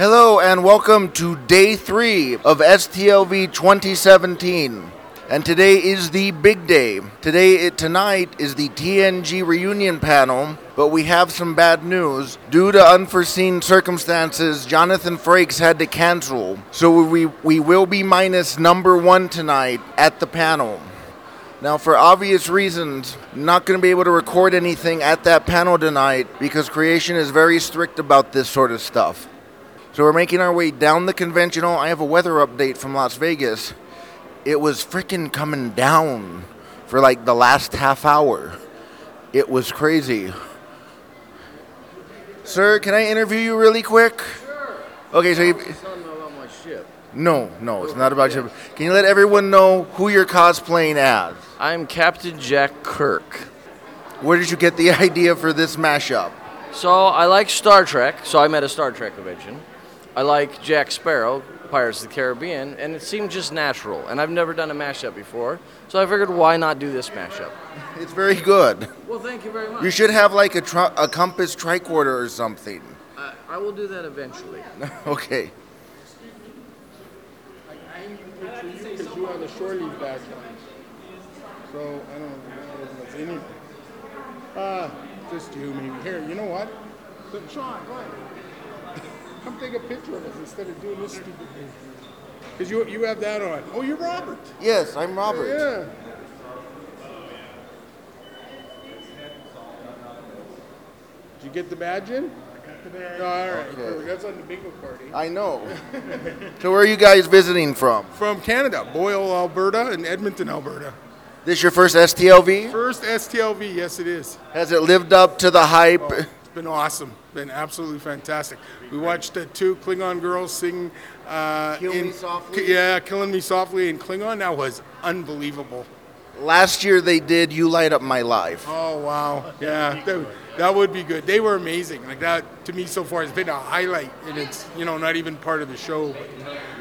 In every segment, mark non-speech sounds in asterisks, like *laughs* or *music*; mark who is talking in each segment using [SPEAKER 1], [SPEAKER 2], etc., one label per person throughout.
[SPEAKER 1] Hello and welcome to day three of STLV 2017. And today is the big day. Today, it, tonight is the TNG reunion panel, but we have some bad news. Due to unforeseen circumstances, Jonathan Frakes had to cancel. So we, we will be minus number one tonight at the panel. Now, for obvious reasons, not going to be able to record anything at that panel tonight because creation is very strict about this sort of stuff. So we're making our way down the conventional. I have a weather update from Las Vegas. It was freaking coming down for like the last half hour. It was crazy. Sir, can I interview you really quick? Sure. Okay, so you,
[SPEAKER 2] Something about my ship.
[SPEAKER 1] no, no, it's not about you. Can you let everyone know who you're cosplaying as?
[SPEAKER 2] I'm Captain Jack Kirk.
[SPEAKER 1] Where did you get the *laughs* idea for this mashup?
[SPEAKER 2] So I like Star Trek, so I'm at a Star Trek convention. I like Jack Sparrow, Pirates of the Caribbean, and it seemed just natural. And I've never done a mashup before, so I figured why not do this mashup?
[SPEAKER 1] It's very good.
[SPEAKER 2] Well, thank you very much.
[SPEAKER 1] You should have like a, tr- a compass tricorder or something.
[SPEAKER 2] I, I will do that eventually.
[SPEAKER 1] Okay.
[SPEAKER 3] Like I am because you are the shore leave badge on. So I don't know if that's anything. Uh, just you maybe. Here, you know what? So, Sean, go ahead. Come take a picture of us instead of doing this stupid thing. Because you, you have that on. Oh, you're Robert.
[SPEAKER 1] Yes, I'm Robert.
[SPEAKER 3] Yeah. Did you get the badge in? I got the badge. Oh, all right.
[SPEAKER 1] Okay.
[SPEAKER 3] perfect. That's on the bingo party.
[SPEAKER 1] I know. so where are you guys visiting from?
[SPEAKER 3] From Canada, Boyle, Alberta, and Edmonton, Alberta.
[SPEAKER 1] This your first STLV?
[SPEAKER 3] First STLV, yes, it is.
[SPEAKER 1] Has it lived up to the hype?
[SPEAKER 3] Oh, it's been awesome. Been absolutely fantastic. We watched uh, two Klingon girls sing. Uh,
[SPEAKER 1] Kill
[SPEAKER 3] in,
[SPEAKER 1] Me Softly?
[SPEAKER 3] Yeah, Killing Me Softly in Klingon. That was unbelievable.
[SPEAKER 1] Last year they did You Light Up My Life.
[SPEAKER 3] Oh, wow. Yeah, that, that would be good. They were amazing. Like that, to me, so far, has been a highlight. And it's, you know, not even part of the show,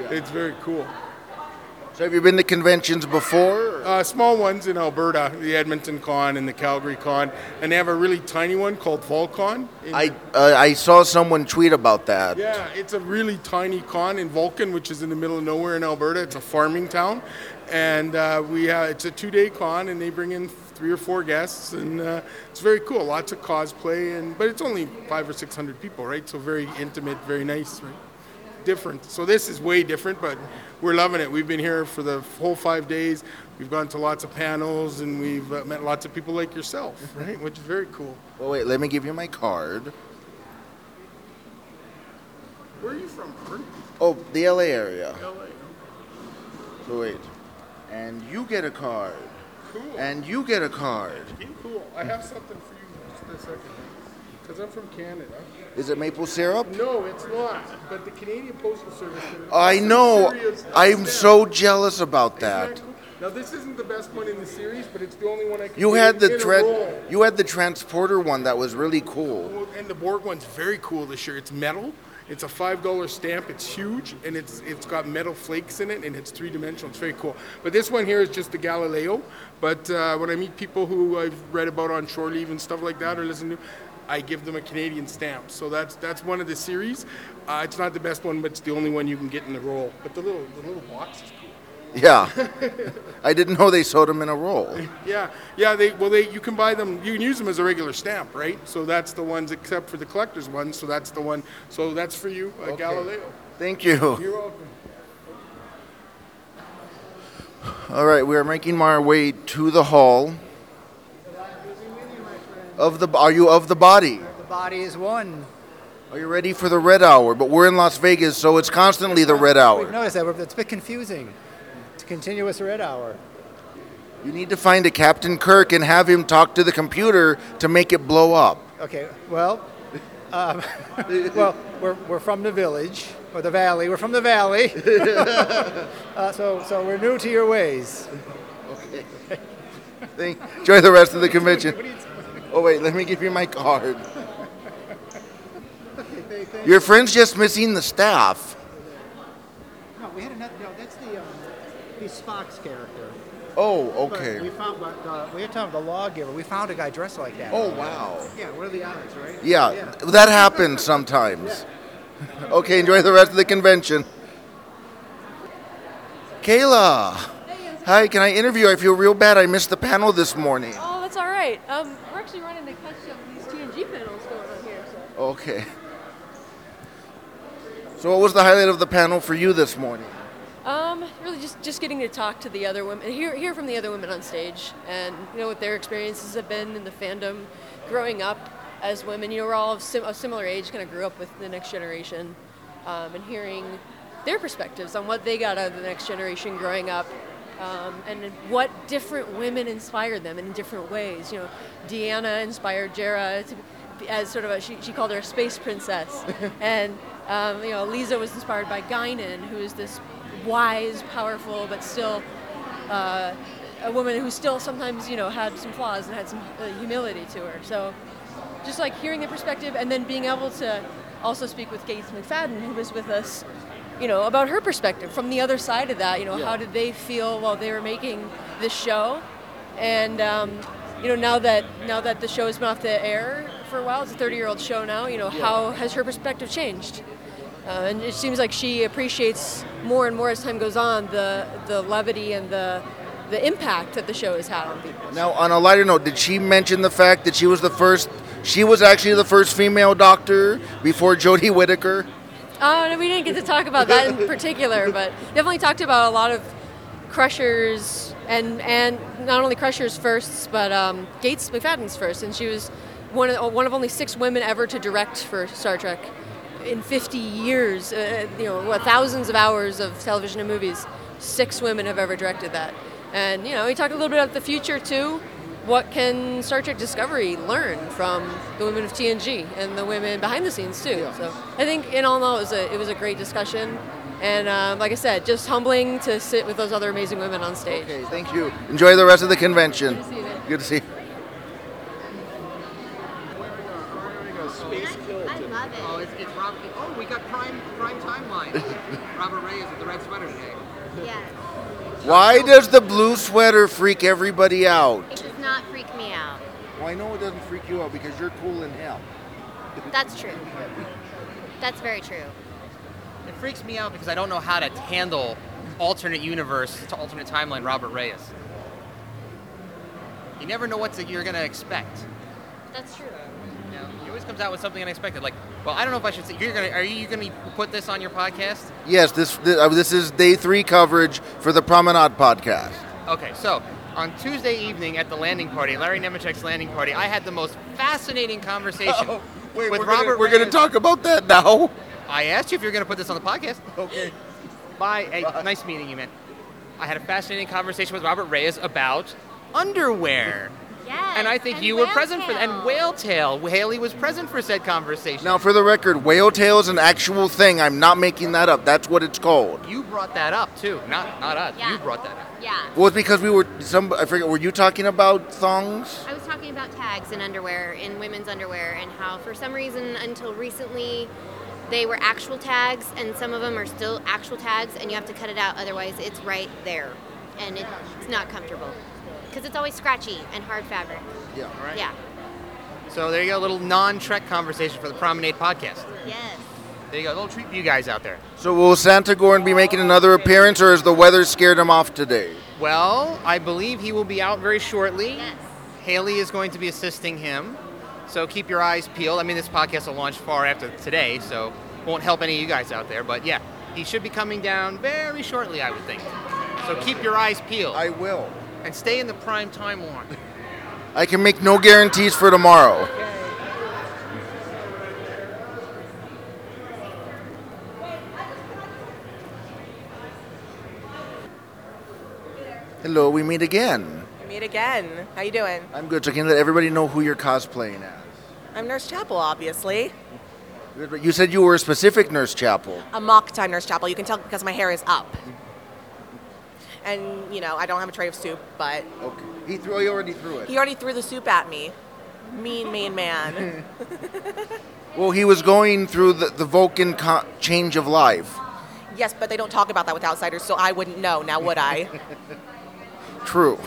[SPEAKER 3] but it's very cool.
[SPEAKER 1] So have you been to conventions before?
[SPEAKER 3] Uh, small ones in Alberta, the Edmonton Con and the Calgary Con. And they have a really tiny one called Volcon. in-
[SPEAKER 1] I uh, I saw someone tweet about that.
[SPEAKER 3] Yeah, it's a really tiny con in Vulcan, which is in the middle of nowhere in Alberta. It's a farming town, and uh, we have, it's a two-day con, and they bring in three or four guests, and uh, it's very cool. Lots of cosplay, and but it's only five or six hundred people, right? So very intimate, very nice, right? Different. So this is way different, but we're loving it. We've been here for the whole five days. We've gone to lots of panels, and we've uh, met lots of people like yourself, right? Which is very cool.
[SPEAKER 1] Well, wait, let me give you my card.
[SPEAKER 3] Where are you from, Kurt?
[SPEAKER 1] Oh, the LA area.
[SPEAKER 3] LA.
[SPEAKER 1] So wait. And you get a card.
[SPEAKER 3] Cool.
[SPEAKER 1] And you get a card.
[SPEAKER 3] Cool. I have something for you just a second. Because I'm from Canada.
[SPEAKER 1] Is it maple syrup?
[SPEAKER 3] No, it's not. But the Canadian Postal Service.
[SPEAKER 1] I know. I'm so jealous about that.
[SPEAKER 3] cool? Now this isn't the best one in the series, but it's the only one I can.
[SPEAKER 1] You had the
[SPEAKER 3] a roll.
[SPEAKER 1] you had the transporter one that was really cool.
[SPEAKER 3] And the Borg one's very cool this year. It's metal. It's a five dollar stamp. It's huge, and it's it's got metal flakes in it, and it's three dimensional. It's very cool. But this one here is just the Galileo. But uh, when I meet people who I've read about on shore leave and stuff like that, or listen to, I give them a Canadian stamp. So that's that's one of the series. Uh, it's not the best one, but it's the only one you can get in the roll. But the little the little box is cool.
[SPEAKER 1] Yeah. *laughs* I didn't know they sold them in a roll. *laughs*
[SPEAKER 3] Yeah, yeah. They well, they you can buy them. You can use them as a regular stamp, right? So that's the ones, except for the collector's ones. So that's the one. So that's for you, uh, Galileo.
[SPEAKER 1] Thank you.
[SPEAKER 3] You're welcome.
[SPEAKER 1] All right, we are making our way to the hall of the. Are you of the body?
[SPEAKER 4] The body is one.
[SPEAKER 1] Are you ready for the red hour? But we're in Las Vegas, so it's constantly the red hour.
[SPEAKER 4] We've noticed that. It's a bit confusing. It's a continuous red hour.
[SPEAKER 1] You need to find a Captain Kirk and have him talk to the computer to make it blow up.
[SPEAKER 4] Okay, well, um, *laughs* well, we're, we're from the village, or the valley. We're from the valley. *laughs* uh, so, so we're new to your ways.
[SPEAKER 1] Okay. Enjoy the rest of the convention. Oh wait, let me give you my card. Your friend's just missing the staff.
[SPEAKER 4] No, we had another. No, that's the um, he's Spock's character.
[SPEAKER 1] Oh,
[SPEAKER 4] But We found, but uh, we had talking about the lawgiver. We found a guy dressed like that.
[SPEAKER 1] Oh wow.
[SPEAKER 4] Yeah, what are the odds, right?
[SPEAKER 1] Yeah, that happens sometimes. Okay, enjoy the rest of the convention. Kayla. Hi, can I interview? I feel real bad. I missed the panel this morning.
[SPEAKER 5] Oh, that's all right. Um, we're actually running to catch some of these TNG panels going on here. So.
[SPEAKER 1] Okay. So, what was the highlight of the panel for you this morning?
[SPEAKER 5] Um, really just just getting to talk to the other women, hear hear from the other women on stage, and you know what their experiences have been in the fandom, growing up as women. You know, we're all of sim- a similar age, kind of grew up with the next generation, um, and hearing their perspectives on what they got out of the next generation growing up. Um, and what different women inspired them in different ways. You know, Deanna inspired Jera to, as sort of a, she, she called her a space princess. *laughs* and, um, you know, Lisa was inspired by Guinan, who is this wise, powerful, but still uh, a woman who still sometimes, you know, had some flaws and had some uh, humility to her. So just like hearing the perspective and then being able to also speak with Gates McFadden, who was with us, you know, about her perspective from the other side of that. You know, how did they feel while they were making this show? And um, you know, now that now that the show has been off the air for a while, it's a 30-year-old show now. You know, how has her perspective changed? Uh, and it seems like she appreciates more and more as time goes on the the levity and the the impact that the show has had on people.
[SPEAKER 1] Now, on a lighter note, did she mention the fact that she was the first? She was actually the first female doctor before Jodie Whittaker.
[SPEAKER 5] Oh, no, we didn't get to talk about that in *laughs* particular, but definitely talked about a lot of Crushers and and not only Crushers firsts, but um, Gates McFadden's first, and she was one of one of only six women ever to direct for Star Trek in 50 years. Uh, you know, thousands of hours of television and movies. Six women have ever directed that, and you know, we talked a little bit about the future too. What can Star Trek Discovery learn from the women of TNG and the women behind the scenes too? So I think, in all in all, it was a it was a great discussion, and um, like I said, just humbling to sit with those other amazing women on stage.
[SPEAKER 1] Okay, thank you. Enjoy the rest of the convention.
[SPEAKER 5] Good to see you.
[SPEAKER 1] Good to see. you.
[SPEAKER 6] I love it.
[SPEAKER 7] Oh, it's, it's Rob. Oh, we got prime prime timeline. *laughs* Robert Reyes with the red sweater today.
[SPEAKER 6] Yes.
[SPEAKER 1] Why does the blue sweater freak everybody out?
[SPEAKER 6] It does not freak me out.
[SPEAKER 1] Well, I know it doesn't freak you out because you're cool in hell.
[SPEAKER 6] That's true. That's very true.
[SPEAKER 7] It freaks me out because I don't know how to handle alternate universe to alternate timeline Robert Reyes. You never know what to, you're gonna expect.
[SPEAKER 6] That's true.
[SPEAKER 7] You know, he always comes out with something unexpected. Like, well, I don't know if I should say. You're gonna are you gonna put this on your podcast?
[SPEAKER 1] Yes, this this, uh, this is day three coverage for the Promenade podcast.
[SPEAKER 7] Okay, so on Tuesday evening at the landing party, Larry Nemecek's landing party, I had the most fascinating conversation *laughs* oh, with
[SPEAKER 1] we're
[SPEAKER 7] Robert.
[SPEAKER 1] Gonna, we're going to talk about that now.
[SPEAKER 7] I asked you if you're going to put this on the podcast.
[SPEAKER 1] Okay.
[SPEAKER 7] Bye. Hey, nice meeting you, man. I had a fascinating conversation with Robert Reyes about underwear.
[SPEAKER 6] Yes.
[SPEAKER 7] And I think you were present for that. And Whale Tail. Hayley was present for said conversation.
[SPEAKER 1] Now, for the record, whale tail is an actual thing. I'm not making that up. That's what it's called.
[SPEAKER 7] You brought that up too. Not not us.
[SPEAKER 6] Yeah.
[SPEAKER 7] You brought that up.
[SPEAKER 6] Yeah.
[SPEAKER 1] Well, it's because we were some. I forget. Were you talking about thongs?
[SPEAKER 6] I was talking about tags in underwear, in women's underwear, and how for some reason until recently they were actual tags, and some of them are still actual tags, and you have to cut it out, otherwise it's right there, and it's not comfortable because it's always scratchy and hard fabric.
[SPEAKER 1] Yeah.
[SPEAKER 7] All right.
[SPEAKER 6] Yeah.
[SPEAKER 7] So there you go. A little non-Trek conversation for the Promenade podcast.
[SPEAKER 6] Yes.
[SPEAKER 7] There you go. A little treat for you guys out there.
[SPEAKER 1] So will Santa Gorn be making another appearance, or has the weather scared him off today?
[SPEAKER 7] Well, I believe he will be out very shortly.
[SPEAKER 6] Yes.
[SPEAKER 7] Hayley is going to be assisting him. So keep your eyes peeled. I mean, this podcast will launch far after today, so won't help any of you guys out there. But yeah, he should be coming down very shortly, I would think. So keep your eyes peeled
[SPEAKER 1] I will.
[SPEAKER 7] And stay in the prime time one.
[SPEAKER 1] I can make no guarantees for tomorrow. Hello, we meet again.
[SPEAKER 8] We meet again. How you doing?
[SPEAKER 1] I'm good. So can you let everybody know who you're cosplaying as?
[SPEAKER 8] I'm Nurse Chapel, obviously.
[SPEAKER 1] You said you were a specific Nurse Chapel.
[SPEAKER 8] Amok Time Nurse Chapel. You can tell because my hair is up. And you know, I don't have a tray of soup, but
[SPEAKER 1] Okay. He threw. He already threw it.
[SPEAKER 8] he already threw the soup at me. Mean, mean man. *laughs* *laughs*
[SPEAKER 1] Well, he was going through the, the Vulcan co- change of life.
[SPEAKER 8] yes, but they don't talk about that with outsiders, so I wouldn't know. Now would I? *laughs*
[SPEAKER 1] True.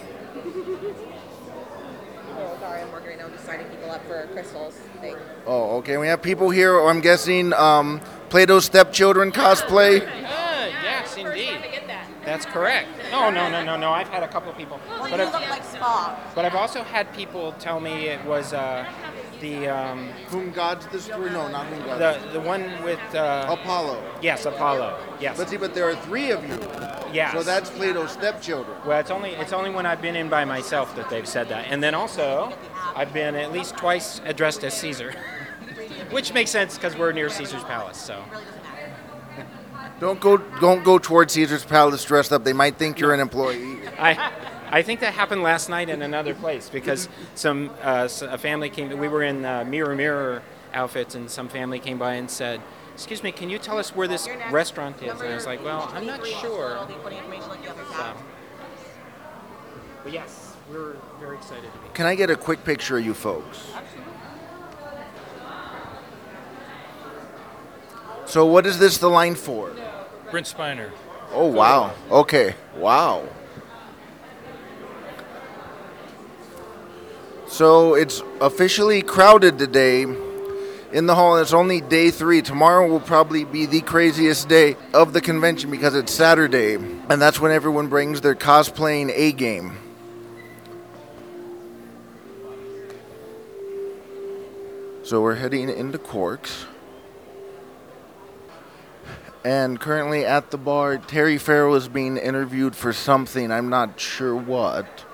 [SPEAKER 8] oh, sorry, I'm working right now, just signing people up for crystals thing.
[SPEAKER 1] Oh, okay. We have people here. I'm guessing um, Plato's Stepchildren cosplay?
[SPEAKER 9] Ah, yes, indeed. That's correct. No, no, no, no, no. I've had a couple of people, but I've,
[SPEAKER 8] like Spock.
[SPEAKER 9] but I've also had people tell me it was uh, the um,
[SPEAKER 1] Whom God's destroy? No, not whom God.
[SPEAKER 9] the the one with uh,
[SPEAKER 1] Apollo.
[SPEAKER 9] yes, Apollo. Yes.
[SPEAKER 1] But see, but there are three of you.
[SPEAKER 9] yes.
[SPEAKER 1] So that's Plato's Stepchildren.
[SPEAKER 9] Well, it's only it's only when I've been in by myself that they've said that, and then also I've been at least twice addressed as Caesar, *laughs* which makes sense because we're near Caesar's palace. So
[SPEAKER 1] Don't go, don't go towards Caesar's Palace dressed up. They might think you're an employee.
[SPEAKER 9] I I think that happened last night in another place because some uh, a family came. We were in uh, mirror mirror outfits, and some family came by and said. Excuse me, can you tell us where this restaurant is? And I was like, well, I'm not sure. So, but yes, we're very excited to be.
[SPEAKER 1] Can I get a quick picture of you folks? So what is this the line for?
[SPEAKER 10] Brent Spiner.
[SPEAKER 1] Oh wow. Okay. Wow. So it's officially crowded today in the hall. and It's only day three. Tomorrow will probably be the craziest day of the convention because it's Saturday, and that's when everyone brings their cosplaying A game. So we're heading into Quarks. And currently at the bar, Terry Farrell is being interviewed for something. I'm not sure what.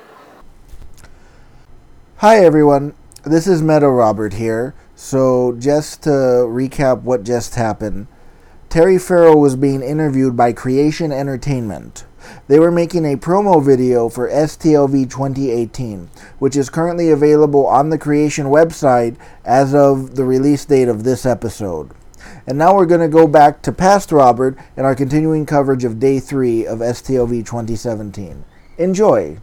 [SPEAKER 1] Hi, everyone. This is Meadow Robert here. So, just to recap what just happened Terry Farrell was being interviewed by Creation Entertainment. They were making a promo video for STLV 2018, which is currently available on the Creation website as of the release date of this episode. And now we're going to go back to past Robert and our continuing coverage of day three of STLV 2017. Enjoy!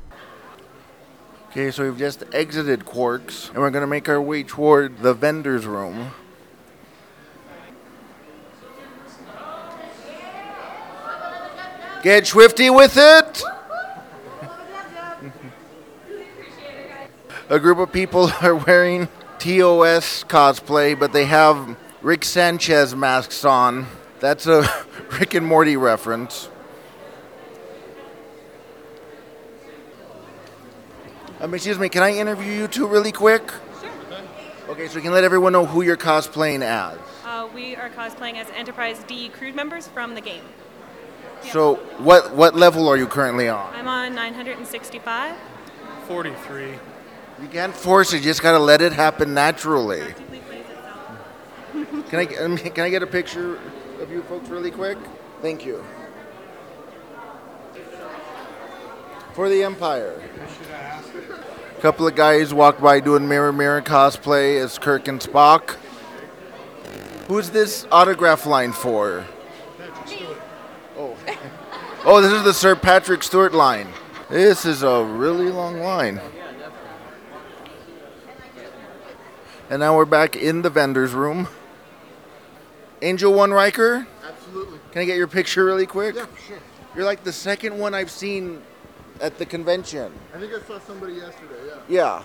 [SPEAKER 1] Okay, so we've just exited Quarks, and we're going to make our way toward the vendor's room. Get schwifty with it! *laughs* A group of people *laughs* are wearing TOS cosplay, but they have Rick Sanchez masks on. That's a *laughs* Rick and Morty reference. Um, excuse me, can I interview you two really quick?
[SPEAKER 11] Sure.
[SPEAKER 1] Okay, so you can let everyone know who you're cosplaying as.
[SPEAKER 11] Uh, we are cosplaying as Enterprise D crew members from the game.
[SPEAKER 1] So, what what level are you currently on?
[SPEAKER 11] I'm on 965.
[SPEAKER 10] 43.
[SPEAKER 1] You can't force it; you just gotta let it happen naturally. Can I um, can I get a picture of you folks really quick? Thank you. For the Empire. A couple of guys walked by doing mirror mirror cosplay as Kirk and Spock. Who's this autograph line for? Oh. Oh, this is the Sir Patrick Stewart line. This is a really long line. And now we're back in the vendor's room. Angel One Riker?
[SPEAKER 12] Absolutely.
[SPEAKER 1] Can I get your picture really quick?
[SPEAKER 12] Yeah, sure.
[SPEAKER 1] You're like the second one I've seen at the convention.
[SPEAKER 12] I think I saw somebody yesterday, yeah.
[SPEAKER 1] Yeah.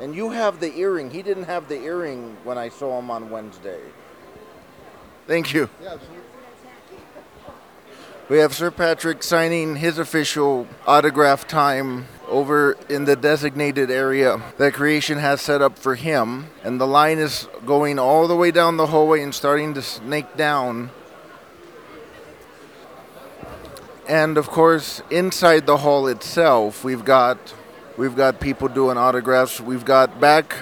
[SPEAKER 1] And you have the earring. He didn't have the earring when I saw him on Wednesday. Thank you.
[SPEAKER 12] Yeah, absolutely.
[SPEAKER 1] We have Sir Patrick signing his official autograph time over in the designated area that creation has set up for him. And the line is going all the way down the hallway and starting to snake down. And of course, inside the hall itself, we've got we've got people doing autographs. We've got back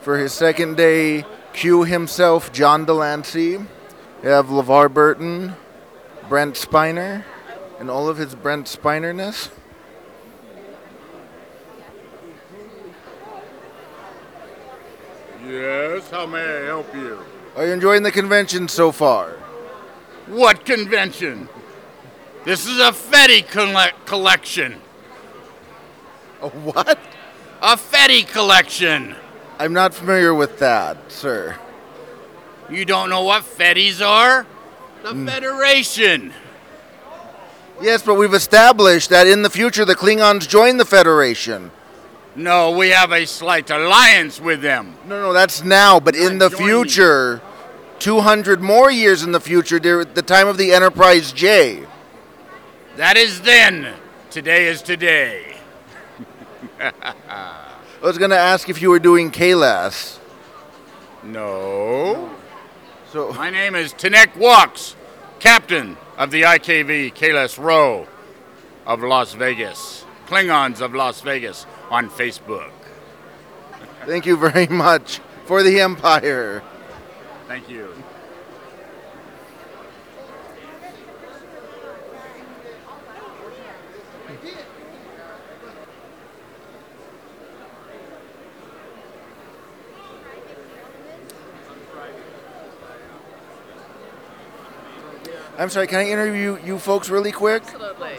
[SPEAKER 1] for his second day, Q himself, John de Lancie. We have LeVar Burton, Brent Spiner, and all of his Brent Spinerness.
[SPEAKER 13] Yes, how may I help you?
[SPEAKER 1] Are you enjoying the convention so far?
[SPEAKER 13] What convention? This is a Fetty colle- collection.
[SPEAKER 1] A what?
[SPEAKER 13] A Fetty collection.
[SPEAKER 1] I'm not familiar with that, sir.
[SPEAKER 13] You don't know what Fetties are? The
[SPEAKER 1] Mm.
[SPEAKER 13] Federation.
[SPEAKER 1] Yes, but we've established that in the future the Klingons join the Federation.
[SPEAKER 13] No, we have a slight alliance with them.
[SPEAKER 1] No, no, that's now, but in the future, 200 more years in the future, the time of the Enterprise J.
[SPEAKER 13] That is then. Today is today. *laughs*
[SPEAKER 1] I was going to ask if you were doing KLAS.
[SPEAKER 13] No.
[SPEAKER 1] So *laughs*
[SPEAKER 13] my name is Tanek Walks, captain of the IKV Kalis Row of Las Vegas, Klingons of Las Vegas on Facebook.
[SPEAKER 1] Thank you very *laughs* much for the Empire.
[SPEAKER 13] Thank you.
[SPEAKER 1] I'm sorry, can I interview you folks really quick?
[SPEAKER 14] Absolutely.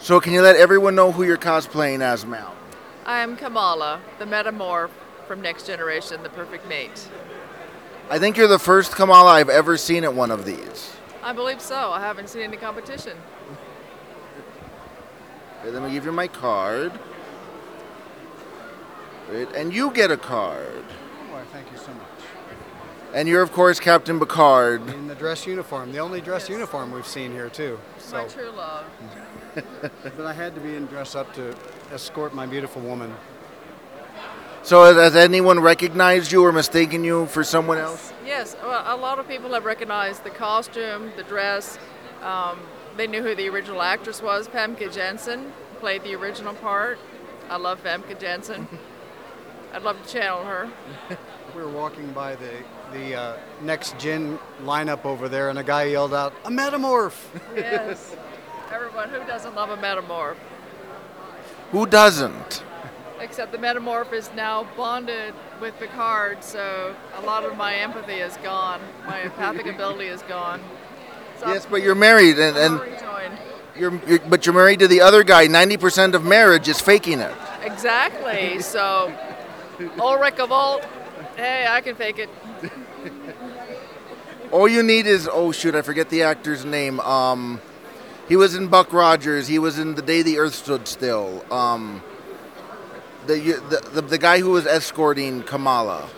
[SPEAKER 1] So, can you let everyone know who you're cosplaying as, Mal?
[SPEAKER 14] I'm Kamala, the metamorph from Next Generation, the perfect mate.
[SPEAKER 1] I think you're the first Kamala I've ever seen at one of these.
[SPEAKER 14] I believe so. I haven't seen any competition.
[SPEAKER 1] Okay, let me give you my card. Right, and you get a card.
[SPEAKER 15] Why, thank you so much.
[SPEAKER 1] And you're, of course, Captain Picard.
[SPEAKER 15] In the dress uniform, the only dress uniform we've seen here, too.
[SPEAKER 14] My true love. Mm. *laughs*
[SPEAKER 15] but I had to be in dress up to escort my beautiful woman.
[SPEAKER 1] So, has, has anyone recognized you or mistaken you for someone else?
[SPEAKER 14] Yes, well, a lot of people have recognized the costume, the dress. Um, they knew who the original actress was. Famke Janssen played the original part. I love Famke Janssen. *laughs* I'd love to channel her. *laughs*
[SPEAKER 15] We were walking by the the uh, next gen lineup over there, and a guy yelled out, "A metamorph!"
[SPEAKER 14] Yes. Everyone, who doesn't love a metamorph?
[SPEAKER 1] Who doesn't?
[SPEAKER 14] Except the metamorph is now bonded with Picard, so a lot of my empathy is gone. My *laughs* empathic ability is gone. So
[SPEAKER 1] Yes, but you're married, and, and you're, you're but you're married to the other guy. Ninety percent of marriage is faking it.
[SPEAKER 14] Exactly. *laughs* So, Ulrich of Alt, hey, I can fake it. *laughs*
[SPEAKER 1] All you need is oh shoot, I forget the actor's name. Um, he was in Buck Rogers. He was in The Day the Earth Stood Still. Um, the, the the the guy who was escorting Kamala.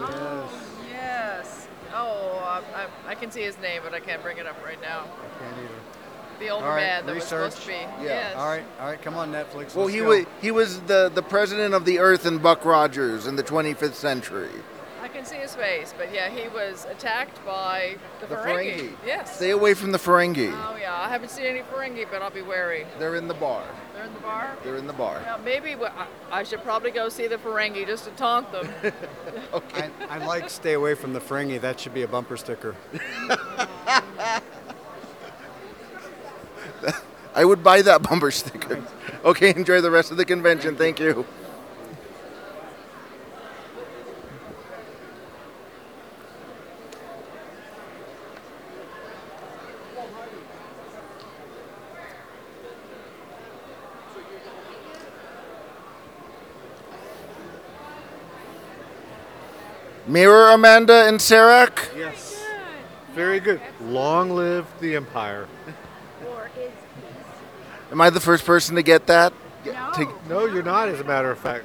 [SPEAKER 14] Oh, yes. Oh, I, I, I can see his name, but I can't bring it up right now.
[SPEAKER 15] I can't either.
[SPEAKER 14] The older
[SPEAKER 15] All right,
[SPEAKER 14] man that
[SPEAKER 15] research.
[SPEAKER 14] was supposed to be. Yes.
[SPEAKER 15] All right, all right, come on, Netflix.
[SPEAKER 1] Well,
[SPEAKER 15] let's
[SPEAKER 1] he
[SPEAKER 15] go.
[SPEAKER 1] was he was the the president of the Earth in Buck Rogers in the 25th century.
[SPEAKER 14] I can see his face, but yeah, he was attacked by the,
[SPEAKER 1] The
[SPEAKER 14] Ferengi.
[SPEAKER 1] Ferengi.
[SPEAKER 14] Yes.
[SPEAKER 1] Stay away from the Ferengi.
[SPEAKER 14] Oh yeah, I haven't seen any Ferengi, but I'll be wary.
[SPEAKER 1] They're in the bar.
[SPEAKER 14] They're in the bar.
[SPEAKER 1] They're in the bar.
[SPEAKER 14] Now, maybe I, I should probably go see the Ferengi just to taunt them. *laughs*
[SPEAKER 15] I, I like stay away from the Ferengi. That should be a bumper sticker. *laughs*
[SPEAKER 1] I would buy that bumper sticker. Okay, enjoy the rest of the convention. Thank you. Mirror Amanda and Sarek?
[SPEAKER 16] Yes. Very good. Long live the Empire.
[SPEAKER 1] Am I the first person to get that?
[SPEAKER 16] No. no, you're not, as a matter of fact.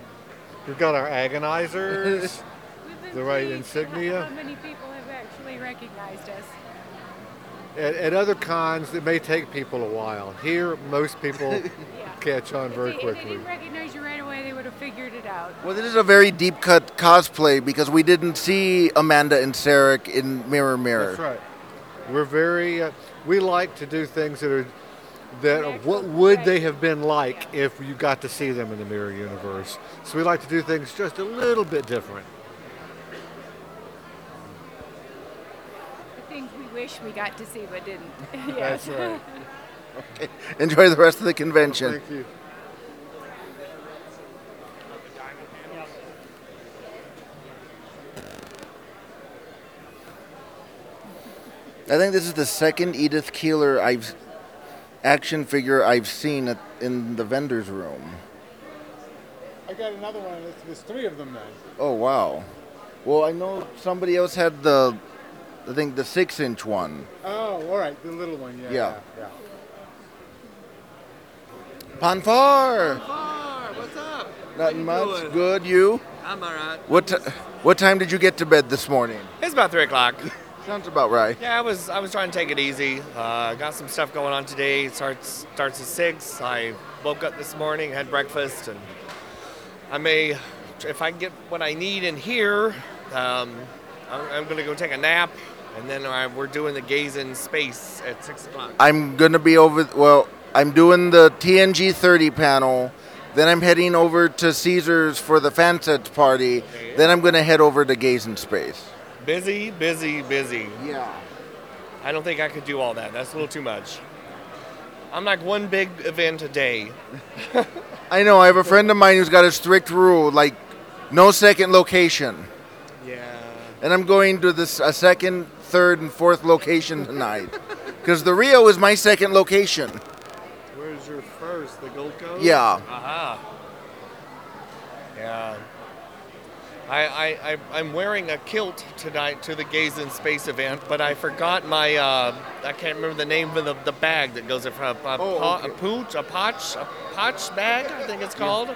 [SPEAKER 16] We've got our agonizers, *laughs* the right insignia.
[SPEAKER 17] How many people have actually recognized us?
[SPEAKER 16] At, at other cons, it may take people a while. Here, most people *laughs* catch on very
[SPEAKER 17] if they, if they
[SPEAKER 16] quickly.
[SPEAKER 17] didn't recognize you right away, they would have figured it out.
[SPEAKER 1] Well, this is a very deep cut cosplay because we didn't see Amanda and Sarek in Mirror Mirror.
[SPEAKER 16] That's right. We're very. Uh, we like to do things that are that are, what would they have been like if you got to see them in the mirror universe. So we like to do things just a little bit different.
[SPEAKER 17] The things we wish we got to see but didn't. *laughs*
[SPEAKER 16] That's right.
[SPEAKER 1] Okay. Enjoy the rest of the convention.
[SPEAKER 16] Thank you.
[SPEAKER 1] I think this is the second Edith Keeler I've action figure I've seen at, in the vendor's room.
[SPEAKER 12] I got another one. There's, there's three of them now.
[SPEAKER 1] Oh wow. Well, I know somebody else had the, I think the six inch one.
[SPEAKER 12] Oh, all right, the little one. Yeah.
[SPEAKER 1] Yeah.
[SPEAKER 12] yeah.
[SPEAKER 1] Panfar.
[SPEAKER 12] Panfar, what's up?
[SPEAKER 1] Nothing much.
[SPEAKER 12] doing?
[SPEAKER 1] Good. You?
[SPEAKER 18] I'm all right.
[SPEAKER 1] What t- what time did you get to bed this morning?
[SPEAKER 18] It's about three o'clock. *laughs*
[SPEAKER 1] Sounds about right.
[SPEAKER 18] Yeah, I was I was trying to take it easy. Uh, got some stuff going on today. It starts starts at six. I woke up this morning, had breakfast, and I may, if I get what I need in here, um, I'm, I'm gonna go take a nap, and then I, we're doing the gaze in space at six o'clock.
[SPEAKER 1] I'm gonna be over. Well, I'm doing the TNG 30 panel. Then I'm heading over to Caesars for the fansets party. Then I'm gonna head over to Gaze in Space.
[SPEAKER 18] Busy, busy, busy.
[SPEAKER 1] Yeah.
[SPEAKER 18] I don't think I could do all that. That's a little too much. I'm like one big event a day. *laughs*
[SPEAKER 1] I know. I have a friend of mine who's got a strict rule, like no second location.
[SPEAKER 18] Yeah.
[SPEAKER 1] And I'm going to this a second, third, and fourth location tonight, *laughs* because the Rio is my second location.
[SPEAKER 18] Where's your first? The Gold Coast?
[SPEAKER 1] Yeah.
[SPEAKER 18] Aha. Yeah. I, I, I, I'm wearing a kilt tonight to the Gaze in Space event, but I forgot my, uh, I can't remember the name of the, the bag that goes in front of a,
[SPEAKER 1] Oh,
[SPEAKER 18] po-
[SPEAKER 1] okay.
[SPEAKER 18] a pooch, a potch, a potch bag, I think it's called.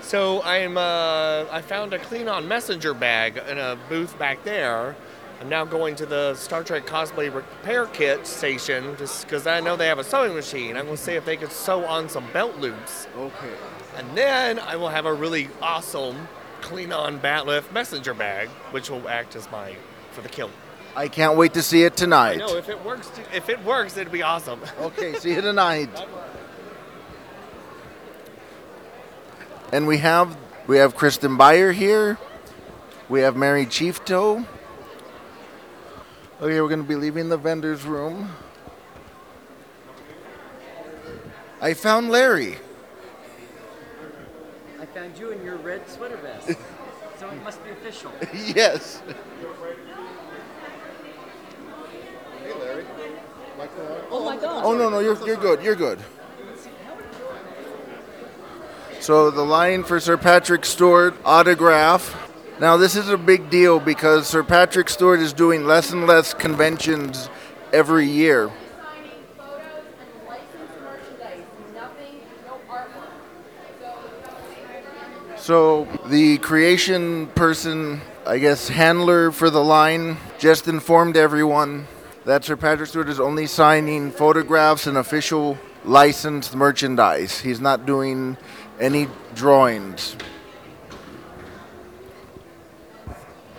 [SPEAKER 18] So I'm, uh, I found a Klingon Messenger bag in a booth back there. I'm now going to the Star Trek cosplay repair kit station just because I know they have a sewing machine. I'm going to see if they could sew on some belt loops.
[SPEAKER 1] Okay.
[SPEAKER 18] And then I will have a really awesome Klingon bat'leth messenger bag, which will act as my for the kill.
[SPEAKER 1] I can't wait to see it tonight.
[SPEAKER 18] No, if it works, if it works, it'd be awesome. *laughs*
[SPEAKER 1] Okay, see you tonight. And we have we have Kirsten Beyer here. We have Mary Chiefto. Okay, we're going to be leaving the vendor's room. I found Larry.
[SPEAKER 19] I found you in your red sweater vest. *laughs* so it must be official.
[SPEAKER 1] yes.
[SPEAKER 19] Hey, Larry. Oh my God.
[SPEAKER 1] Oh no no you're you're good you're good. So the line for Sir Patrick Stewart autograph. Now this is a big deal because Sir Patrick Stewart is doing less and less conventions every year. So the creation person, I guess handler for the line, just informed everyone that Sir Patrick Stewart is only signing photographs and official licensed merchandise. He's not doing any drawings.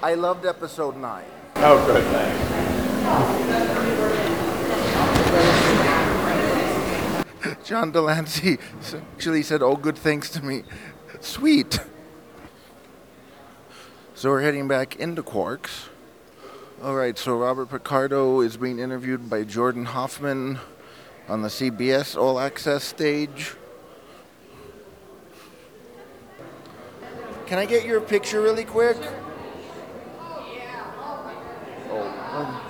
[SPEAKER 1] I loved episode 9.
[SPEAKER 18] Oh, good, thanks.
[SPEAKER 1] John de Lancie actually said, Oh, good things to me. Sweet. So we're heading back into Quarks. All right, so Robert Picardo is being interviewed by Jordan Hoffman on the CBS All Access stage. Can I get your picture really quick? Oh,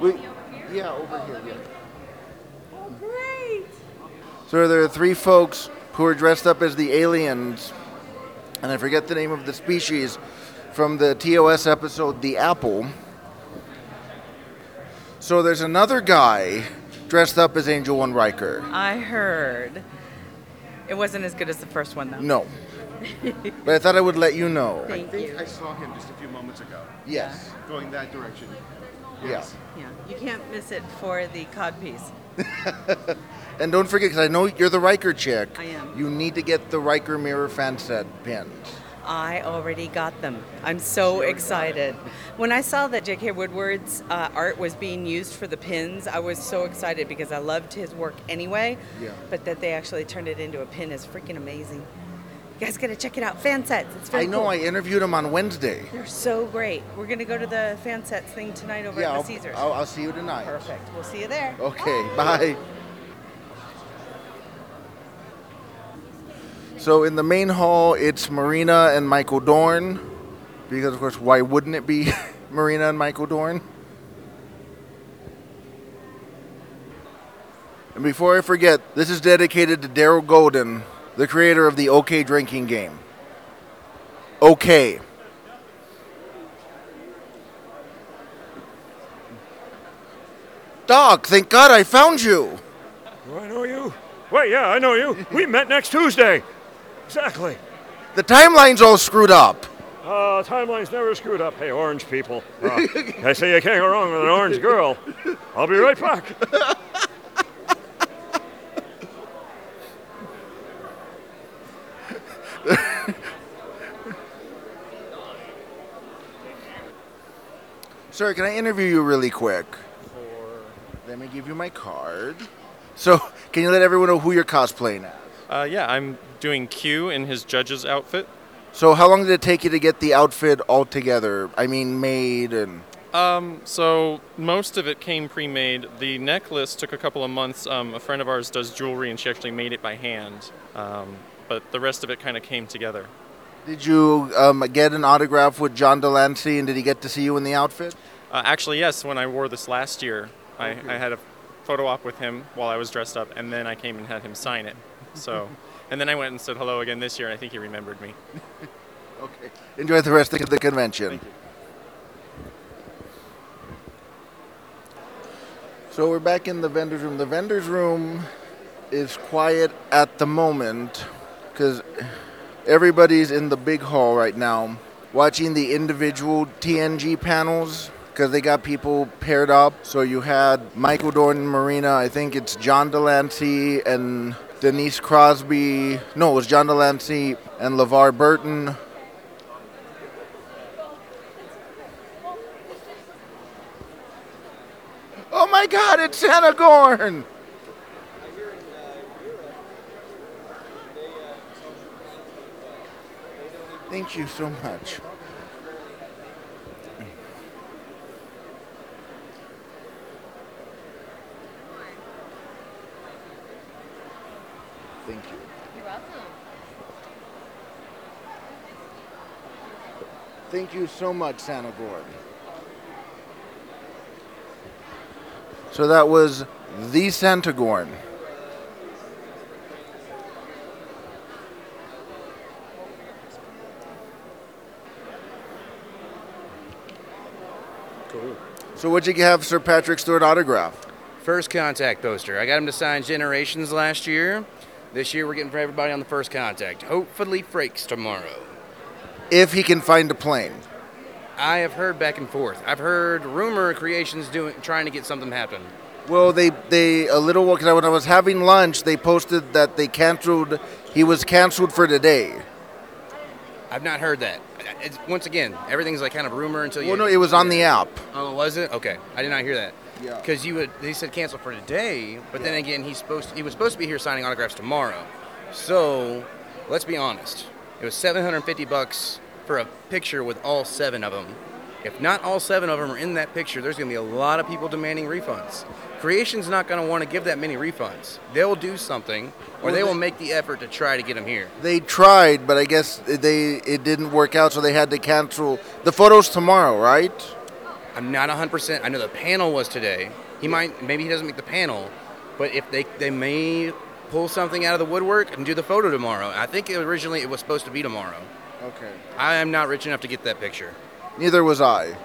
[SPEAKER 1] we, yeah, over here, yeah.
[SPEAKER 20] Oh, great.
[SPEAKER 1] So there are three folks who are dressed up as the aliens, and I forget the name of the species from the TOS episode The Apple. So there's another guy dressed up as Angel One Riker.
[SPEAKER 21] I heard. It wasn't as good as the first one, though.
[SPEAKER 1] No. *laughs* But I thought I would let you know.
[SPEAKER 21] Thank
[SPEAKER 22] I think
[SPEAKER 21] you.
[SPEAKER 22] I saw him just a few moments ago.
[SPEAKER 1] Yes.
[SPEAKER 22] Going that direction.
[SPEAKER 1] Yeah.
[SPEAKER 21] Yeah, you can't miss it for the cod piece. *laughs*
[SPEAKER 1] And don't forget, because I know you're the Riker chick.
[SPEAKER 21] I am.
[SPEAKER 1] You need to get the Riker Mirror fan set pins.
[SPEAKER 21] I already got them. I'm so excited. When I saw that J.K. Woodward's uh, art was being used for the pins, I was so excited because I loved his work anyway.
[SPEAKER 1] Yeah.
[SPEAKER 21] But that they actually turned it into a pin is freaking amazing. You guys gotta check it out. Fan sets. It's very
[SPEAKER 1] I know.
[SPEAKER 21] cool.
[SPEAKER 1] I interviewed him on Wednesday.
[SPEAKER 21] They're so great. We're gonna go to the fan sets thing tonight over
[SPEAKER 1] Yeah,
[SPEAKER 21] at
[SPEAKER 1] I'll,
[SPEAKER 21] the Caesars.
[SPEAKER 1] I'll, I'll see you tonight.
[SPEAKER 21] Perfect. We'll see you there.
[SPEAKER 1] Okay, bye. So in the main hall, it's Marina and Michael Dorn, because of course, why wouldn't it be *laughs* Marina and Michael Dorn? And before I forget, this is dedicated to Daryl Golden, the creator of the OK drinking game. OK. Dog, thank God I found you.
[SPEAKER 23] Do I know you?
[SPEAKER 24] Wait, yeah, I know you. We met next Tuesday. Exactly.
[SPEAKER 1] The timeline's all screwed up.
[SPEAKER 24] Uh, timeline's never screwed up. Hey, orange people. Uh, *laughs* I say you can't go wrong with an orange girl. I'll be right back. *laughs* *laughs*
[SPEAKER 1] Sir, can I interview you really quick? Let me give you my card. So, can you let everyone know who you're cosplaying as?
[SPEAKER 25] Uh, yeah, I'm doing Q in his judge's outfit.
[SPEAKER 1] So, how long did it take you to get the outfit all together? I mean, made and.
[SPEAKER 25] Um, so most of it came pre-made. The necklace took a couple of months. Um, a friend of ours does jewelry, and she actually made it by hand. Um, but the rest of it kind of came together.
[SPEAKER 1] Did you um, get an autograph with John de Lancie, and did he get to see you in the outfit?
[SPEAKER 25] Uh, actually, yes. When I wore this last year, I, I had a photo op with him while I was dressed up, and then I came and had him sign it. So, *laughs* and then I went and said hello again this year. and I think he remembered me. *laughs*
[SPEAKER 1] okay. Enjoy the rest of the convention. So we're back in the vendor's room. The vendor's room is quiet at the moment because everybody's in the big hall right now watching the individual TNG panels because they got people paired up. So you had Michael Dorn Marina, I think it's John de Lancie and Denise Crosby. No, it was John de Lancie and LeVar Burton. Oh my god, it's Santa Gorn! Thank you so much. Thank you.
[SPEAKER 6] You're welcome.
[SPEAKER 1] Thank you so much, Santa Gorn. So that was the Santa Gorn. So what'd you have Sir Patrick Stewart autograph?
[SPEAKER 23] First contact poster. I got him to sign Generations last year. This year we're getting for everybody on the first contact. Hopefully Frakes tomorrow.
[SPEAKER 1] If he can find a plane.
[SPEAKER 23] I have heard back and forth. I've heard rumor creations doing trying to get something happen.
[SPEAKER 1] Well, they they a little while because when I was having lunch, they posted that they canceled. He was canceled for today.
[SPEAKER 23] I've not heard that. It's, once again, everything's like kind of rumor until you.
[SPEAKER 1] Well, no, it was on the app.
[SPEAKER 23] Oh, was it? Okay, I did not hear that.
[SPEAKER 1] Yeah.
[SPEAKER 23] Because you would, they said cancel for today, but then again, he's supposed he was supposed to be here signing autographs tomorrow. So, let's be honest. It was 750 bucks for a picture with all seven of them. If not all seven of them are in that picture, there's going to be a lot of people demanding refunds. Creation's not going to want to give that many refunds. They'll do something, or
[SPEAKER 1] Well,
[SPEAKER 23] they will make the effort to try to get them here.
[SPEAKER 1] They tried, but I guess they it didn't work out, so they had to cancel the photos tomorrow, right?
[SPEAKER 23] I'm not 100%. I know the panel was today. He might, maybe he doesn't make the panel, but if they, they may pull something out of the woodwork and do the photo tomorrow. I think originally it was supposed to be tomorrow.
[SPEAKER 1] Okay.
[SPEAKER 23] I am not rich enough to get that picture.
[SPEAKER 1] Neither was I.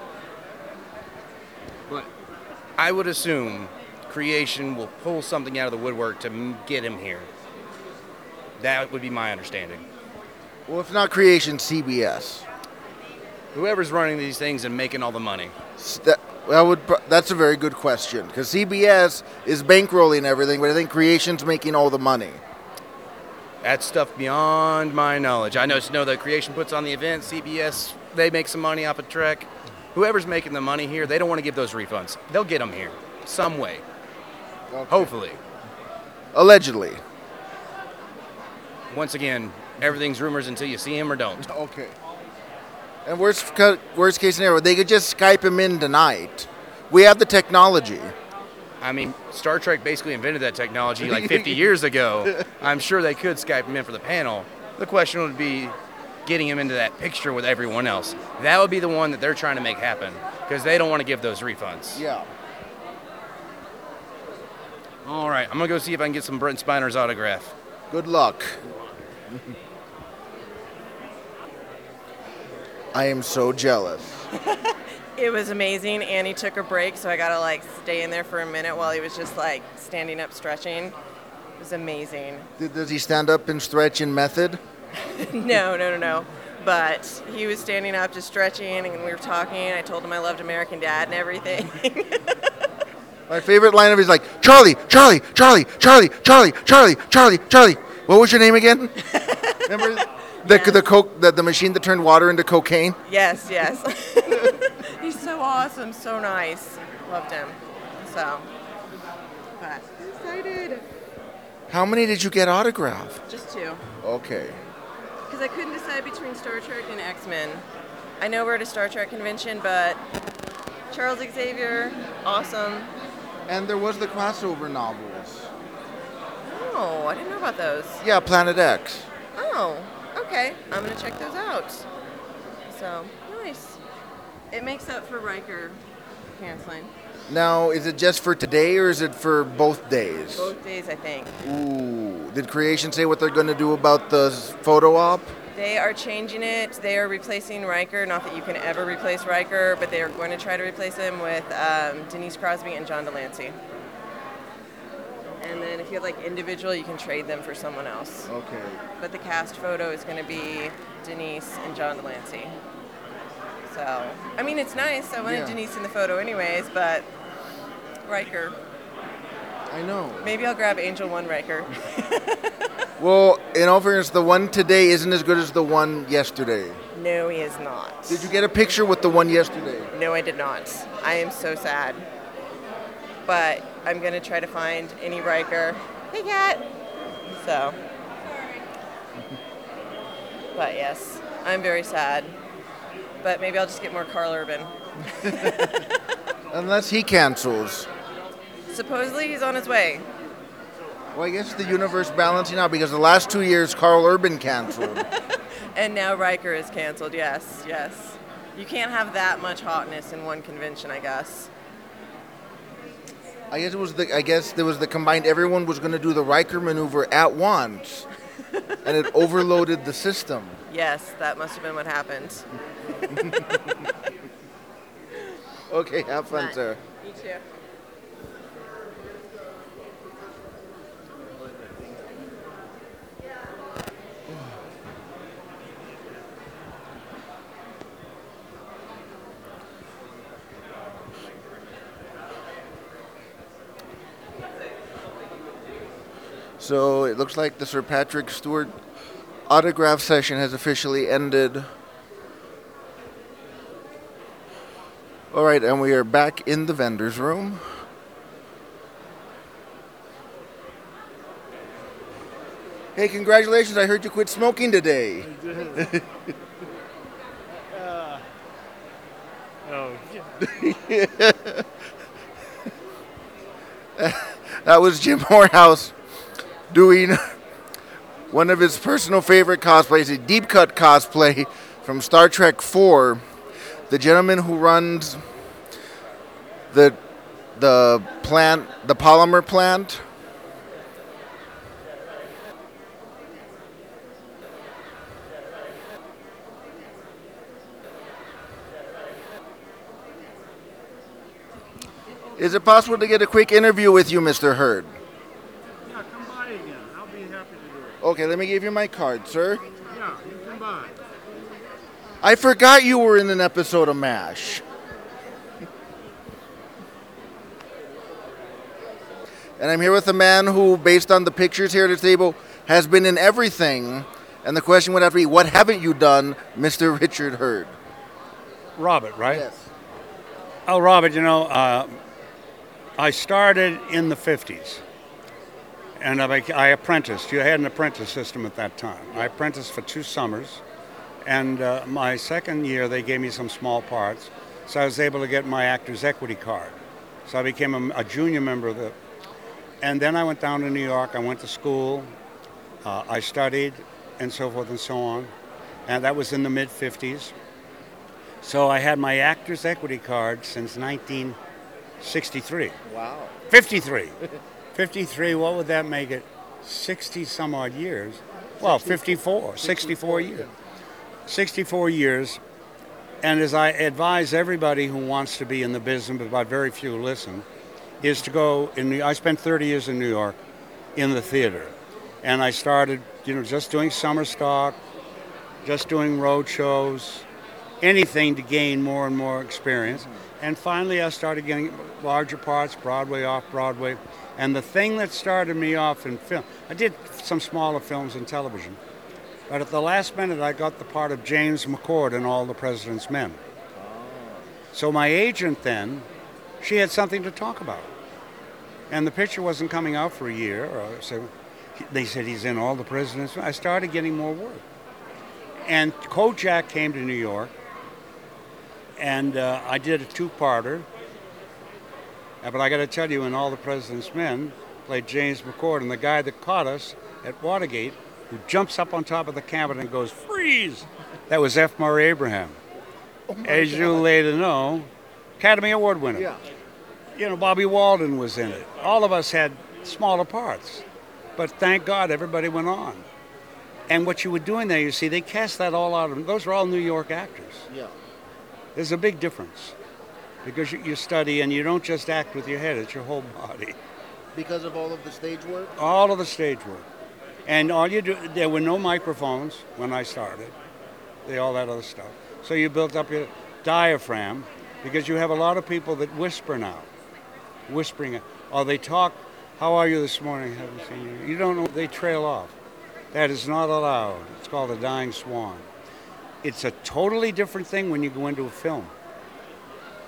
[SPEAKER 23] But I would assume creation will pull something out of the woodwork to get him here. That would be my understanding.
[SPEAKER 1] Well, if not creation, CBS.
[SPEAKER 23] Whoever's running these things and making all the money.
[SPEAKER 1] That, that would. That's a very good question because CBS is bankrolling everything, but I think creation's making all the money.
[SPEAKER 23] That's stuff beyond my knowledge. I just know that Creation puts on the event. CBS, they make some money off of Trek. Whoever's making the money here, they don't want to give those refunds. They'll get them here some way. Hopefully.
[SPEAKER 1] Allegedly.
[SPEAKER 23] Once again, everything's rumors until you see him or don't.
[SPEAKER 1] Okay. And worst worst case scenario, they could just Skype him in tonight. We have the technology.
[SPEAKER 23] I mean, Star Trek basically invented that technology like 50 *laughs* years ago. I'm sure they could Skype him in for the panel. The question would be getting him into that picture with everyone else. That would be the one that they're trying to make happen because they don't want to give those refunds.
[SPEAKER 1] Yeah.
[SPEAKER 23] All right, I'm gonna go see if I can get some Brent Spiner's autograph.
[SPEAKER 1] Good luck. I am so jealous. *laughs*
[SPEAKER 26] It was amazing. Annie took a break, so I got to like stay in there for a minute while he was just like standing up stretching. It was amazing.
[SPEAKER 1] Did, does he stand up and stretch in method? *laughs*
[SPEAKER 26] no, no, no, no. But he was standing up, just stretching, and we were talking. I told him I loved American Dad and everything. *laughs*
[SPEAKER 1] My favorite line of is like Charlie, Charlie, Charlie, Charlie, Charlie, Charlie, Charlie, Charlie. What was your name again? *laughs* Remember the yes. the, coke the, the machine that turned water into cocaine?
[SPEAKER 26] Yes, yes. He's so awesome, so nice. Loved him. So, but excited.
[SPEAKER 1] How many did you get autographed?
[SPEAKER 26] Just two.
[SPEAKER 1] Okay.
[SPEAKER 26] Because I couldn't decide between Star Trek and X Men. I know we're at a Star Trek convention, but Charles Xavier, awesome.
[SPEAKER 1] And there was the crossover novels.
[SPEAKER 26] Oh, I didn't know about those.
[SPEAKER 1] Yeah, Planet X.
[SPEAKER 26] Oh, okay. I'm gonna check those out. So nice. It makes up for Riker canceling.
[SPEAKER 1] Now, is it just for today or is it for both days?
[SPEAKER 26] Both days, I think.
[SPEAKER 1] Ooh. Did Creation say what they're going to do about the photo op?
[SPEAKER 26] They are changing it. They are replacing Riker. Not that you can ever replace Riker, but they are going to try to replace him with um, Denise Crosby and John de Lancie. And then if you have like individual, you can trade them for someone else.
[SPEAKER 1] Okay.
[SPEAKER 26] But the cast photo is going to be Denise and John de Lancie. So, I mean, it's nice. I wanted
[SPEAKER 1] Yeah.
[SPEAKER 26] Denise in the photo anyways, but Riker.
[SPEAKER 1] I know.
[SPEAKER 26] Maybe I'll grab Angel One Riker. *laughs* *laughs*
[SPEAKER 1] Well, in all fairness, the one today isn't as good as the one yesterday.
[SPEAKER 26] no, he is not.
[SPEAKER 1] Did you get a picture with the one yesterday?
[SPEAKER 26] No, I did not. I am so sad. But I'm going to try to find any Riker. Hey, cat. So. But yes, I'm very sad. But maybe I'll just get more Karl Urban. *laughs*
[SPEAKER 1] Unless he cancels.
[SPEAKER 26] Supposedly he's on his way.
[SPEAKER 1] Well, I guess the universe balancing out because the last two years Karl Urban canceled. *laughs*
[SPEAKER 26] And now Riker is canceled. Yes, yes. You can't have that much hotness in one convention, I guess.
[SPEAKER 1] I guess it was the. I guess there was the combined. Everyone was going to do the Riker maneuver at once, *laughs* and it overloaded the system.
[SPEAKER 26] Yes, that must have been what happened. *laughs*
[SPEAKER 1] Okay, have fun,
[SPEAKER 26] But-
[SPEAKER 1] sir.
[SPEAKER 26] You too.
[SPEAKER 1] So it looks like the Sir Patrick Stewart autograph session has officially ended. All right, and we are back in the vendor's room. Hey, congratulations! I heard you quit smoking today. *laughs*
[SPEAKER 27] Uh, oh, *laughs*
[SPEAKER 1] that was Jim Morehouse doing one of his personal favorite cosplays, a deep cut cosplay from Star Trek 4. The gentleman who runs the the plant, the polymer plant. Is it possible to get a quick interview with you, Mr. Herd?
[SPEAKER 27] yeah, come by again. I'll be happy to do it.
[SPEAKER 1] Okay, let me give you my card, sir.
[SPEAKER 27] Yeah, you come by.
[SPEAKER 1] I forgot you were in an episode of MASH. And I'm here with a man who, based on the pictures here at the table, has been in everything. And the question would have to be, what haven't you done, Mr. *laughs* Richard Herd?
[SPEAKER 28] Robert, right? Yes. Oh, Robert, you know, uh, I started in the 50s. And I, I apprenticed. You had an apprentice system at that time. I apprenticed for two summers. And uh, my second year, they gave me some small parts. So I was able to get my actor's equity card. So I became a, a junior member of the. And then I went down to New York. I went to school. Uh, I studied and so forth and so on. And that was in the mid 50s. So I had my actor's equity card since 1963.
[SPEAKER 1] Wow.
[SPEAKER 28] 53. *laughs* 53, what would that make it? 60 some odd years. Well, 54, 64 years. 64 years. And as I advise everybody who wants to be in the business, but very few listen, is to go in New I spent 30 years in New York. in the theater. And I started, you know, just doing summer stock, just doing road shows, anything to gain more and more experience. And finally, I started getting larger parts, Broadway, off Broadway. And the thing that started me off in film, I did some smaller films and television. But at the last minute, I got the part of James McCord in All the President's Men. So my agent then, she had something to talk about. And the picture wasn't coming out for a year. Or so they said he's in All the President's Men. I started getting more work. And Kojak came to New York, and uh, I did a two-parter. Uh, But I got to tell you, in All the President's Men, played James McCord, and the guy that caught us at Watergate, who jumps up on top of the cabinet and goes, freeze! That was F. Murray Abraham. As you later know, Academy Award winner.
[SPEAKER 1] Yeah.
[SPEAKER 28] You know, Bobby Walden was in it. All of us had smaller parts. But thank God everybody went on. And what you were doing there, you see, they cast that all out of them. Those were all New York actors.
[SPEAKER 1] Yeah.
[SPEAKER 28] There's a big difference because you, you study and you don't just act with your head, it's your whole body.
[SPEAKER 1] Because of all of the stage work?
[SPEAKER 28] All of the stage work. And all you do, there were no microphones when I started, they, all that other stuff. So you built up your diaphragm because you have a lot of people that whisper now, whispering, or they talk, How are you this morning? Haven't seen you. You don't know, they trail off. That is not allowed. It's called a dying swan. It's a totally different thing when you go into a film.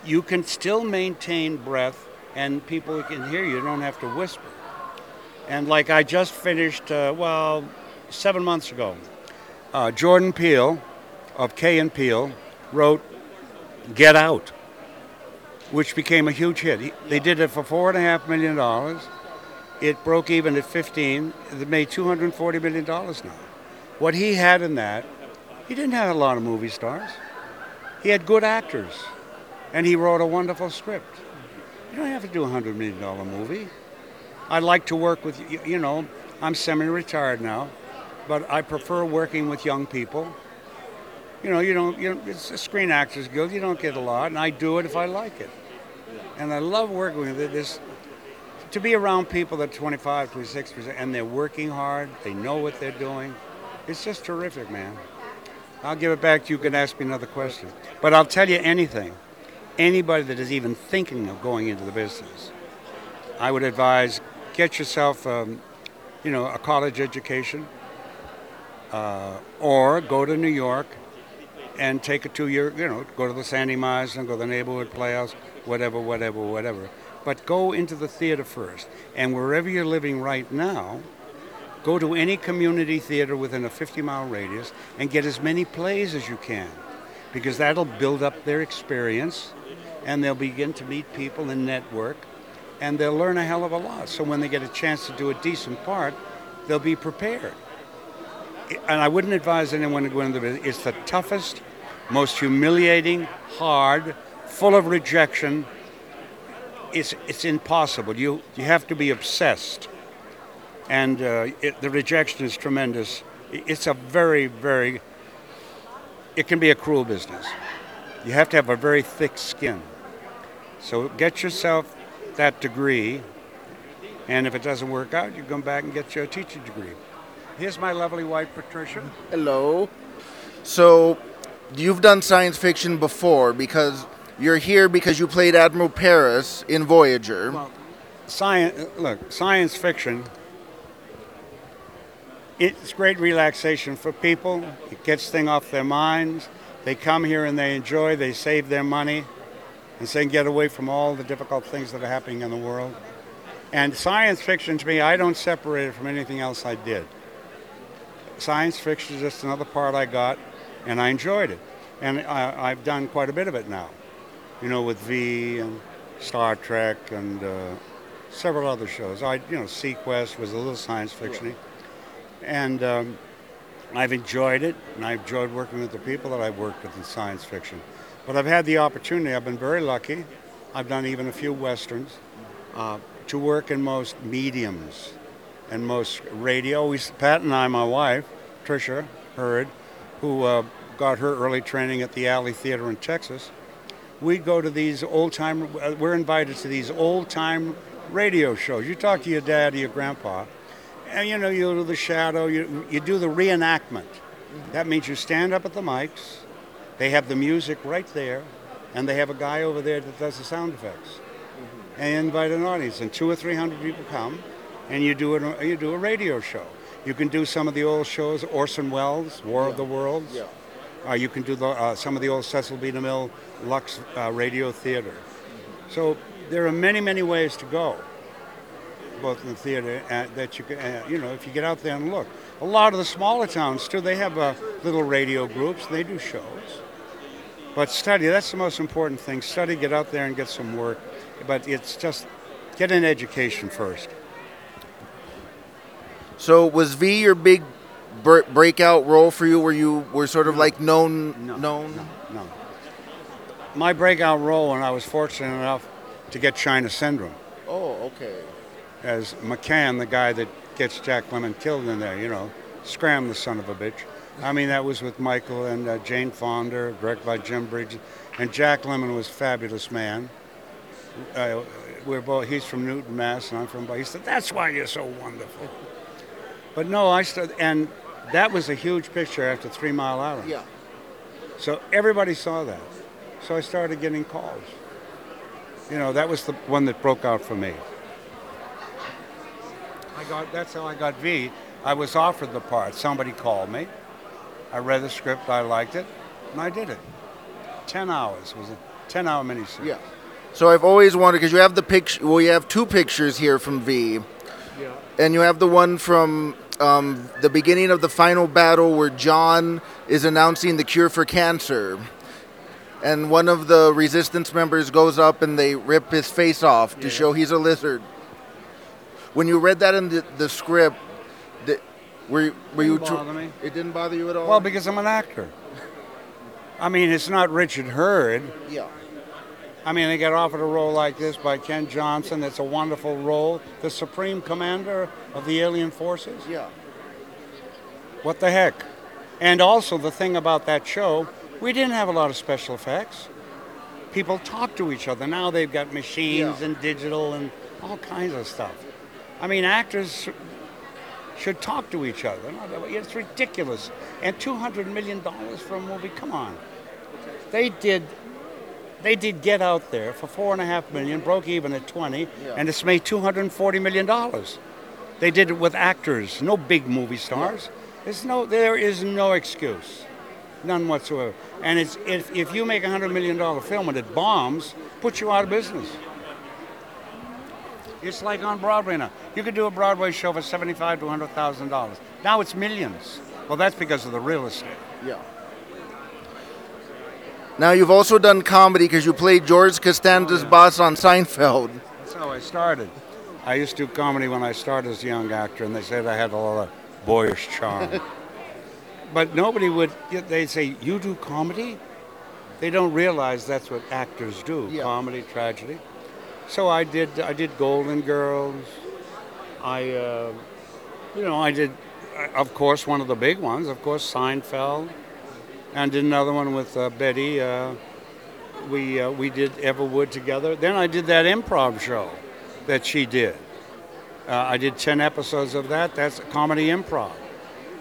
[SPEAKER 28] You can still maintain breath and people can hear you. You don't have to whisper. And like I just finished, uh, well, seven months ago, uh, Jordan Peele of Key and Peele wrote Get Out, which became a huge hit. He, They did it for four and a half million dollars. It broke even at 15. It made 240 million dollars now. What he had in that, he didn't have a lot of movie stars. He had good actors, and he wrote a wonderful script. You don't have to do a hundred million dollar movie. I like to work with you. Know, I'm semi-retired now, but I prefer working with young people. You know, you don't. You know, it's a Screen Actors Guild. You don't get a lot, and I do it if I like it. And I love working with it. This to be around people that are 25, 26 percent, and they're working hard. They know what they're doing. It's just terrific, man. I'll give it back to you. You can ask me another question, but I'll tell you anything. Anybody that is even thinking of going into the business, I would advise get yourself, um, you know, a college education, uh, or go to New York and take a two-year, you know, go to the Sandy and go to the neighborhood playhouse, whatever, whatever, whatever. But go into the theater first, and wherever you're living right now, go to any community theater within a 50-mile radius and get as many plays as you can, because that'll build up their experience, and they'll begin to meet people and network, and they'll learn a hell of a lot. So when they get a chance to do a decent part, they'll be prepared. And I wouldn't advise anyone to go into the business. It's the toughest, most humiliating, hard, full of rejection. It's, it's impossible. You, you have to be obsessed. And uh, it, the rejection is tremendous. It's a very, very, it can be a cruel business. You have to have a very thick skin. So get yourself that degree, and if it doesn't work out, you come back and get your teaching degree. Here's my lovely wife, Patricia.
[SPEAKER 1] Hello. So, you've done science fiction before because you're here because you played Admiral Paris in Voyager.
[SPEAKER 28] Well, Science, look, science fiction. It's great relaxation for people. It gets things off their minds. They come here and they enjoy. They save their money, and so they can get away from all the difficult things that are happening in the world. And science fiction, to me, I don't separate it from anything else I did. Science fiction is just another part I got, and I enjoyed it. And I, I've done quite a bit of it now, you know, with V and Star Trek and uh, several other shows. I, you know, seaQuest was a little science fiction and um, I've enjoyed it, and I've enjoyed working with the people that I've worked with in science fiction. But I've had the opportunity, I've been very lucky, I've done even a few westerns, uh, to work in most mediums and most radio. We, Pat and I, my wife, Tricia Herd, who uh, got her early training at the Alley Theater in Texas, we go to these old time, uh, we're invited to these old time radio shows. You talk to your dad or your grandpa, And you know, you do the shadow, you, you do the reenactment. That means you stand up at the mics, they have the music right there, and they have a guy over there that does the sound effects. And you invite an audience, and two or three hundred people come, and you do, it, you do a radio show. You can do some of the old shows, Orson Welles, War of the Worlds.
[SPEAKER 1] Yeah.
[SPEAKER 28] Uh, you can do the, uh, some of the old Cecil B. DeMille Lux uh, Radio Theater. So there are many, many ways to go, both in the theater uh, that you can, uh, you know, if you get out there and look. A lot of the smaller towns too, they have uh, little radio groups. They do shows. But study, that's the most important thing. Study, get out there and get some work. But it's just get an education first.
[SPEAKER 1] So was V your big br- breakout role for you, where you were sort of like known, known?
[SPEAKER 28] No. My breakout role when I was fortunate enough to get China Syndrome
[SPEAKER 1] Oh, okay.
[SPEAKER 28] As McCann, the guy that gets Jack Lemmon killed in there, you know, Scram the son of a bitch. I mean, that was with Michael and uh, Jane Fonda, directed by Jim Bridges. And Jack Lemmon was a fabulous man. Uh, we're both, he's from Newton, Mass, and I'm from, he said, that's why you're so wonderful. But no, I started, and that was a huge picture after Three Mile Island.
[SPEAKER 1] Yeah.
[SPEAKER 28] So everybody saw that. So I started getting calls. You know, that was the one that broke out for me. Got that's how I got V. I was offered the part. Somebody called me. I read the script, I liked it, and I did it. Ten hours it was a ten hour miniseries.
[SPEAKER 1] Yeah. So I've always wanted because you have the picture. Well, you have two pictures here from V,
[SPEAKER 28] Yeah.
[SPEAKER 1] and you have the one from um, the beginning of the final battle where John is announcing the cure for cancer, and one of the resistance members goes up and they rip his face off to show he's a lizard. When you read that in the, the script, the, were you, were
[SPEAKER 28] Didn't bother me.
[SPEAKER 1] It didn't bother you at all.
[SPEAKER 28] Well, because I'm an actor. I mean, it's not Richard Herd.
[SPEAKER 1] yeah.
[SPEAKER 28] I mean, they get offered a role like this by Ken Johnson. It's a wonderful role. The Supreme Commander of the Alien Forces.
[SPEAKER 1] Yeah.
[SPEAKER 28] What the heck? And also, the thing about that show, we didn't have a lot of special effects. People talk to each other. Now they've got machines
[SPEAKER 1] Yeah.
[SPEAKER 28] and digital and all kinds of stuff. I mean, actors should talk to each other. It's ridiculous. And $200 million for a movie, come on. They did. They did get out there for four and a half million, broke even at 20,
[SPEAKER 1] Yeah.
[SPEAKER 28] and it's made 240 million dollars. They did it with actors, no big movie stars. There's no, there is no excuse, none whatsoever. And it's if, if you make a hundred million dollar film and it bombs, puts you out of business. It's like on Broadway now. You could do a Broadway show for seventy-five to hundred thousand dollars. Now it's millions. Well, that's because of the real estate.
[SPEAKER 1] Yeah. Now you've also done comedy because you played George Costanza's oh, boss on Seinfeld.
[SPEAKER 28] That's how I started. I used to do comedy when I started as a young actor, and they said I had a lot of boyish charm. *laughs* but nobody would, they'd say, You do comedy? They don't realize that's what actors do
[SPEAKER 1] Yeah.
[SPEAKER 28] comedy, tragedy. So I did, I did Golden Girls. I, uh, you know, I did, of course, one of the big ones, of course, Seinfeld. And did another one with uh, Betty. Uh, we uh, we did Everwood together. Then I did that improv show that she did. Uh, I did ten episodes of that. That's comedy improv.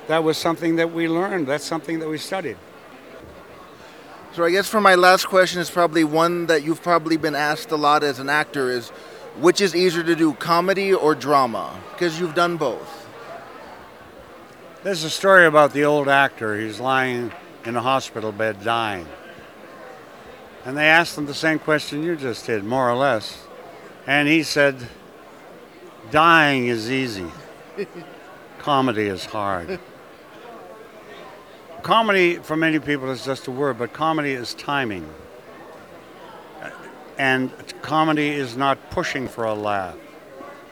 [SPEAKER 28] That was something that we learned. That's something that we studied.
[SPEAKER 1] So I guess for my last question is probably one that you've probably been asked a lot as an actor is which is easier to do, comedy or drama? Because you've done both.
[SPEAKER 28] There's a story about the old actor. He's lying in a hospital bed dying. And they asked him the same question you just did, more or less. And he said, Dying is easy, *laughs* comedy is hard. Comedy, for many people, is just a word, but comedy is timing. And comedy is not pushing for a laugh.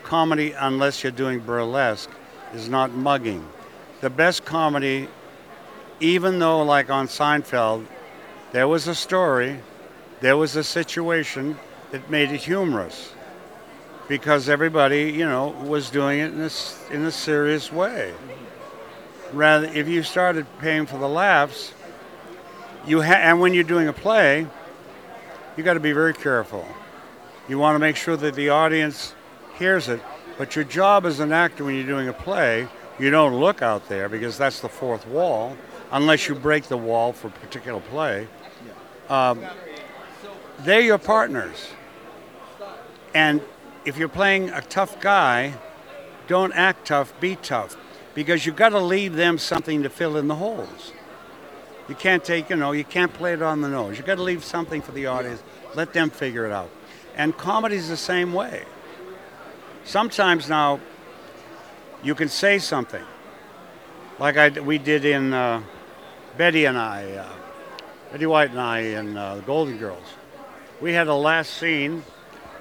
[SPEAKER 28] Comedy, unless you're doing burlesque, is not mugging. The best comedy, even though, like on Seinfeld, there was a story, there was a situation that made it humorous because everybody, you know, was doing it in a, in a serious way. Rather, if you started paying for the laughs, you ha- and when you're doing a play, you got to be very careful. You want to make sure that the audience hears it, But your job as an actor when you're doing a play, you don't look out there because that's the fourth wall, unless you break the wall for a particular play. Um, they're your partners. And if you're playing a tough guy, don't act tough, be tough. Because you've got to leave them something to fill in the holes. You can't take, you know, you can't play it on the nose. You've got to leave something for the audience. Let them figure it out. And comedy's the same way. Sometimes now, you can say something. Like I, we did in uh, Betty and I, uh, Betty White and I in uh, The Golden Girls. We had a last scene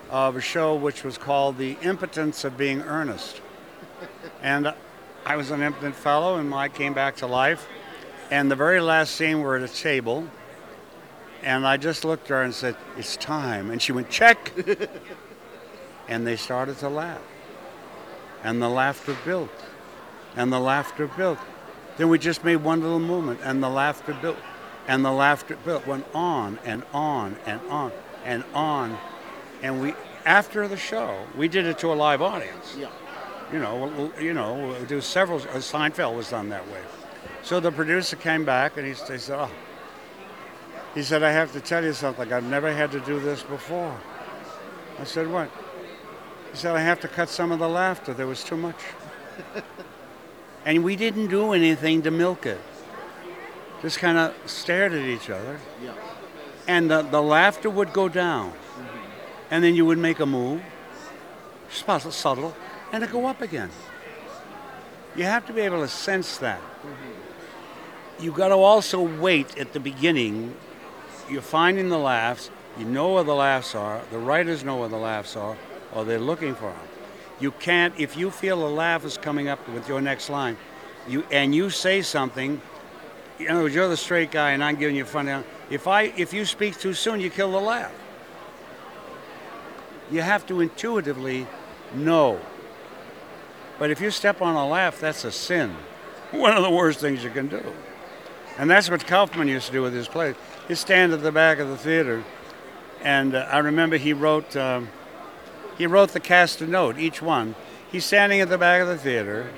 [SPEAKER 28] of a show which was called The Impotence of Being Earnest. And I was an impotent fellow, and I came back to life. And the very last scene, we're at a table, and I just looked at her and said, It's time. And she went, Check. *laughs* and they started to laugh. And the laughter built. And the laughter built. Then we just made one little movement, and the laughter built. And the laughter built. Went on and on and on and on. And we, after the show, we did it to a live audience.
[SPEAKER 1] Yeah.
[SPEAKER 28] You know, you know, there was several. uh, Seinfeld was done that way. So the producer came back and he, he said, "Oh," he said, "I have to tell you something. I've never had to do this before." I said, "What?" He said, "I have to cut some of the laughter. There was too much." *laughs* and we didn't do anything to milk it. Just kind of stared at each other,
[SPEAKER 1] Yeah.
[SPEAKER 28] and the, the laughter would go down, and then you would make a move, subtle, and to go up again. You have to be able to sense that. Mm-hmm. You've got to also wait at the beginning. You're finding the laughs. You know where the laughs are. The writers know where the laughs are, or they're looking for them. You can't. If you feel a laugh is coming up with your next line, you and you say something. You know, you're the straight guy, and I'm giving you a funny. If I, if you speak too soon, you kill the laugh. You have to intuitively know. But if you step on a laugh, that's a sin. One of the worst things you can do. And that's what Kaufman used to do with his plays. He'd stand at the back of the theater, and uh, I remember he wrote um, he wrote the cast a note, each one. He's standing at the back of the theater.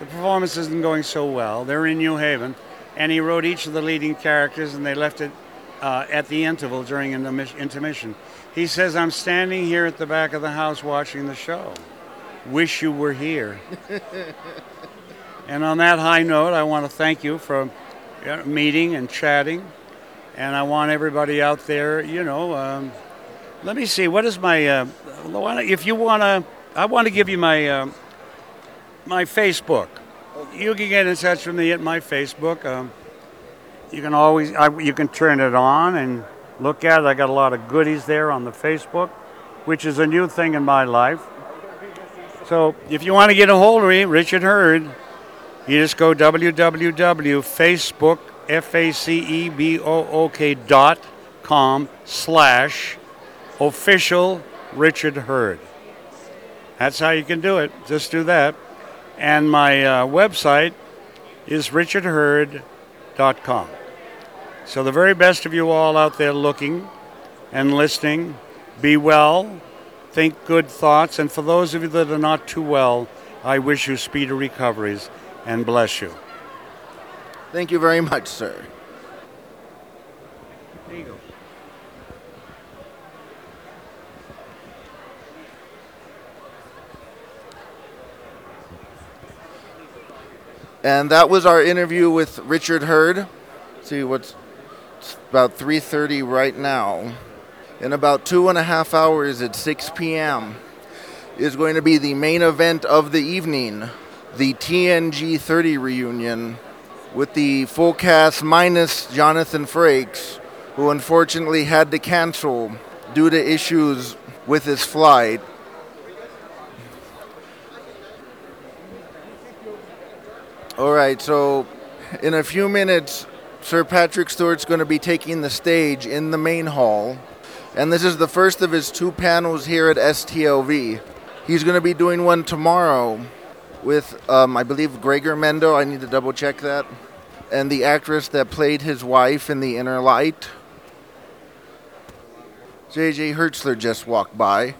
[SPEAKER 28] The performance isn't going so well. They're in New Haven, and he wrote each of the leading characters, and they left it uh, at the interval during intermis- intermission. He says, "I'm standing here at the back of the house watching the show. Wish you were here." And on that high note, I want to thank you for uh, meeting and chatting. And I want everybody out there, you know, um, let me see, what is my, uh, if you want to, I want to give you my, um my Facebook. You can get in touch with me at my Facebook. Um, you can always, I, you can turn it on and look at it. I got a lot of goodies there on the Facebook, which is a new thing in my life. So if you want to get a hold of me, Richard Herd, you just go www.facebook, F-A-C-E-B-O-O-K dot com slash official Richard Herd. That's how you can do it. Just do that. And my uh, website is richardherd.com. So the very best of you all out there looking and listening, be well, think good thoughts, and for those of you that are not too well, I wish you speedy recoveries and bless you.
[SPEAKER 1] Thank you very much, sir.
[SPEAKER 28] There you go.
[SPEAKER 1] And that was our interview with Richard Herd. See what's about 3:30 right now. In about two and a half hours at 6 p.m. is going to be the main event of the evening, the TNG 30 reunion, with the full cast minus Jonathan Frakes, who unfortunately had to cancel due to issues with his flight. All right, so in a few minutes, Sir Patrick Stewart's going to be taking the stage in the main hall. And this is the first of his two panels here at STLV. He's going to be doing one tomorrow with, um, I believe, Gregor Mendo. I need to double check that. And the actress that played his wife in The Inner Light. J.G. Hertzler just walked by.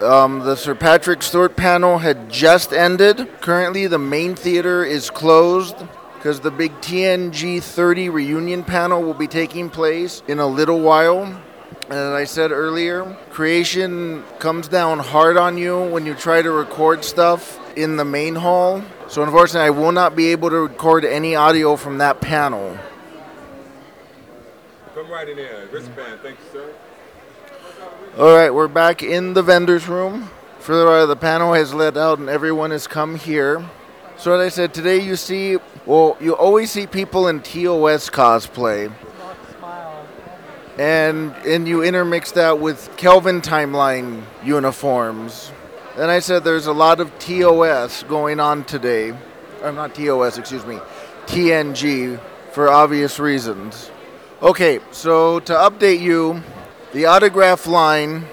[SPEAKER 1] Um, the Sir Patrick Stewart panel had just ended. Currently, the main theater is closed because the big TNG 30 reunion panel will be taking place in a little while. And as I said earlier, creation comes down hard on you when you try to record stuff in the main hall. So, unfortunately, I will not be able to record any audio from that panel.
[SPEAKER 29] Come right in here. Wristband, thank you, sir.
[SPEAKER 1] All right, we're back in the vendor's room. Further, out, the panel has let out and everyone has come here. So, as I said, today you see, well, you always see people in TOS cosplay. And, and you intermix that with Kelvin Timeline uniforms. And I said there's a lot of TOS going on today. Or not TOS, excuse me, TNG for obvious reasons. Okay, so to update you, the autograph line.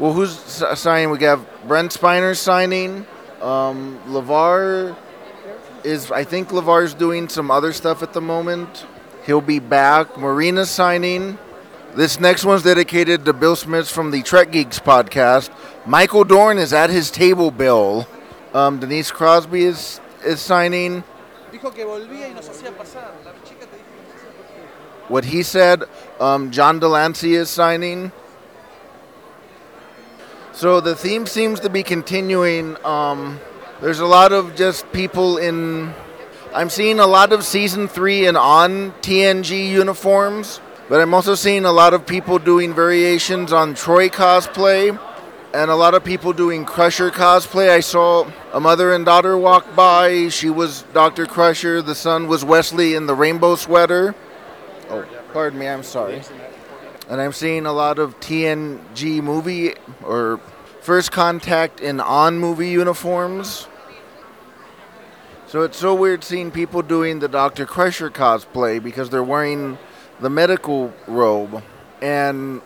[SPEAKER 1] Well, who's signing? We have Brent Spiner signing. Um, LeVar is, I think LeVar's doing some other stuff at the moment. He'll be back. Marina's signing. This next one's dedicated to Bill Smith from the Trek Geeks podcast. Michael Dorn is at his table, Bill. Um, Denise Crosby is is signing.
[SPEAKER 12] Dijo que volvía y nos hacía pasar. La chica te dijo que nos hacía pasar.
[SPEAKER 1] What he said, um, John de Lancie is signing. So the theme seems to be continuing. Um, there's a lot of just people in. I'm seeing a lot of season three and on TNG uniforms, but I'm also seeing a lot of people doing variations on Troi cosplay and a lot of people doing Crusher cosplay. I saw a mother and daughter walk by. She was Dr. Crusher. The son was Wesley in the rainbow sweater. Oh, pardon me, I'm sorry. And I'm seeing a lot of TNG movie or First Contact in on movie uniforms. So it's so weird seeing people doing the Dr. Crusher cosplay because they're wearing the medical robe. And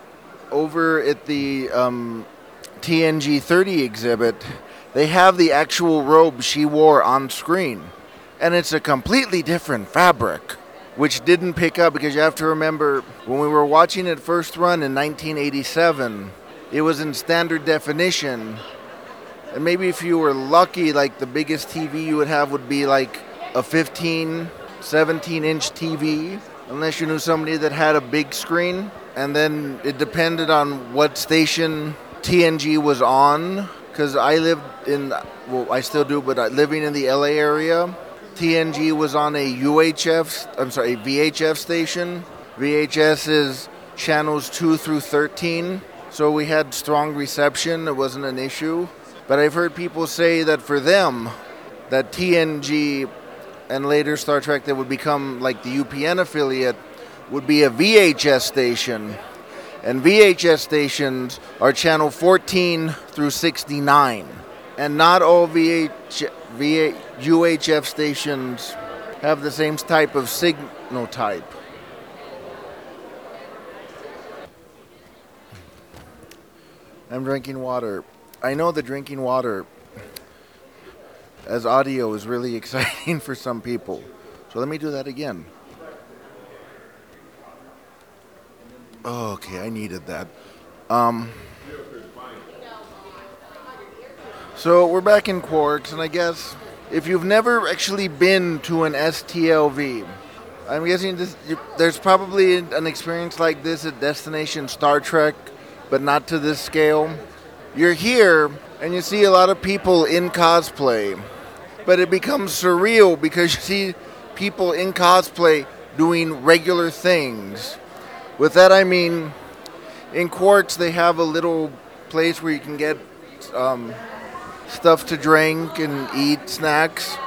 [SPEAKER 1] over at the um, TNG 30 exhibit, they have the actual robe she wore on screen. And it's a completely different fabric, which didn't pick up because you have to remember when we were watching it first run in 1987, it was in standard definition. And maybe if you were lucky, like the biggest TV you would have would be like a 15, 17 inch TV, unless you knew somebody that had a big screen. And then it depended on what station TNG was on. Because I lived in, well, I still do, but I, living in the LA area, TNG was on a UHF, I'm sorry, VHF station. VHS is channels 2 through 13. So we had strong reception, it wasn't an issue. But I've heard people say that for them, that TNG and later Star Trek that would become like the UPN affiliate would be a VHS station. And VHS stations are channel 14 through 69. And not all VH, VH, UHF stations have the same type of signal type. I'm drinking water. I know the drinking water as audio is really *laughs* exciting for some people. So let me do that again. Okay, I needed that. Um, so we're back in Quarks, and I guess if you've never actually been to an STLV, I'm guessing this, you, there's probably an experience like this at Destination Star Trek, but not to this scale. You're here and you see a lot of people in cosplay, but it becomes surreal because you see people in cosplay doing regular things. With that, I mean, in Quarks, they have a little place where you can get um, stuff to drink and eat, snacks.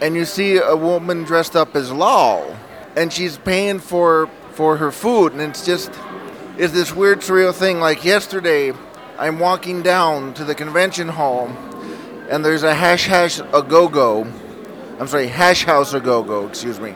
[SPEAKER 1] And you see a woman dressed up as Lal, and she's paying for for her food, and it's just it's this weird, surreal thing. Like yesterday, I'm walking down to the convention hall, and there's a hash hash a go go. I'm sorry, hash house a go go. Excuse me.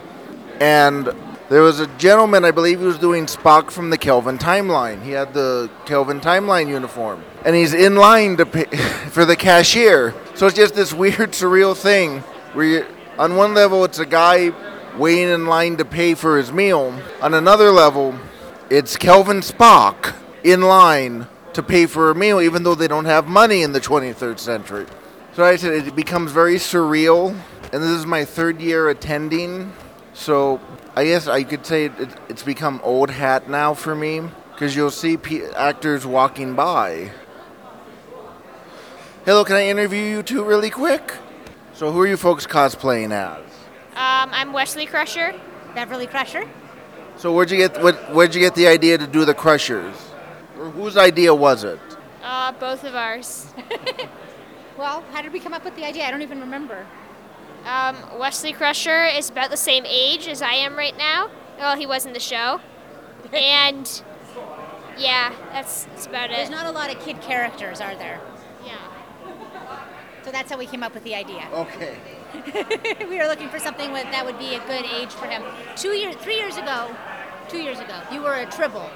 [SPEAKER 1] And there was a gentleman, I believe he was doing Spock from the Kelvin timeline. He had the Kelvin timeline uniform, and he's in line to pay *laughs* for the cashier. So it's just this *laughs* weird, surreal thing where you, on one level it's a guy waiting in line to pay for his meal. On another level, it's Kelvin Spock in line to pay for a meal, even though they don't have money in the 23rd century. So I said it becomes very surreal, and this is my third year attending. So I guess I could say it, it's become old hat now for me because you'll see pe actors walking by. Hello, can I interview you two really quick? So who are you folks cosplaying as?
[SPEAKER 30] Um, I'm Wesley Crusher. Beverly Crusher.
[SPEAKER 1] So where'd you get what? Where'd you get the idea to do the crushers? Or whose idea was it?
[SPEAKER 30] Uh, both of ours. *laughs*
[SPEAKER 17] Well, how did we come up with the idea? I don't even remember.
[SPEAKER 30] Um, Wesley Crusher is about the same age as I am right now. Well, he was in the show. *laughs* and yeah, that's, that's about
[SPEAKER 17] There's
[SPEAKER 30] it.
[SPEAKER 17] There's not a lot of kid characters, are there?
[SPEAKER 30] Yeah.
[SPEAKER 17] So that's how we came up with the idea.
[SPEAKER 1] Okay. *laughs*
[SPEAKER 17] we were looking for something with, that would be a good age for him. Two years, three years ago, two years ago, you were a tribble,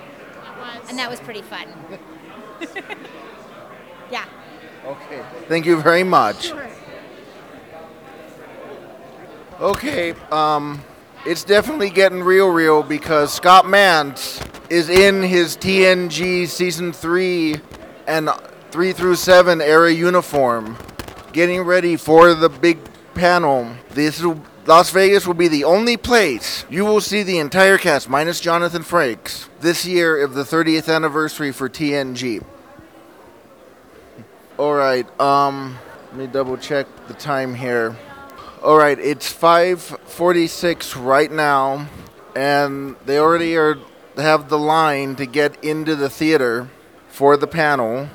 [SPEAKER 17] and that was pretty fun. *laughs* yeah.
[SPEAKER 1] Okay. Thank you very much. Okay, um, it's definitely getting real, real because Scott Mantz is in his TNG season three and three through seven era uniform, getting ready for the big panel. This will, Las Vegas will be the only place you will see the entire cast, minus Jonathan Frakes, this year of the 30th anniversary for TNG. All right. Um, let me double check the time here. All right, it's 5:46 right now, and they already are have the line to get into the theater for the panel.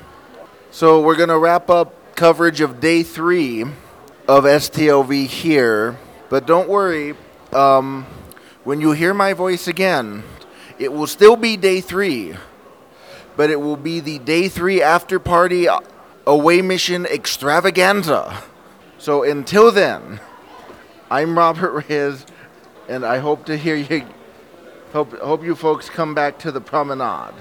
[SPEAKER 1] So we're gonna wrap up coverage of day three of STLV here, but don't worry. Um, when you hear my voice again, it will still be day three, but it will be the day three after party away mission extravaganza. So until then, I'm Robert Reyes, and I hope to hear you. Hope hope you folks come back to the promenade.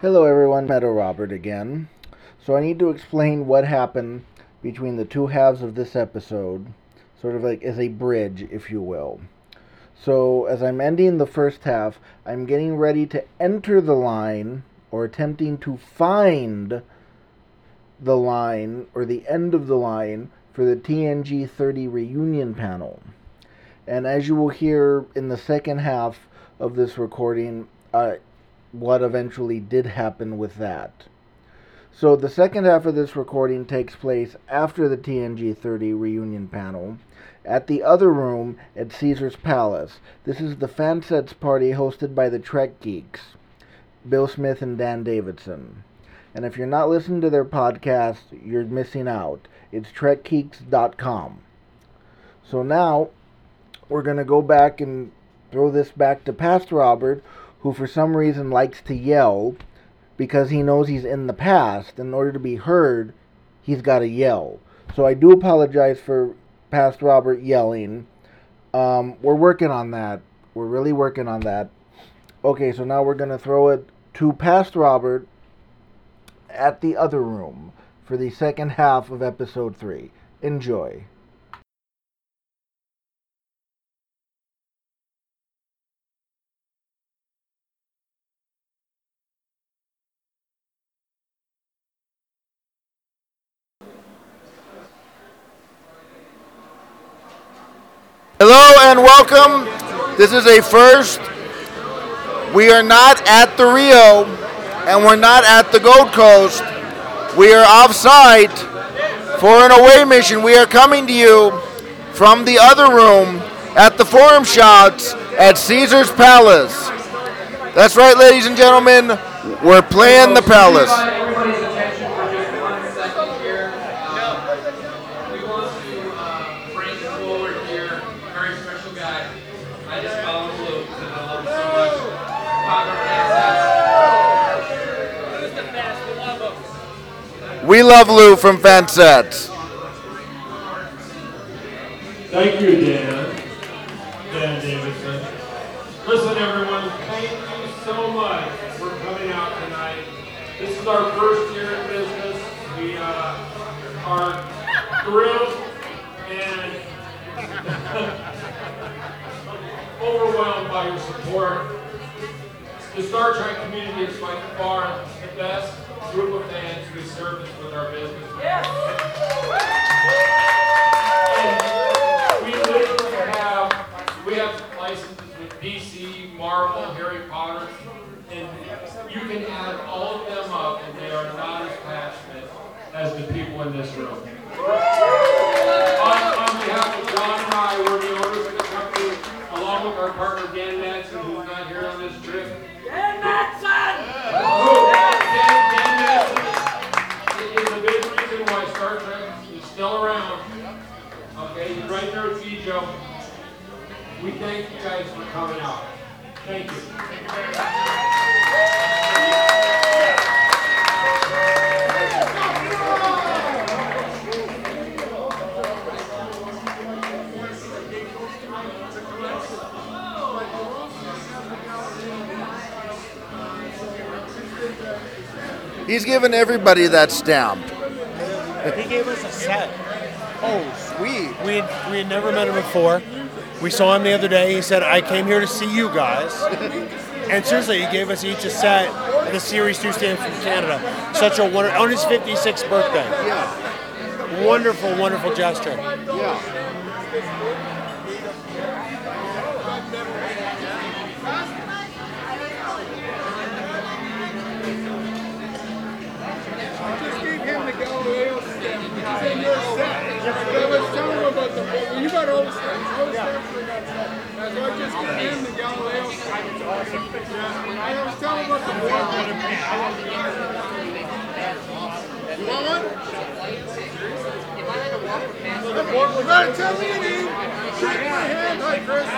[SPEAKER 1] Hello, everyone. Meadow Robert again. So I need to explain what happened between the two halves of this episode, sort of like as a bridge, if you will. So as I'm ending the first half, I'm getting ready to enter the line or attempting to find the line or the end of the line for the TNG 30 reunion panel. And as you will hear in the second half of this recording, uh, what eventually did happen with that. So the second half of this recording takes place after the TNG 30 reunion panel at the other room at Caesar's Palace. This is the Fansets party hosted by the Trek Geeks, Bill Smith and Dan Davidson. And if you're not listening to their podcast, you're missing out. It's trekgeeks.com. So now we're going to go back and throw this back to past Robert, who for some reason likes to yell because he knows he's in the past. In order to be heard, he's got to yell. So I do apologize for past Robert yelling. Um, we're working on that. We're really working on that. Okay, so now we're going to throw it to past Robert at the other room for the second half of episode 3. Enjoy. Hello and welcome. This is a first. We are not at the Rio and we're not at the Gold Coast. We are offsite for an away mission. We are coming to you from the other room at the Forum Shops at Caesar's Palace. That's right, ladies and gentlemen. We're playing the Palace. We love Lou from Fansets.
[SPEAKER 31] Thank you, Dan. Dan Davidson. Listen, everyone, thank you so much for coming out tonight. This is our first year in business. We uh, are thrilled and *laughs* overwhelmed by your support. The Star Trek community is by far the best group of fans we service with our business. And we literally have, we have licenses with DC, Marvel, Harry Potter, and you can add all of them up and they are not as passionate as the people in this room. On, on behalf of John and I, we're the owners of the company, along with our partner Dan Matson, who's not here on this trip. Dan Matson! You, Joe. We thank you guys for coming out. Thank you.
[SPEAKER 1] He's giving everybody that stamp.
[SPEAKER 32] He gave us a set. Oh, sweet. We had, we had never met him before. We saw him the other day. He said, I came here to see you guys. And seriously, he gave us each a set of the Series 2 stamps from Canada. Such a wonder on his 56th birthday.
[SPEAKER 1] Yeah.
[SPEAKER 32] Wonderful, wonderful gesture.
[SPEAKER 1] Yeah.
[SPEAKER 33] Just gave him the Galileo stamp. It's in your set. I was telling him about the, well, you got all the stamps, all the stamps for that set. And so I just gave him the Galileo. Yeah. I was telling him about the board. You want one? You gotta tell me your. Shake my hand. Hi, Chris. I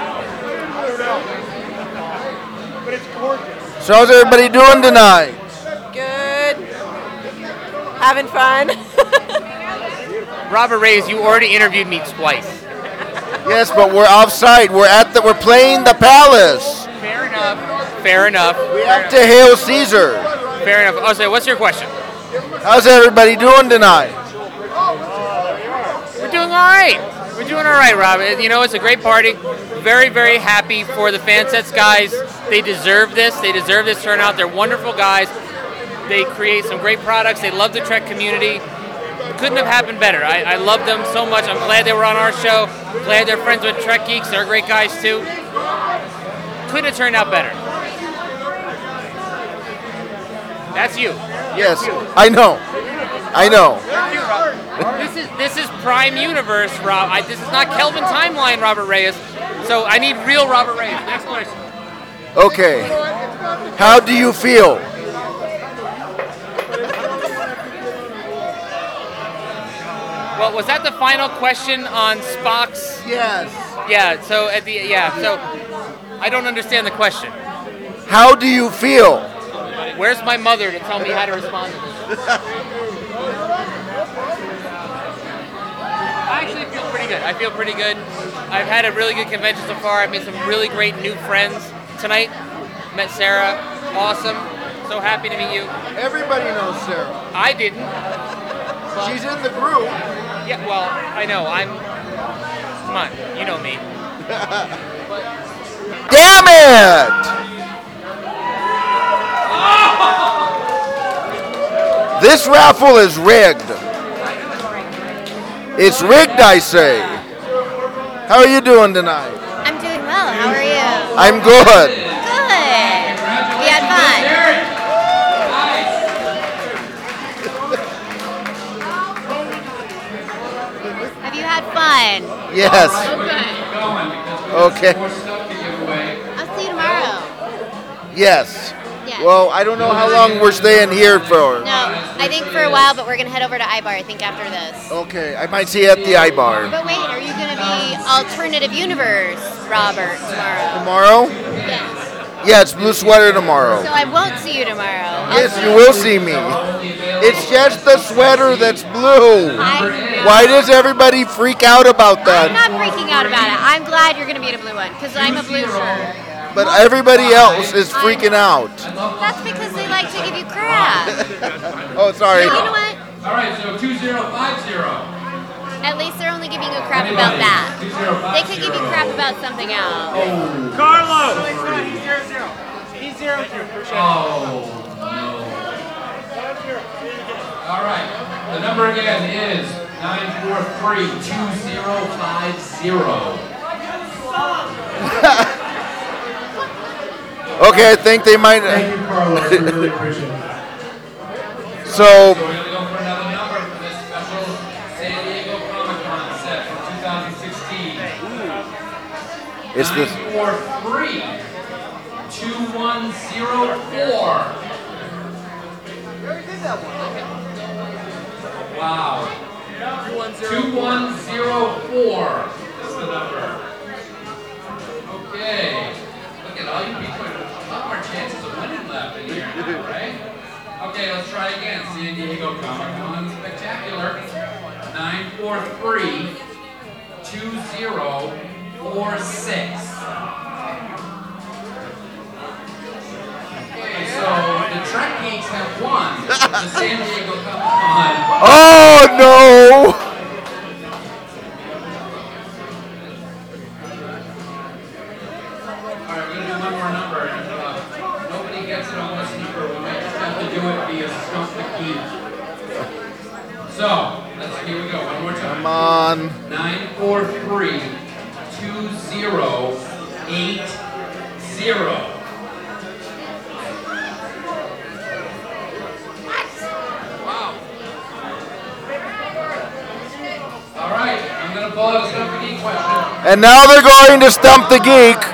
[SPEAKER 33] didn't know. But it's gorgeous.
[SPEAKER 1] So how's everybody doing tonight?
[SPEAKER 26] Good. Having fun. *laughs*
[SPEAKER 7] Robert Reyes, you already interviewed me twice.
[SPEAKER 1] Yes, but we're offsite. We're at the. We're playing the Palace.
[SPEAKER 7] Fair enough. Fair enough.
[SPEAKER 1] We have to hail Caesar.
[SPEAKER 7] Fair enough. So what's your question?
[SPEAKER 1] How's everybody doing tonight?
[SPEAKER 7] We're doing all right. We're doing all right, Rob. You know, it's a great party. Very, very happy for the Fansets guys. They deserve this. They deserve this turnout. They're wonderful guys. They create some great products. They love the Trek community. Couldn't have happened better. I, I love them so much. I'm glad they were on our show. Glad they're friends with Trek Geeks. They're great guys too. Couldn't have turned out better. That's you.
[SPEAKER 1] Yes, I know. I know.
[SPEAKER 7] This is this is Prime Universe, Rob. I, this is not Kelvin Timeline, Robert Reyes. So I need real Robert Reyes. Next question.
[SPEAKER 1] Okay. How do you feel?
[SPEAKER 7] Well, was that the final question on Spock's?
[SPEAKER 1] Yes.
[SPEAKER 7] Yeah. So at the yeah. So I don't understand the question.
[SPEAKER 1] How do you feel?
[SPEAKER 7] Where's my mother to tell me how to respond to this? I actually feel pretty good. I feel pretty good. I've had a really good convention so far. I've made some really great new friends tonight. Met Sarah. Awesome. So happy to meet you.
[SPEAKER 1] Everybody knows Sarah.
[SPEAKER 7] I didn't.
[SPEAKER 1] She's in the group.
[SPEAKER 7] Yeah, well, I know. I'm. Come on, you know me. *laughs*
[SPEAKER 1] Damn it! This raffle is rigged. It's rigged, I say. How are you doing tonight?
[SPEAKER 6] I'm doing well. How are you?
[SPEAKER 1] I'm good.
[SPEAKER 6] Good. Fun?
[SPEAKER 1] Yes.
[SPEAKER 6] Okay.
[SPEAKER 1] Okay.
[SPEAKER 6] I'll see you tomorrow.
[SPEAKER 1] Yes.
[SPEAKER 6] Yeah.
[SPEAKER 1] Well, I don't know how long we're staying here for.
[SPEAKER 6] No, I think for a while, but we're gonna head over to iBar. I think after this.
[SPEAKER 1] Okay, I might see you at the iBar.
[SPEAKER 6] But wait, are you gonna be alternative universe, Robert, tomorrow?
[SPEAKER 1] Tomorrow?
[SPEAKER 6] Yes.
[SPEAKER 1] Yeah, it's blue sweater tomorrow.
[SPEAKER 6] So I won't see you tomorrow.
[SPEAKER 1] Yes, you will see me. It's just the sweater that's blue. Why does everybody freak out about that?
[SPEAKER 6] I'm not freaking out about it. I'm glad you're gonna be in a blue one because I'm a blue shirt.
[SPEAKER 1] But everybody else is freaking out.
[SPEAKER 6] That's because they like to give you crap. *laughs*
[SPEAKER 1] Oh, sorry.
[SPEAKER 6] You know what?
[SPEAKER 31] All right, so 2050.
[SPEAKER 6] At least they're only giving you crap about that. They could give you crap about something else.
[SPEAKER 27] Carlos!
[SPEAKER 12] He's zero zero. He's zero zero.
[SPEAKER 31] Oh, no. All right. The number again is 943-2050. *laughs*
[SPEAKER 1] Okay, I think they might.
[SPEAKER 31] Thank you, Carlos. We really appreciate it.
[SPEAKER 1] So,
[SPEAKER 31] So we're going to go for another Wow. 2104 is the number. Okay. Look at all you people. A lot more chances of winning left in here now, right? Okay, let's try again. San Diego Comic Con Spectacular. 943 2046. Okay, so Geeks have won *laughs* the San Diego Comic Con.
[SPEAKER 1] oh no!
[SPEAKER 31] Alright, we're gonna do one more number. and, uh, nobody gets it on this number. We might just have to do it via Stump the. So, let's, here we go. One more time.
[SPEAKER 1] Come on.
[SPEAKER 31] Nine four three two zero eight zero.
[SPEAKER 1] And now they're going to stump the geek.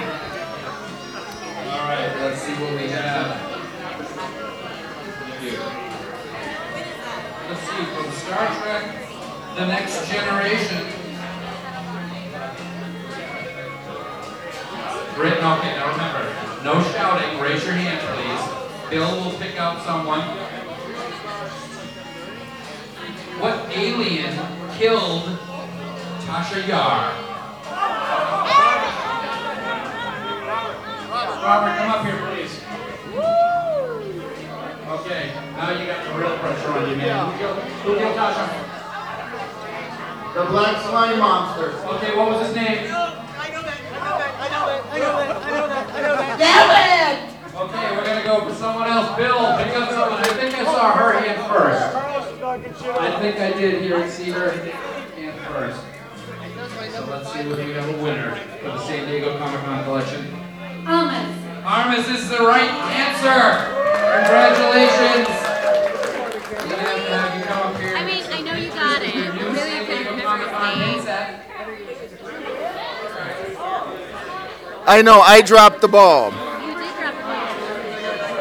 [SPEAKER 31] I
[SPEAKER 6] know,
[SPEAKER 1] I dropped the ball.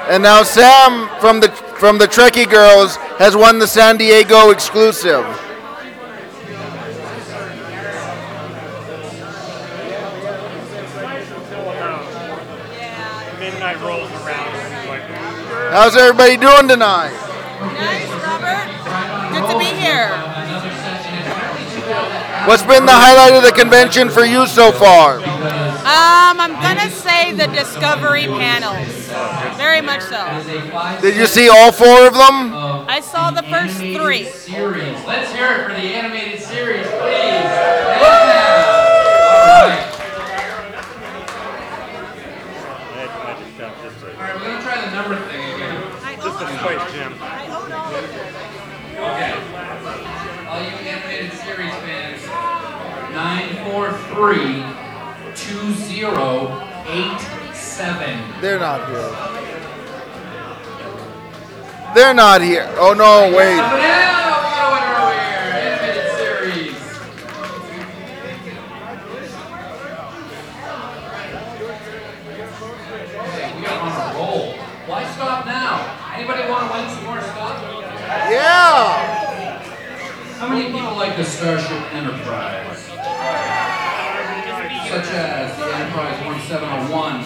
[SPEAKER 1] And now Sam from the from the Trekkie Girls has won the San Diego exclusive.
[SPEAKER 27] Midnight rolls around. and it's like,
[SPEAKER 1] How's everybody doing tonight? Nice, Robert.
[SPEAKER 26] Good to be here.
[SPEAKER 1] What's been the highlight of the convention for you so far?
[SPEAKER 26] Um, I'm gonna say the Discovery panels. Very much so.
[SPEAKER 1] Did you see all four of them?
[SPEAKER 26] I saw the first three.
[SPEAKER 31] Series. Let's hear it for the animated series, please. Yeah. All right. All right, we're gonna try the number thing again.
[SPEAKER 27] Just a space, Jim.
[SPEAKER 31] Okay. All you animated series fans, nine four three two zero eight seven.
[SPEAKER 1] They're not here. They're not here. Oh no, wait.
[SPEAKER 31] Somebody else we got a winner over here. Animated series. Okay, we are on a roll. Why stop now? Anybody want to win some more stuff?
[SPEAKER 1] Yeah.
[SPEAKER 31] How many people like the Starship Enterprise? Such as the Enterprise 1701,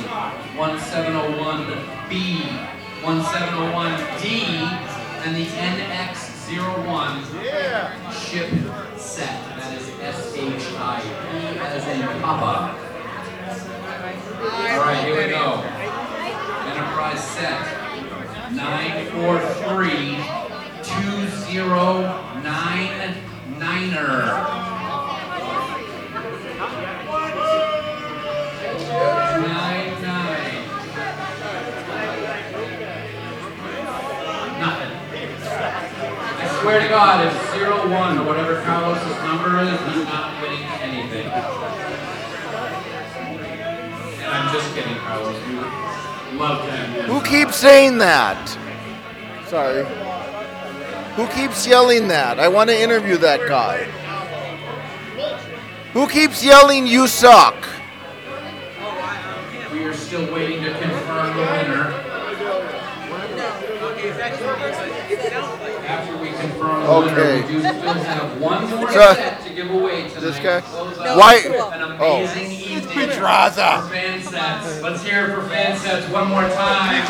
[SPEAKER 31] 1701B, 1701D, and the NX-01 ship set. That is S-H-I-P as in Papa. All right, here we go. Enterprise set. 943 2099 swear to God, if zero one or whatever Carlos's number is, he's not winning anything. And I'm just kidding, Carlos. We love you.
[SPEAKER 1] Who keeps saying that? Sorry. Who keeps yelling that? I want to interview that guy. Who keeps yelling, you suck?
[SPEAKER 31] We are still waiting the
[SPEAKER 1] Okay.
[SPEAKER 31] winner, we do still have one more
[SPEAKER 1] So-
[SPEAKER 31] set to give away tonight.
[SPEAKER 1] This guy?
[SPEAKER 31] Close out
[SPEAKER 1] Why-
[SPEAKER 31] An
[SPEAKER 1] oh.
[SPEAKER 31] amazing evening
[SPEAKER 1] Pedraza.
[SPEAKER 31] for fan sets. Let's hear it for fan sets one more time.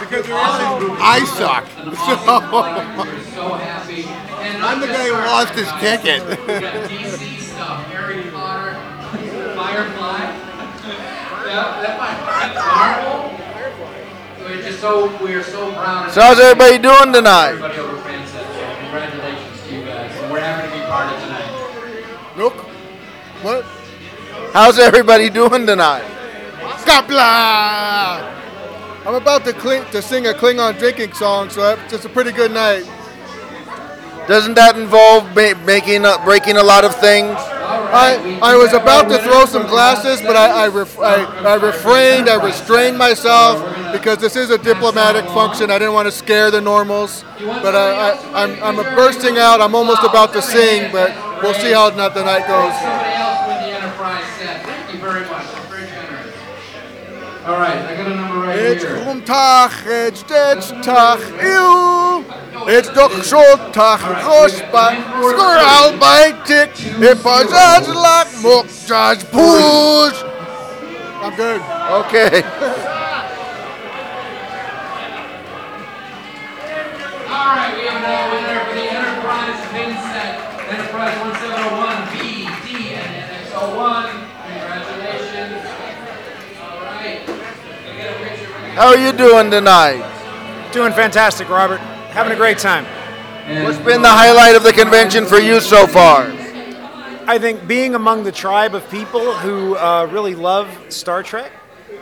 [SPEAKER 34] Because I suck. *laughs*
[SPEAKER 31] So happy. And
[SPEAKER 34] I'm the guy who lost his ticket.
[SPEAKER 31] We got DC stuff, Harry Potter, Firefly. Yeah, that might, Marvel. We're just so, we're so proud. of
[SPEAKER 1] So how's everybody doing tonight?
[SPEAKER 31] Everybody over fan congratulations to you guys. And we're happy to be part of tonight.
[SPEAKER 34] Look. What?
[SPEAKER 1] How's everybody doing tonight?
[SPEAKER 34] Qapla'! I'm about to, cling, to sing a Klingon drinking song, so it's a pretty good night.
[SPEAKER 1] Doesn't that involve ma- making uh, breaking a lot of things?
[SPEAKER 34] I, I was about to throw some glasses, but I, I, ref, I, I refrained, I restrained myself because this is a diplomatic function. I didn't want to scare the normals. But I, I, I'm, I'm bursting out. I'm almost about to sing, but we'll see how the night goes.
[SPEAKER 31] Somebody else win the enterprise set. Thank you very much. Very generous. All right, I got a number right
[SPEAKER 34] It's
[SPEAKER 31] here.
[SPEAKER 34] Groentag, it's Tag, eeuw. It's doch zo'n tag, rospa, squirrel bij tik, it was as like mock judge. I'm good.
[SPEAKER 1] Okay. *laughs*
[SPEAKER 31] All right, we have now a winner for the Enterprise pin set. Enterprise 1701, B, D, and NX01. Congratulations. All right. We get a picture with
[SPEAKER 1] How are you doing tonight?
[SPEAKER 35] Doing fantastic, Robert. Having a great time.
[SPEAKER 1] What's been the highlight of the convention for you so far?
[SPEAKER 35] I think being among the tribe of people who uh, really love Star Trek,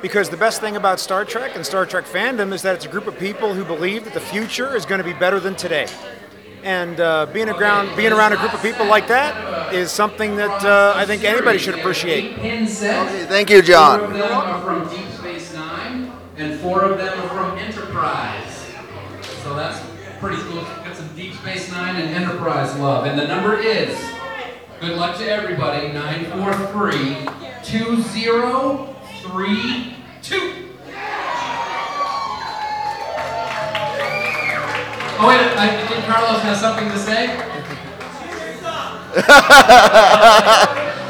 [SPEAKER 35] because the best thing about Star Trek and Star Trek fandom is that it's a group of people who believe that the future is going to be better than today. And uh, being around being around a group of people like that is something that uh, I think anybody should appreciate.
[SPEAKER 1] Okay, thank you, John.
[SPEAKER 31] Four of them are from Deep Space Nine, and four of them are from Enterprise. So that's pretty cool. Got some Deep Space Nine and Enterprise love. And the number is, good luck to everybody, 943 2032. Oh, wait, I think Carlos has something to say. *laughs* *laughs*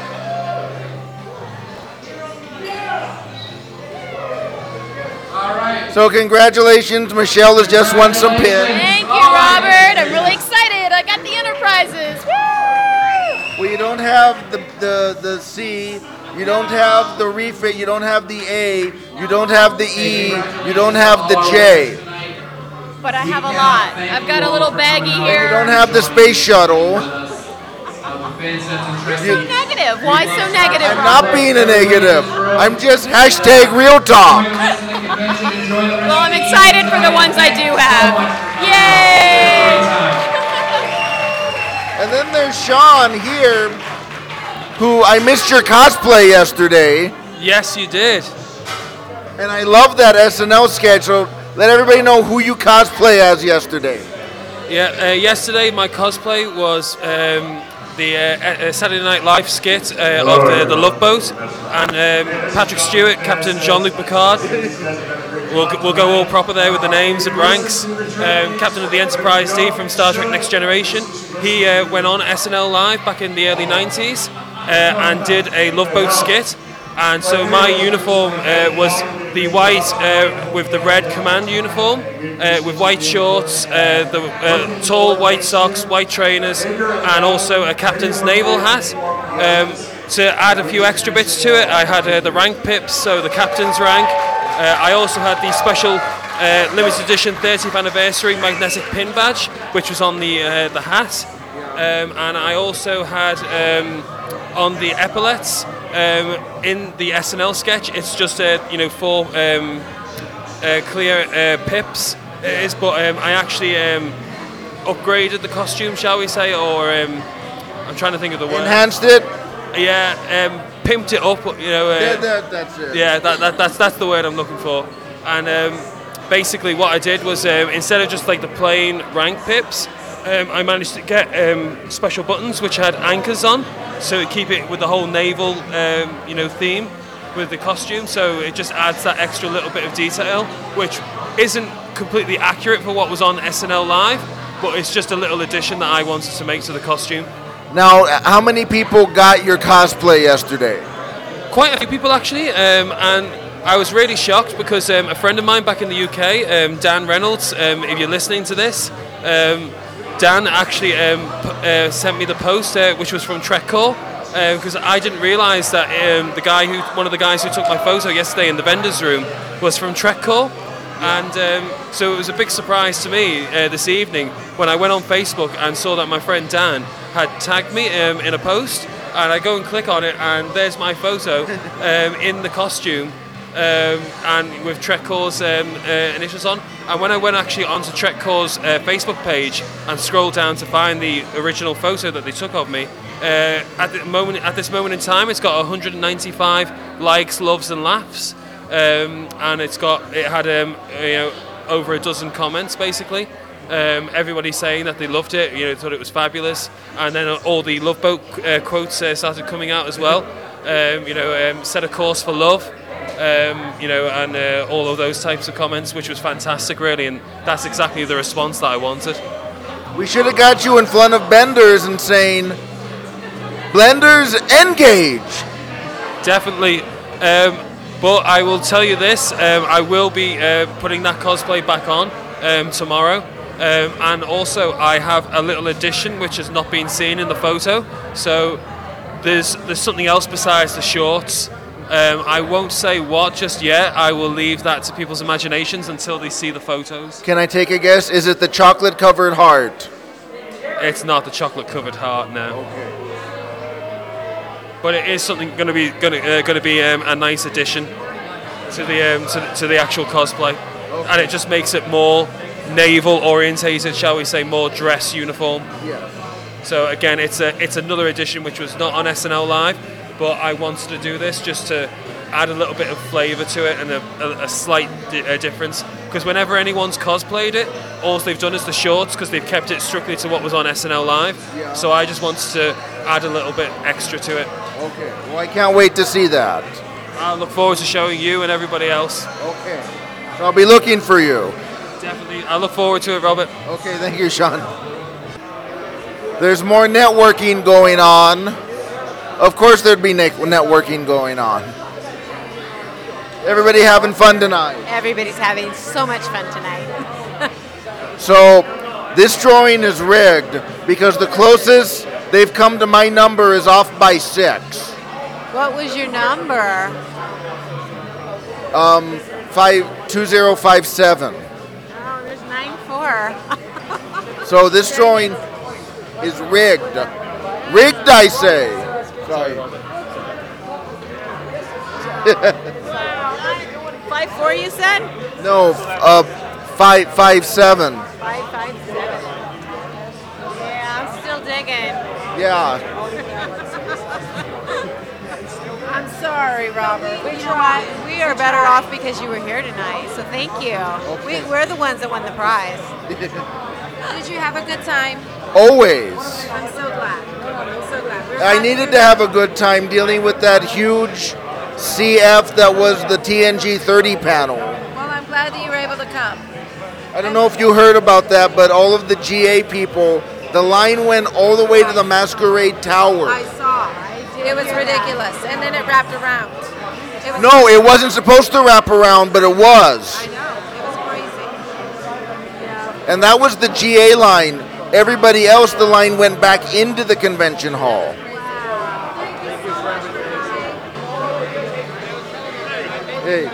[SPEAKER 31] right.
[SPEAKER 1] So congratulations, Michelle has just won some pins.
[SPEAKER 14] Thank you, Robert. I'm really excited. I got the Enterprises. Woo!
[SPEAKER 1] Well, you don't have the, the, the C, you don't have the refit, you don't have the A, you don't have the E, you don't have the J.
[SPEAKER 14] But I have a lot. I've got a little baggie here.
[SPEAKER 1] You don't have the space shuttle.
[SPEAKER 14] You're so negative. Why so negative,
[SPEAKER 1] I'm not being a negative. I'm just hashtag real talk. *laughs*
[SPEAKER 14] Well, I'm excited for the ones I do have. Yay! *laughs*
[SPEAKER 1] And then there's Sean here, who I missed your cosplay yesterday.
[SPEAKER 36] Yes, you did.
[SPEAKER 1] And I love that SNL sketch, so let everybody know who you cosplay as yesterday.
[SPEAKER 36] Yeah, uh, yesterday my cosplay was um, the uh, uh, Saturday Night Live skit uh, of the, the Love Boat, and um, Patrick Stewart, Captain Jean-Luc Picard. We'll, we'll go all proper there with the names and ranks. Um, Captain of the Enterprise D from Star Trek Next Generation. He uh, went on SNL Live back in the early 90s uh, and did a Love Boat skit. And so my uniform uh, was the white uh, with the red command uniform, uh, with white shorts, uh, the uh, tall white socks, white trainers, and also a captain's naval hat. Um, to add a few extra bits to it, I had uh, the rank pips, so the captain's rank. I also had the special limited edition 30th anniversary magnetic pin badge, which was on the the hat, um, and I also had um, on the epaulets um, in the SNL sketch. It's just uh, you know four um, uh, clear uh, pips. It is, but um, I actually um, upgraded the costume, shall we say, or um, I'm trying to think of the word.
[SPEAKER 1] Enhanced it?
[SPEAKER 36] Yeah, um, pimped it up. You know. Uh,
[SPEAKER 1] Yeah, that- that's it.
[SPEAKER 36] Yeah, that, that, that's that's the word I'm looking for. And um, basically, what I did was um, instead of just like the plain rank pips, um, I managed to get um, special buttons which had anchors on, so it keep it with the whole naval, um, you know, theme with the costume. So it just adds that extra little bit of detail, which isn't completely accurate for what was on SNL Live, but it's just a little addition that I wanted to make to the costume.
[SPEAKER 1] Now, how many people got your cosplay yesterday?
[SPEAKER 36] quite a few people actually, um, and I was really shocked because um, a friend of mine back in the UK, um, Dan Reynolds, um, if you're listening to this, um, Dan actually um, uh, sent me the post, uh, which was from Trekcore, because I didn't realise that um, the guy who, one of the guys who took my photo yesterday in the vendors room, was from Trekcore. And um, so it was a big surprise to me uh, this evening when I went on Facebook and saw that my friend Dan had tagged me um, in a post. And I go and click on it, and there's my photo *laughs* um, in the costume um, and with Trekcore's um, uh, initials on. And when I went actually onto Trekcore's uh, Facebook page and scrolled down to find the original photo that they took of me, uh, at the moment at this moment in time, it's got 195 likes, loves, and laughs um, and it's got it had um, you know over a dozen comments basically. Um, everybody saying that they loved it, you know, thought it was fabulous, and then all the Love Boat uh, quotes uh, started coming out as well. Um, you know, um, set a course for love, um, you know, and uh, all of those types of comments, which was fantastic, really, and that's exactly the response that I wanted.
[SPEAKER 1] We should have got you in front of Benders and saying, Blenders, engage!
[SPEAKER 36] Definitely. Um, but I will tell you this: um, I will be uh, putting that cosplay back on um, tomorrow, um, and also I have a little addition which has not been seen in the photo. So there's there's something else besides the shorts. Um, I won't say what just yet. I will leave that to people's imaginations until they see the photos.
[SPEAKER 1] Can I take a guess? Is it the chocolate covered heart?
[SPEAKER 36] It's not the chocolate covered heart now. But it is something going to be going to, uh, going to be um, a nice addition to the, um, to the to the actual cosplay, and it just makes it more naval orientated, shall we say, more dress uniform.
[SPEAKER 1] Yeah.
[SPEAKER 36] So again, it's a it's another edition which was not on SNL Live, but I wanted to do this just to add a little bit of flavour to it and a, a, a slight di- uh, difference. Because whenever anyone's cosplayed it, all they've done is the shorts because they've kept it strictly to what was on SNL Live.
[SPEAKER 1] Yeah.
[SPEAKER 36] So I just wanted to add a little bit extra to it.
[SPEAKER 1] Okay. Well, I can't wait to see that.
[SPEAKER 36] I look forward to showing you and everybody else.
[SPEAKER 1] Okay. So I'll be looking for you.
[SPEAKER 36] Definitely. I look forward to it, Robert.
[SPEAKER 1] Okay, thank you, Sean. There's more networking going on. Of course, there'd be networking going on. Everybody having fun tonight.
[SPEAKER 37] Everybody's having so much fun tonight. *laughs*
[SPEAKER 1] So, this drawing is rigged because the closest they've come to my number is off by six.
[SPEAKER 37] what was your number?
[SPEAKER 1] Um, five two zero five seven.
[SPEAKER 37] Oh, there's nine four. *laughs*
[SPEAKER 1] So this drawing is rigged. Rigged, I say. Sorry. *laughs*
[SPEAKER 37] Five four, you said?
[SPEAKER 1] no, uh, five five seven.
[SPEAKER 37] Five five seven. Yeah, I'm still digging.
[SPEAKER 1] Yeah. *laughs*
[SPEAKER 37] I'm sorry, Robert. We you know what? We are better off because you were here tonight. So thank you. We, we're the ones that won the prize. *laughs* Did you have a good time?
[SPEAKER 1] Always.
[SPEAKER 37] I'm so glad. I'm so glad. We're
[SPEAKER 1] I needed to have a good time dealing with that huge CF that was the TNG 30 panel.
[SPEAKER 37] Well, I'm glad that you were able to come.
[SPEAKER 1] I don't know if you heard about that, but all of the GA people, the line went all the way to the Masquerade Tower.
[SPEAKER 37] I saw. It was ridiculous, and then it wrapped around. It
[SPEAKER 1] No, it wasn't supposed to wrap around, but it was.
[SPEAKER 37] I know. It was crazy.
[SPEAKER 1] And that was the GA line. Everybody else, the line went back into the convention hall. Hey.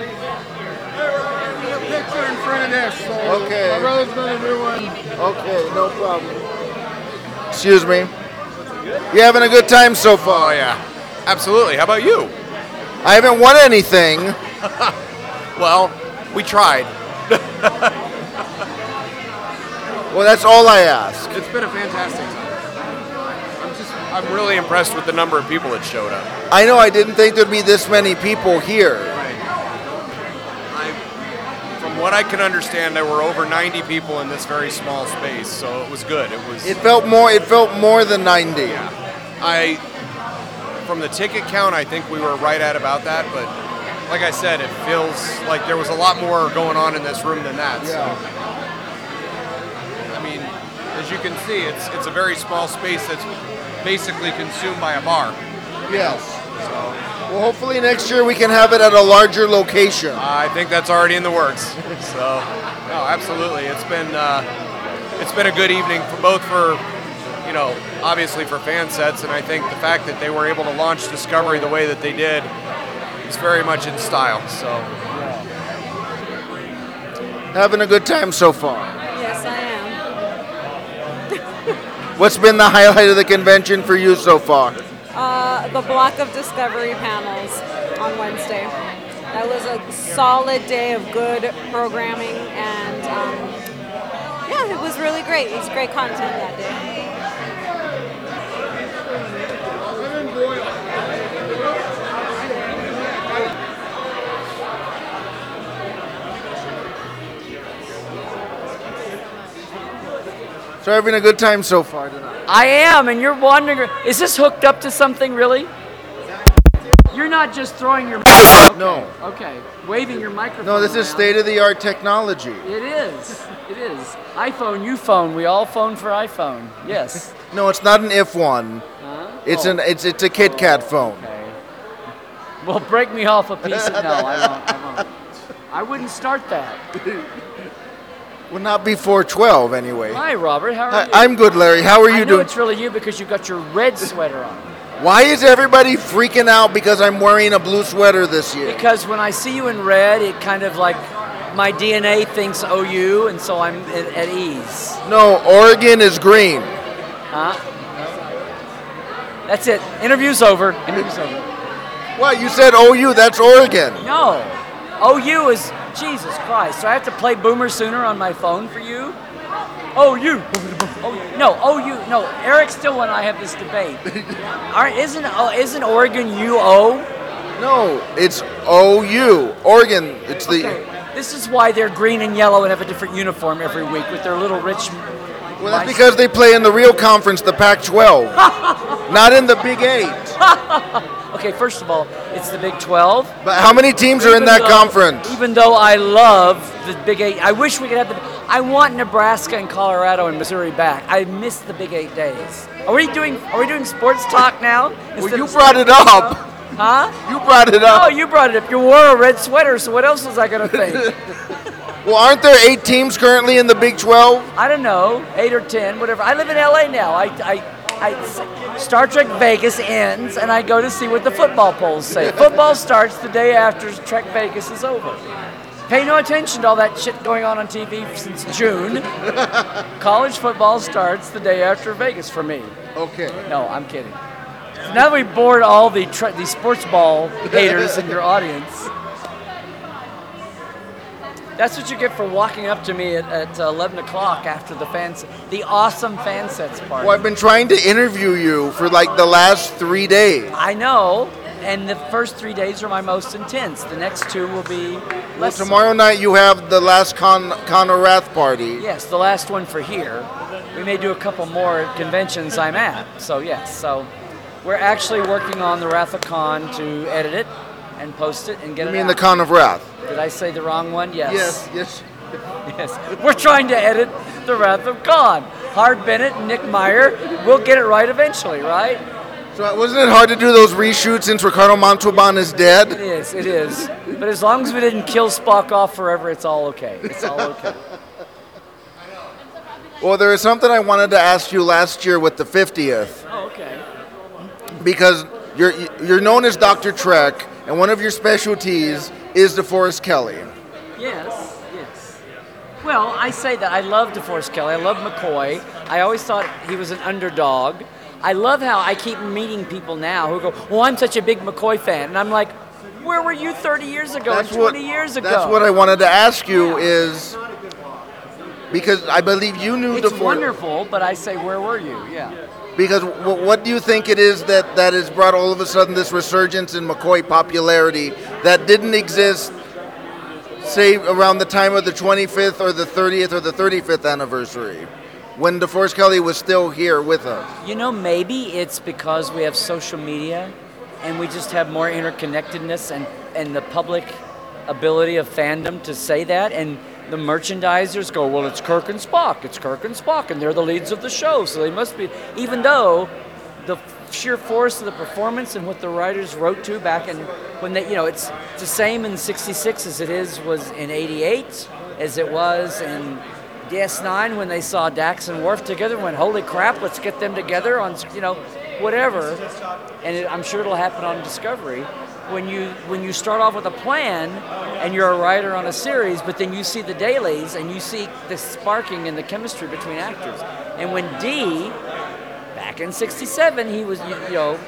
[SPEAKER 33] Picture in front of Yes. So
[SPEAKER 1] Okay.
[SPEAKER 33] My brother's gonna do one.
[SPEAKER 1] Okay, no problem. Excuse me. You having a good time so far?
[SPEAKER 38] Oh yeah, absolutely. How about you?
[SPEAKER 1] I haven't won anything. *laughs*
[SPEAKER 38] well, we tried. *laughs*
[SPEAKER 1] Well, that's all I ask.
[SPEAKER 38] It's been a fantastic time. I'm just, I'm really impressed with the number of people that showed up.
[SPEAKER 1] I know I didn't think there'd be this many people here. Right.
[SPEAKER 38] From what I can understand, there were over 90 people in this very small space, so it was good. It was.
[SPEAKER 1] It felt more. It felt more than 90. Yeah.
[SPEAKER 38] I, from the ticket count, I think we were right at about that. But like I said, it feels like there was a lot more going on in this room than that. So, I mean, as you can see, it's it's a very small space that's basically consumed by a bar.
[SPEAKER 1] Yes. Well, hopefully next year we can have it at a larger location.
[SPEAKER 38] I think that's already in the works. *laughs* So, no, absolutely. It's been uh, it's been a good evening for both for you know obviously for fan sets, and I think the fact that they were able to launch Discovery the way that they did is very much in style. So,
[SPEAKER 1] Having a good time so far. What's been the highlight of the convention for you so far?
[SPEAKER 39] Uh, the block of discovery panels on Wednesday. That was a solid day of good programming, and um, yeah, it was really great. It was great content that day.
[SPEAKER 1] So having a good time so far tonight.
[SPEAKER 40] I am, and you're wondering, is this hooked up to something really? You're not just throwing your microphone.
[SPEAKER 1] No.
[SPEAKER 40] Okay, waving your microphone.
[SPEAKER 1] No, this is state of the art technology.
[SPEAKER 40] It is. It is. iPhone, you phone. We all phone for iPhone. Yes. *laughs*
[SPEAKER 1] No, it's not an if one.
[SPEAKER 40] Huh?
[SPEAKER 1] It's
[SPEAKER 40] Oh.
[SPEAKER 1] an it's it's a KitKat phone. Okay.
[SPEAKER 40] Well, break me off a piece of. *laughs* No, I won't. I won't. I wouldn't start that. *laughs*
[SPEAKER 1] Well, not before twelve anyway.
[SPEAKER 40] Hi, Robert. How are
[SPEAKER 1] Hi,
[SPEAKER 40] you?
[SPEAKER 1] I'm good, Larry. How are you I
[SPEAKER 40] know
[SPEAKER 1] doing?
[SPEAKER 40] it's really you because you've got your red sweater on.
[SPEAKER 1] Why is everybody freaking out because I'm wearing a blue sweater this year?
[SPEAKER 40] Because when I see you in red, it kind of like my DNA thinks oh, OU, and so I'm at, at ease.
[SPEAKER 1] No, Oregon is green.
[SPEAKER 40] Huh? That's it. Interview's over. Interview's over.
[SPEAKER 1] What you said? OU? That's Oregon.
[SPEAKER 40] No. OU is Jesus Christ. So I have to play Boomer Sooner on my phone for you? OU. Oh, oh no, oh, OU. No, Eric Still and I have this debate. *laughs* Aren't, isn't, oh, isn't Oregon UO?
[SPEAKER 1] No, it's OU. Oregon. It's the.
[SPEAKER 40] This is why they're green and yellow and have a different uniform every week with their little rich.
[SPEAKER 1] Well, that's because they play in the real conference, the Pac-12, *laughs* not in the Big Eight. *laughs*
[SPEAKER 40] okay, first of all, it's the Big 12.
[SPEAKER 1] But how many teams are in that
[SPEAKER 40] though-
[SPEAKER 1] conference?
[SPEAKER 40] Even though I love the Big Eight, I wish we could have the. I want Nebraska and Colorado and Missouri back. I miss the Big Eight days. Are we doing? Are we doing sports talk now?
[SPEAKER 1] Well, you brought it up.
[SPEAKER 40] Huh?
[SPEAKER 1] You brought it up.
[SPEAKER 40] Oh, you brought it up. You wore a red sweater, so what else was I gonna think? *laughs*
[SPEAKER 1] Well, aren't there eight teams currently in the Big 12?
[SPEAKER 40] I don't know, eight or ten, whatever. I live in LA now. I, I, I, Star Trek Vegas ends, and I go to see what the football polls say. Football starts the day after Trek Vegas is over. Pay no attention to all that shit going on on TV since June. *laughs* College football starts the day after Vegas for me.
[SPEAKER 1] Okay.
[SPEAKER 40] No, I'm kidding. So now that we bored all the the sports ball haters in your audience, that's what you get for walking up to me at, at uh, 11 o'clock after the fans, the awesome fan sets party.
[SPEAKER 1] Well, I've been trying to interview you for like the last three days.
[SPEAKER 40] I know, and the first three days are my most intense. The next two will be
[SPEAKER 1] Well,
[SPEAKER 40] less. so.
[SPEAKER 1] tomorrow night you have the last Con Connor Wrath party.
[SPEAKER 40] Yes, the last one for here. We may do a couple more conventions I'm at. So yes, so we're actually working on the Wrath of Khan to edit it and post it and get
[SPEAKER 1] You
[SPEAKER 40] it
[SPEAKER 1] mean
[SPEAKER 40] out.
[SPEAKER 1] the Con of Wrath?
[SPEAKER 40] Did I say the wrong one? Yes.
[SPEAKER 1] Yes, yes. *laughs*
[SPEAKER 40] yes. We're trying to edit the Wrath of Khan. Harve Bennett and Nick Meyer. We'll get it right eventually, right?
[SPEAKER 1] So wasn't it hard to do those reshoots since Ricardo Montalban is dead?
[SPEAKER 40] is. It is. But as long as we didn't kill Spock off forever, it's all okay. It's all okay. *laughs*
[SPEAKER 1] Well, there is something I wanted to ask you last year with the 50th
[SPEAKER 40] Oh, okay.
[SPEAKER 1] because you're you're known as Dr. Trek, and one of your specialties is DeForest Kelley.
[SPEAKER 40] Yes. Yes. Well, I say that I love DeForest Kelley. I love McCoy. I always thought he was an underdog. I love how I keep meeting people now who go, "Well, I'm such a big McCoy fan," and I'm like, "Where were you 30 years ago? and 20 years ago?"
[SPEAKER 1] That's what I wanted to ask you is because I believe you knew
[SPEAKER 40] It's
[SPEAKER 1] DeForest.
[SPEAKER 40] wonderful, but I say, "Where were you?" Yeah.
[SPEAKER 1] Because w- what do you think it is that, that has brought all of a sudden this resurgence in McCoy popularity that didn't exist, say, around the time of the 25th or the 30th or the 35th anniversary, when DeForest Kelley was still here with us?
[SPEAKER 40] You know, maybe it's because we have social media and we just have more interconnectedness and, and the public ability of fandom to say that. And the merchandisers go, well, it's Kirk and Spock. It's Kirk and Spock, and they're the leads of the show, so they must be. Even though the sheer force of the performance and what the writers wrote to back in when they, you know, it's, the same in 66 as it is was in 88, as it was in DS9 when they saw Dax and Worf together went, holy crap, let's get them together on, you know, whatever. And it, I'm sure it'll happen on Discovery. When you when you start off with a plan and you're a writer on a series, but then you see the dailies and you see the sparking and the chemistry between actors. And when D, back in '67, he was you, you know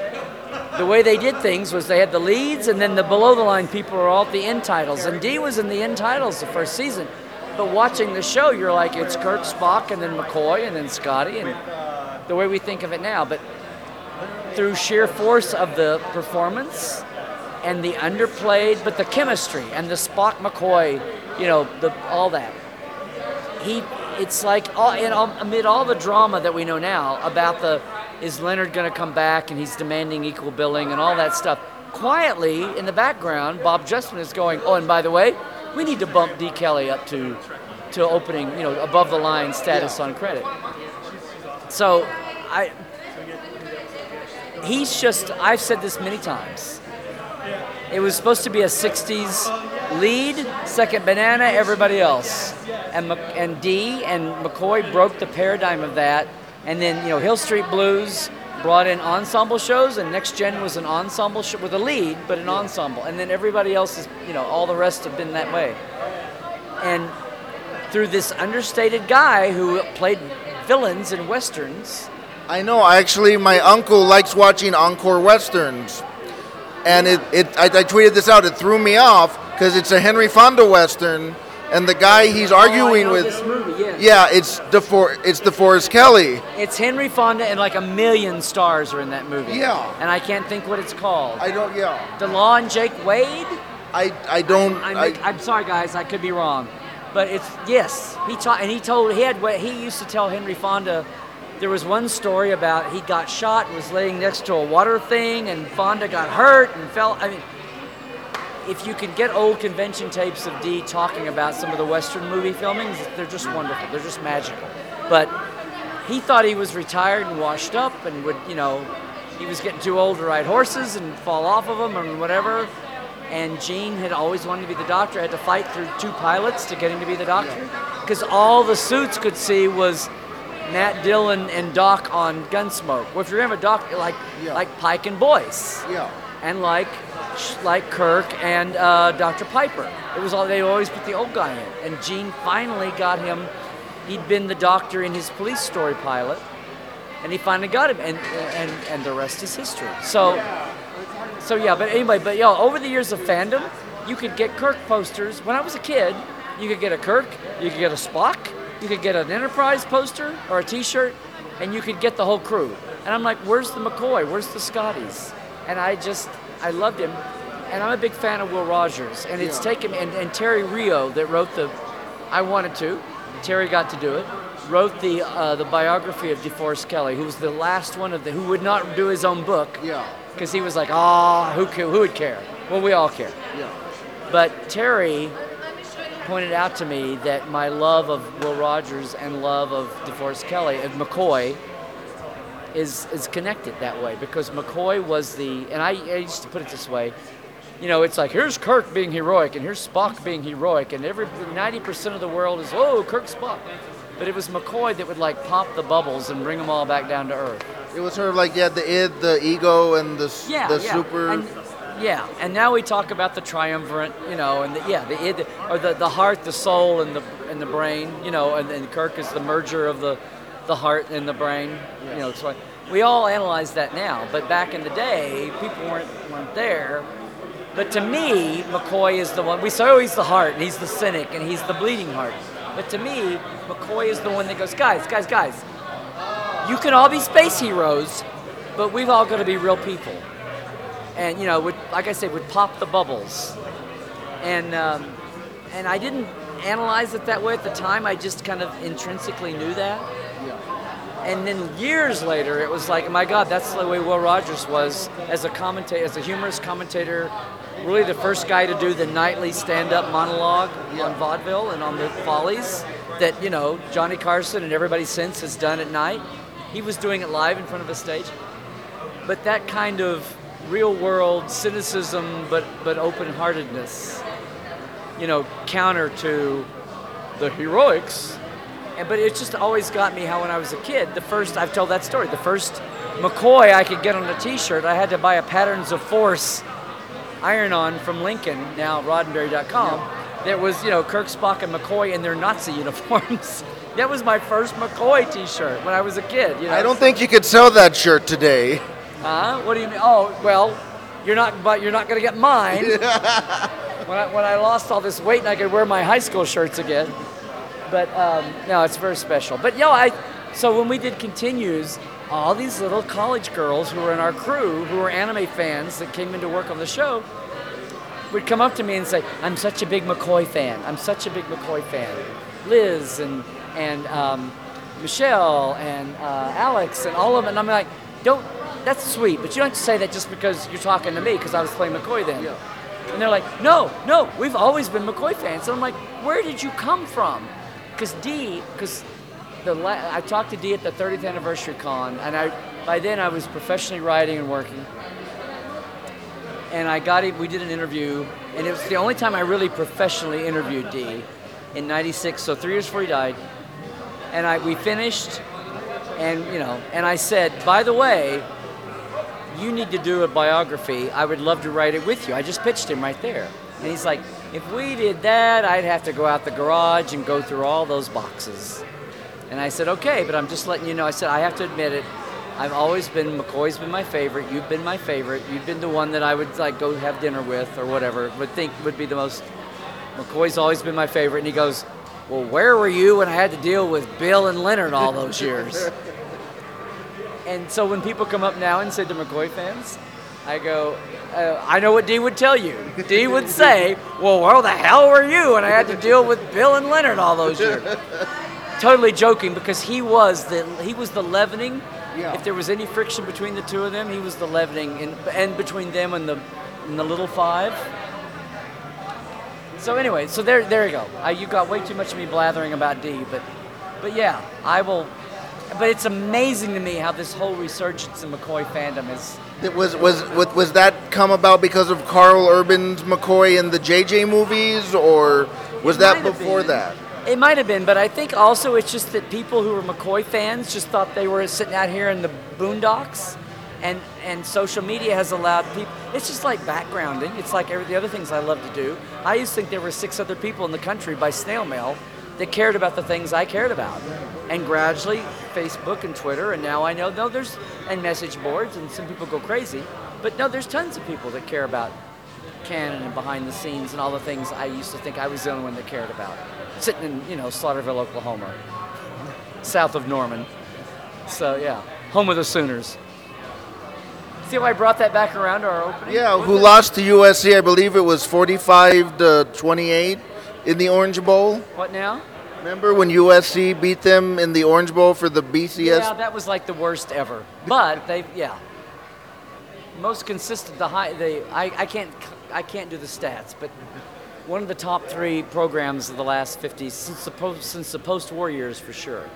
[SPEAKER 40] the way they did things was they had the leads and then the below the line people were all at the end titles. And D was in the end titles the first season. But watching the show, you're like, it's Kirk, Spock, and then McCoy, and then Scotty, and the way we think of it now. But through sheer force of the performance and the underplayed, but the chemistry and the Spock McCoy, you know, the all that. He, it's like all, in, all, amid all the drama that we know now about the is Leonard going to come back and he's demanding equal billing and all that stuff. Quietly in the background, Bob Justman is going, oh, and by the way, we need to bump D. Kelley up to to opening, you know, above the line status on credit. So, I he's just I've said this many times. It was supposed to be a 60s lead, second banana, everybody else. And, and D and McCoy broke the paradigm of that. And then, you know, Hill Street Blues brought in ensemble shows, and Next Gen was an ensemble show with a lead, but an ensemble. And then everybody else is, you know, all the rest have been that way. And through this understated guy who played villains in westerns,
[SPEAKER 1] I know. Actually, my uncle likes watching Encore Westerns. And it, it I, I tweeted this out. It threw me off because it's a Henry Fonda Western. And the guy he's oh, arguing
[SPEAKER 40] know
[SPEAKER 1] with.
[SPEAKER 40] this movie, yes.
[SPEAKER 1] Yeah, it's DeFor- it's DeForest Kelley.
[SPEAKER 40] It's Henry Fonda and like a million stars are in that movie.
[SPEAKER 1] Yeah.
[SPEAKER 40] And I can't think what it's called.
[SPEAKER 1] I don't. Yeah.
[SPEAKER 40] The Law and Jake Wade.
[SPEAKER 1] I I don't.
[SPEAKER 40] I'm,
[SPEAKER 1] I,
[SPEAKER 40] I'm sorry, guys. I could be wrong, but it's yes. He taught and he told he had what he used to tell Henry Fonda. There was one story about he got shot and was laying next to a water thing, and Fonda got hurt and fell. I mean, if you can get old convention tapes of D talking about some of the Western movie filmings, they're just wonderful. They're just magical. But he thought he was retired and washed up and would, you know, he was getting too old to ride horses and fall off of them and whatever. And Gene had always wanted to be the doctor, had to fight through two pilots to get him to be the doctor. Because all the suits could see was Matt Dillon and Doc on Gunsmoke. Well, if you're gonna have a doc like like Pike and Boyce,
[SPEAKER 1] yeah,
[SPEAKER 40] and like like Kirk and uh, Dr. Piper, it was all they always put the old guy in. And Gene finally got him. He'd been the doctor in his police story pilot, and he finally got him, and and and the rest is history. So, so yeah. But anyway, but yo, over the years of fandom, you could get Kirk posters. When I was a kid, you could get a Kirk, you could get a Spock, you could get an Enterprise poster or a T-shirt, and you could get the whole crew. And I'm like, where's the McCoy? Where's the Scotties? And I just, I loved him. And I'm a big fan of Will Rogers. And it's
[SPEAKER 1] Yeah.
[SPEAKER 40] taken, and, and Terry Rioux that wrote the, I wanted to, Terry got to do it, wrote the uh, the biography of DeForest Kelley, who was the last one of the, who would not do his own book.
[SPEAKER 1] Yeah.
[SPEAKER 40] Because he was like, ah, who, who would care? Well, we all care.
[SPEAKER 1] Yeah.
[SPEAKER 40] But Terry pointed out to me that my love of Will Rogers and love of DeForest Kelley and McCoy is is connected that way because McCoy was the and I, I used to put it this way, you know, it's like here's Kirk being heroic and here's Spock being heroic and every 90% of the world is oh Kirk Spock, but it was McCoy that would like pop the bubbles and bring them all back down to earth.
[SPEAKER 1] it was sort of like yeah, the id, the ego, and the
[SPEAKER 40] Yeah,
[SPEAKER 1] the
[SPEAKER 40] yeah.
[SPEAKER 1] super.
[SPEAKER 40] And, yeah, and now we talk about the triumvirate, you know, and the, yeah, the id or the, the heart, the soul, and the and the brain. You know, and, and Kirk is the merger of the the heart and the brain. You know, so we all analyze that now, but back in the day, people weren't weren't there. But to me, McCoy is the one. We say, oh, he's the heart, and he's the cynic, and he's the bleeding heart. But to me, McCoy is the one that goes, guys, guys, guys. You can all be space heroes, but we've all got to be real people. And you know, would, like I said, would pop the bubbles. And um, and I didn't analyze it that way at the time. I just kind of intrinsically knew that. And then years later, it was like, my God, that's the way Will Rogers was as a commentator, as a humorous commentator. Really, the first guy to do the nightly stand-up monologue on vaudeville and on the Follies that you know Johnny Carson and everybody since has done at night. He was doing it live in front of a stage. But that kind of real-world cynicism, but but open-heartedness, you know, counter to the heroics and, but it just always got me how when I was a kid, the first, I've told that story, the first McCoy I could get on a t shirt, I had to buy a Patterns of Force iron on from Lincoln, now roddenberry.com. That was, you know, Kirk, Spock, and McCoy in their Nazi *laughs* uniforms. that was my first McCoy t shirt when I was a kid. You know?
[SPEAKER 1] I don't think you could sell that shirt today.
[SPEAKER 40] Huh? What do you mean? Oh, well, you're not, but you're not going to get mine. *laughs* when, I, when I lost all this weight and I could wear my high school shirts again. But um, no, it's very special. But yo, I so when we did continues, all these little college girls who were in our crew, who were anime fans that came in to work on the show, would come up to me and say, "I'm such a big McCoy fan. I'm such a big McCoy fan." Liz and and um, Michelle and uh, Alex and all of them. And I'm like, "Don't. That's sweet, but you don't have to say that just because you're talking to me because I was playing McCoy then." And they're like, "No, no, we've always been McCoy fans." And I'm like, "Where did you come from?" because D, because the la- I talked to D at the 30th anniversary con, and I by then I was professionally writing and working, and I got it. We did an interview, and it was the only time I really professionally interviewed D in '96. So three years before he died, and I we finished, and you know, and I said, by the way. You need to do a biography. I would love to write it with you. I just pitched him right there. And he's like, if we did that, I'd have to go out the garage and go through all those boxes. And I said, okay, but I'm just letting you know. I said, I have to admit it. I've always been, McCoy's been my favorite. You've been my favorite. You've been the one that I would like go have dinner with or whatever, would think would be the most. McCoy's always been my favorite. And he goes, well, where were you when I had to deal with Bill and Leonard all those years? *laughs* and so when people come up now and say to McCoy fans, I go, uh, I know what Dee would tell you. Dee would *laughs* say, Well, where the hell were you And I had to deal with Bill and Leonard all those years? *laughs* totally joking because he was the he was the leavening.
[SPEAKER 1] Yeah.
[SPEAKER 40] If there was any friction between the two of them, he was the leavening, and, and between them and the and the little five. So anyway, so there there you go. Uh, you got way too much of me blathering about D, but but yeah, I will. But it's amazing to me how this whole resurgence in McCoy fandom is
[SPEAKER 1] It was was was that come about because of Karl Urban's McCoy in the JJ movies, or was that before that?
[SPEAKER 40] It might have been, but I think also it's just that people who were McCoy fans just thought they were sitting out here in the boondocks, and and social media has allowed people. It's just like backgrounding. It's like every the other things I love to do. I used to think there were six other people in the country by snail mail that cared about the things I cared about, and gradually Facebook and Twitter, and now I know no, there's and message boards, and some people go crazy, but no, there's tons of people that care about canon and behind the scenes and all the things I used to think I was the only one that cared about. Sitting in, you know, Slaughterville, Oklahoma, south of Norman. So yeah, home of the Sooners. See how I brought that back around to our opening?
[SPEAKER 1] Yeah, who lost to USC? I believe it was 45 to 28 in the Orange Bowl.
[SPEAKER 40] What now?
[SPEAKER 1] Remember when USC beat them in the Orange Bowl for the BCS?
[SPEAKER 40] Yeah, that was like the worst ever. But they, yeah, most consistent. The high, the I, I can't I can't do the stats, but one of the top three programs of the last 50 since the post, since the post-war years for sure.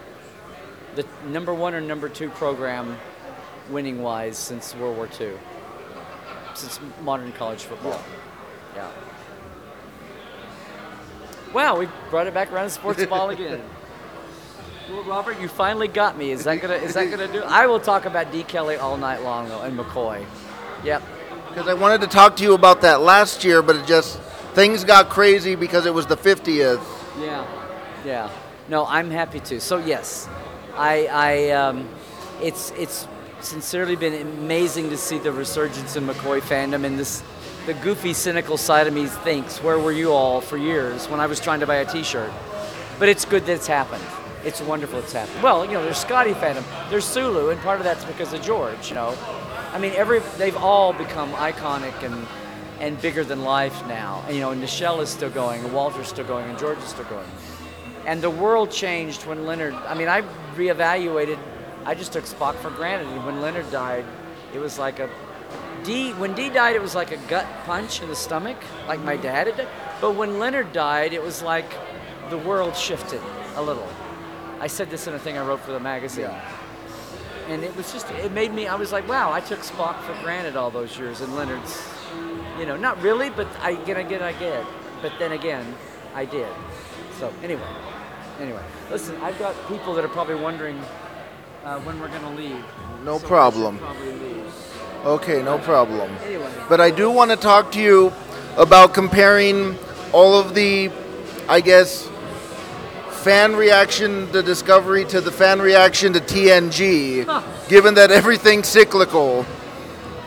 [SPEAKER 40] The number one or number two program, winning wise, since World War II, since modern college football. Yeah. Wow, we brought it back around to sports ball *laughs* again. Well, Robert, you finally got me. Is that gonna is that gonna do? I will talk about D. Kelley all night long though, and McCoy. Yep.
[SPEAKER 1] Because I wanted to talk to you about that last year, but it just things got crazy because it was the 50th.
[SPEAKER 40] Yeah. Yeah. No, I'm happy to. So yes, I, I um, it's it's sincerely been amazing to see the resurgence in McCoy fandom in this the goofy, cynical side of me thinks, where were you all for years when I was trying to buy a T-shirt? But it's good that it's happened. It's wonderful it's happened. Well, you know, there's Scotty fandom, there's Sulu, and part of that's because of George. You know, I mean, every they've all become iconic and and bigger than life now. And, you know, and Nichelle is still going, and Walter's still going, and George is still going. And the world changed when Leonard. I mean, I reevaluated. I just took Spock for granted. And when Leonard died, it was like a D. When D died, it was like a gut punch in the stomach, like my dad had. done. But when Leonard died, it was like the world shifted a little. I said this in a thing I wrote for the magazine. And it was just, it made me, I was like, wow, I took Spock for granted all those years, and Leonard's, you know, not really, but I get, I get, I get. But then again, I did. So anyway, anyway, listen, I've got people that are probably wondering uh, when we're going to leave.
[SPEAKER 1] No
[SPEAKER 40] So
[SPEAKER 1] problem. Okay, no problem.
[SPEAKER 40] Anyway.
[SPEAKER 1] But I do want to talk to you about comparing all of the, I guess, fan reaction to Discovery to the fan reaction to TNG,
[SPEAKER 40] Huh.
[SPEAKER 1] given that everything's cyclical.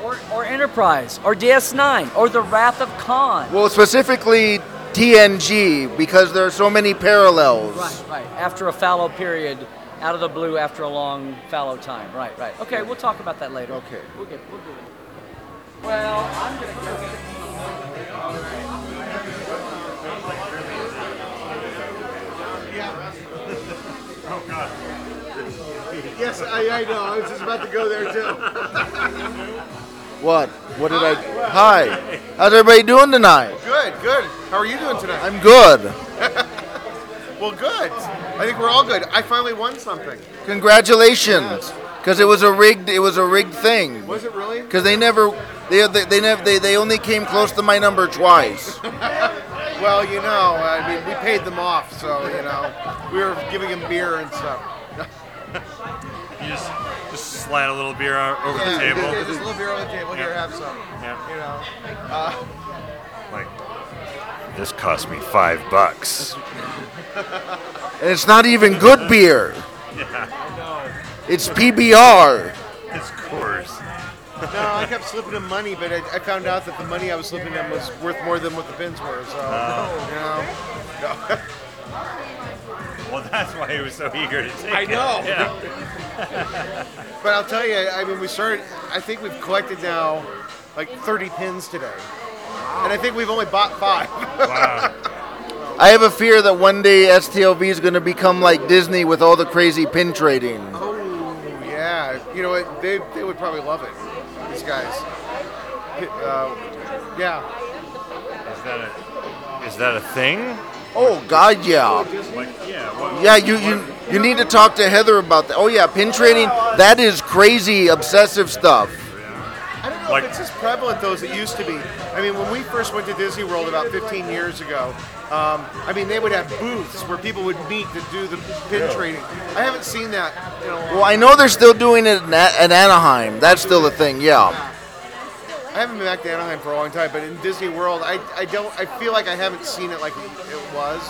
[SPEAKER 40] Or, or Enterprise, or DS9, or The Wrath of Khan.
[SPEAKER 1] Well, specifically TNG, because there are so many parallels.
[SPEAKER 40] Right, right. After a fallow period, out of the blue after a long fallow time. Right, right. Okay, we'll talk about that later.
[SPEAKER 1] Okay.
[SPEAKER 40] We'll get, we'll get it. Well, I'm going to go. *laughs*
[SPEAKER 27] Oh, God. Yes, I, I know. I was just about to go there, too. *laughs*
[SPEAKER 1] What? What did I? Hi. How's everybody doing tonight?
[SPEAKER 34] Good, good. How are you doing tonight?
[SPEAKER 1] I'm good. *laughs*
[SPEAKER 34] well, good. I think we're all good. I finally won something.
[SPEAKER 1] Congratulations, because it was a rigged. It was a rigged thing.
[SPEAKER 34] Was it really?
[SPEAKER 1] Because they never, they they they never they, they only came close to my number twice. *laughs*
[SPEAKER 34] well, you know, I mean, we paid them off, so you know, we were giving them beer and stuff.
[SPEAKER 41] You just just slide a little beer over
[SPEAKER 34] yeah,
[SPEAKER 41] the table.
[SPEAKER 34] yeah, Just a little beer on the table. Here, have some.
[SPEAKER 41] Yeah.
[SPEAKER 34] You know. Uh,
[SPEAKER 41] Like, this cost me five bucks.
[SPEAKER 1] And it's not even good beer.
[SPEAKER 41] Yeah.
[SPEAKER 1] It's PBR.
[SPEAKER 41] It's Coors.
[SPEAKER 34] no, I kept slipping him money, but I, I found out that the money I was slipping him was worth more than what the pins were. So,
[SPEAKER 41] Oh.
[SPEAKER 34] you know. No. *laughs*
[SPEAKER 41] Well, that's why he was so eager to take
[SPEAKER 34] I
[SPEAKER 41] it.
[SPEAKER 34] know.
[SPEAKER 41] Yeah.
[SPEAKER 34] But I'll tell you, I mean, we started. I think we've collected now like 30 pins today, and I think we've only bought five.
[SPEAKER 41] Wow. *laughs*
[SPEAKER 1] I have a fear that one day STLV is going to become like Disney with all the crazy pin trading.
[SPEAKER 34] oh yeah, you know what? They they would probably love it. These guys. Uh, yeah.
[SPEAKER 41] Is that a is that a thing?
[SPEAKER 1] Oh God, yeah.
[SPEAKER 41] Like, yeah. What,
[SPEAKER 1] Yeah, you, you you need to talk to Heather about that. Oh yeah, pin trading. That is crazy, obsessive stuff.
[SPEAKER 34] I don't if it's as prevalent though as it used to be. I mean, when we first went to Disney World about 15 years ago, um, I mean, they would have booths where people would meet to do the pin trading. I haven't seen that. You know,
[SPEAKER 1] Well, I know they're still doing it in A- at Anaheim. That's still a thing. Yeah.
[SPEAKER 34] I haven't been back to Anaheim for a long time, but in Disney World, I, I don't. I feel like I haven't seen it like it was.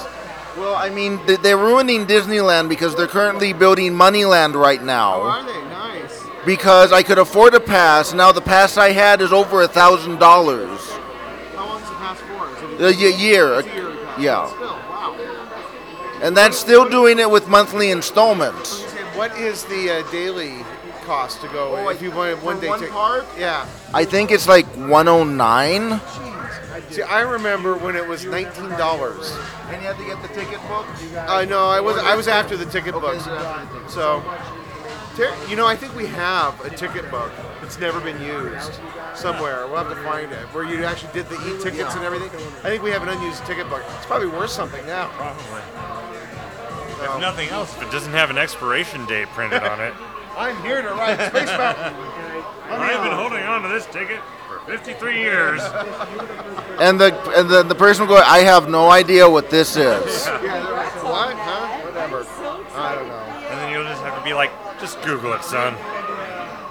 [SPEAKER 1] Well, I mean, they- they're ruining Disneyland because they're currently building Moneyland right
[SPEAKER 34] Oh,
[SPEAKER 1] now.
[SPEAKER 34] are they? Nice.
[SPEAKER 1] Because I could afford a pass. Now the pass I had is over a thousand dollars.
[SPEAKER 34] How long's the pass for? Is it
[SPEAKER 1] A y- year.
[SPEAKER 34] A yearly pass.
[SPEAKER 1] Yeah.
[SPEAKER 34] Still, wow.
[SPEAKER 1] And that's still doing it with monthly installments.
[SPEAKER 34] What is the uh, daily cost to go if you wanted one
[SPEAKER 1] for
[SPEAKER 34] day
[SPEAKER 1] one
[SPEAKER 34] ticket?
[SPEAKER 1] park?
[SPEAKER 34] Yeah.
[SPEAKER 1] I think it's like 109.
[SPEAKER 34] See, I remember when it was nineteen dollars.
[SPEAKER 1] And you had to get the ticket book.
[SPEAKER 34] I know. I was. I was after the ticket books. So, Ter- you know, I think we have a ticket book that's never been used somewhere. We'll have to find it where you actually did the e-tickets and everything. I think we have an unused ticket book. It's probably worth something now.
[SPEAKER 41] Probably. If nothing else, if it doesn't have an expiration date printed on it. *laughs*
[SPEAKER 34] I'm here to ride Space Mountain. *laughs*
[SPEAKER 41] I've been holding on to this ticket for 53 years. *laughs*
[SPEAKER 1] And the and the, the person will go, I have no idea what this is.
[SPEAKER 34] Yeah, they're like, what? Huh? Whatever. I don't know.
[SPEAKER 41] And then you'll just have to be like, just Google it, son.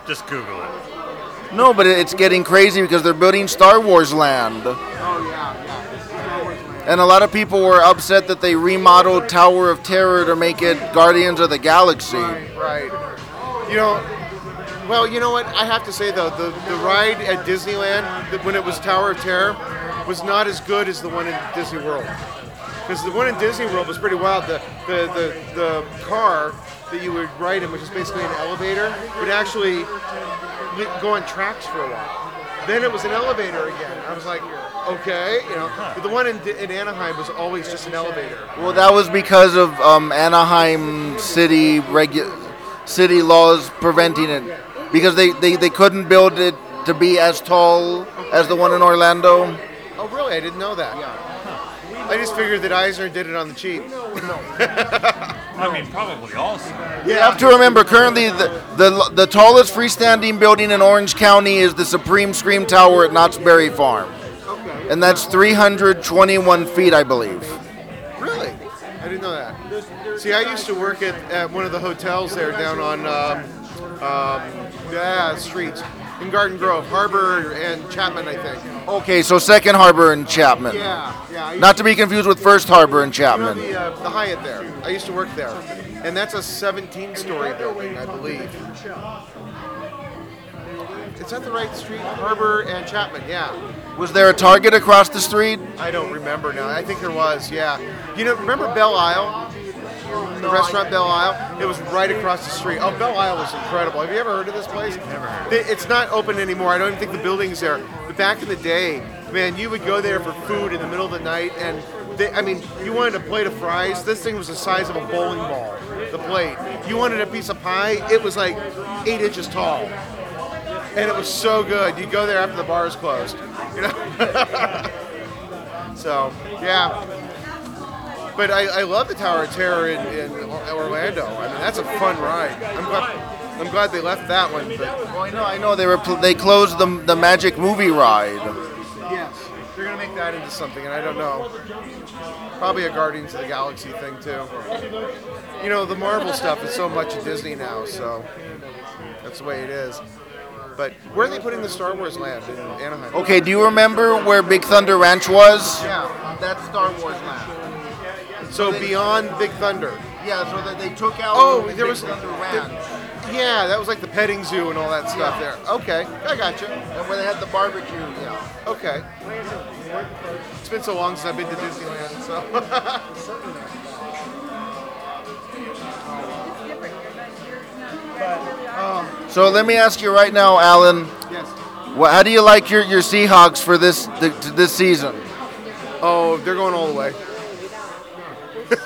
[SPEAKER 41] Just Google it.
[SPEAKER 1] No, but it's getting crazy because they're building Star Wars Land.
[SPEAKER 34] Oh yeah, yeah. Star Wars Land.
[SPEAKER 1] And a lot of people were upset that they remodeled Tower of Terror to make it Guardians of the Galaxy.
[SPEAKER 34] Right. You know, well, you know what? I have to say though, the, the ride at Disneyland when it was Tower of Terror was not as good as the one in Disney World. Because the one in Disney World was pretty wild. The, the, the, the car that you would ride in, which is basically an elevator, would actually go on tracks for a while. Then it was an elevator again. I was like, okay, you know. But the one in, in Anaheim was always just an elevator.
[SPEAKER 1] Well, that was because of um, Anaheim city regu- city laws preventing it, because they, they, they couldn't build it to be as tall as the one in Orlando.
[SPEAKER 34] Oh, really? I didn't know that. I just figured that Eisner did it on the cheap. *laughs*
[SPEAKER 41] I mean, probably also.
[SPEAKER 1] You have to remember, currently the, the the tallest freestanding building in Orange County is the Supreme Scream Tower at Knott's Berry Farm, and that's 321 feet, I believe.
[SPEAKER 34] Really? I didn't know that. See, I used to work at, at one of the hotels there down on um, um, yeah, streets in Garden Grove, Harbor and Chapman, I think.
[SPEAKER 1] Okay, so Second Harbor and Chapman.
[SPEAKER 34] Yeah, yeah. I
[SPEAKER 1] Not to be confused with First Harbor and
[SPEAKER 34] know
[SPEAKER 1] Chapman.
[SPEAKER 34] the, uh, the Hyatt there. I used to work there, and that's a 17-story building, I believe. It's that the right street? Harbor and Chapman, yeah.
[SPEAKER 1] Was there a Target across the street?
[SPEAKER 34] I don't remember now. I think there was, yeah. You know, remember Belisle? The restaurant Belisle? It was right across the street. Oh, Belisle was incredible. Have you ever heard of this place? Never heard. It's not open anymore. I don't even think the building's there. But back in the day, man, you would go there for food in the middle of the night, and they, I mean, you wanted a plate of fries. This thing was the size of a bowling ball. The plate. You wanted a piece of pie. It was like eight inches tall, and it was so good. You go there after the bar is closed. You know. *laughs* so yeah. But I, I love the Tower of Terror in, in Orlando. I mean, that's a fun ride. I'm glad, I'm glad they left that one. But
[SPEAKER 1] Well, I know, I know. They were pl- they closed the the Magic Movie ride.
[SPEAKER 34] yes, they're gonna make that into something, and I don't know. Probably a Guardians of the Galaxy thing too. You know, the Marvel stuff is so much at Disney now, so that's the way it is. But where are they putting the Star Wars land in Anaheim?
[SPEAKER 1] Okay, do you remember where Big Thunder Ranch was?
[SPEAKER 34] Yeah,
[SPEAKER 1] that's Star Wars land.
[SPEAKER 34] So beyond Big Thunder.
[SPEAKER 1] Yeah, so that they took out.
[SPEAKER 34] Oh,
[SPEAKER 1] Big
[SPEAKER 34] there was
[SPEAKER 1] Thunder Ranch.
[SPEAKER 34] Yeah, that was like the petting zoo and all that stuff there. Okay, I got you.
[SPEAKER 1] And where they had the barbecue. Yeah.
[SPEAKER 34] Okay. It's been so long since I've been to Disneyland, so. *laughs*
[SPEAKER 1] So let me ask you right now, Alan.
[SPEAKER 34] Yes.
[SPEAKER 1] What, how do you like your, your Seahawks for this th- to this season?
[SPEAKER 34] Oh, they're going all the way.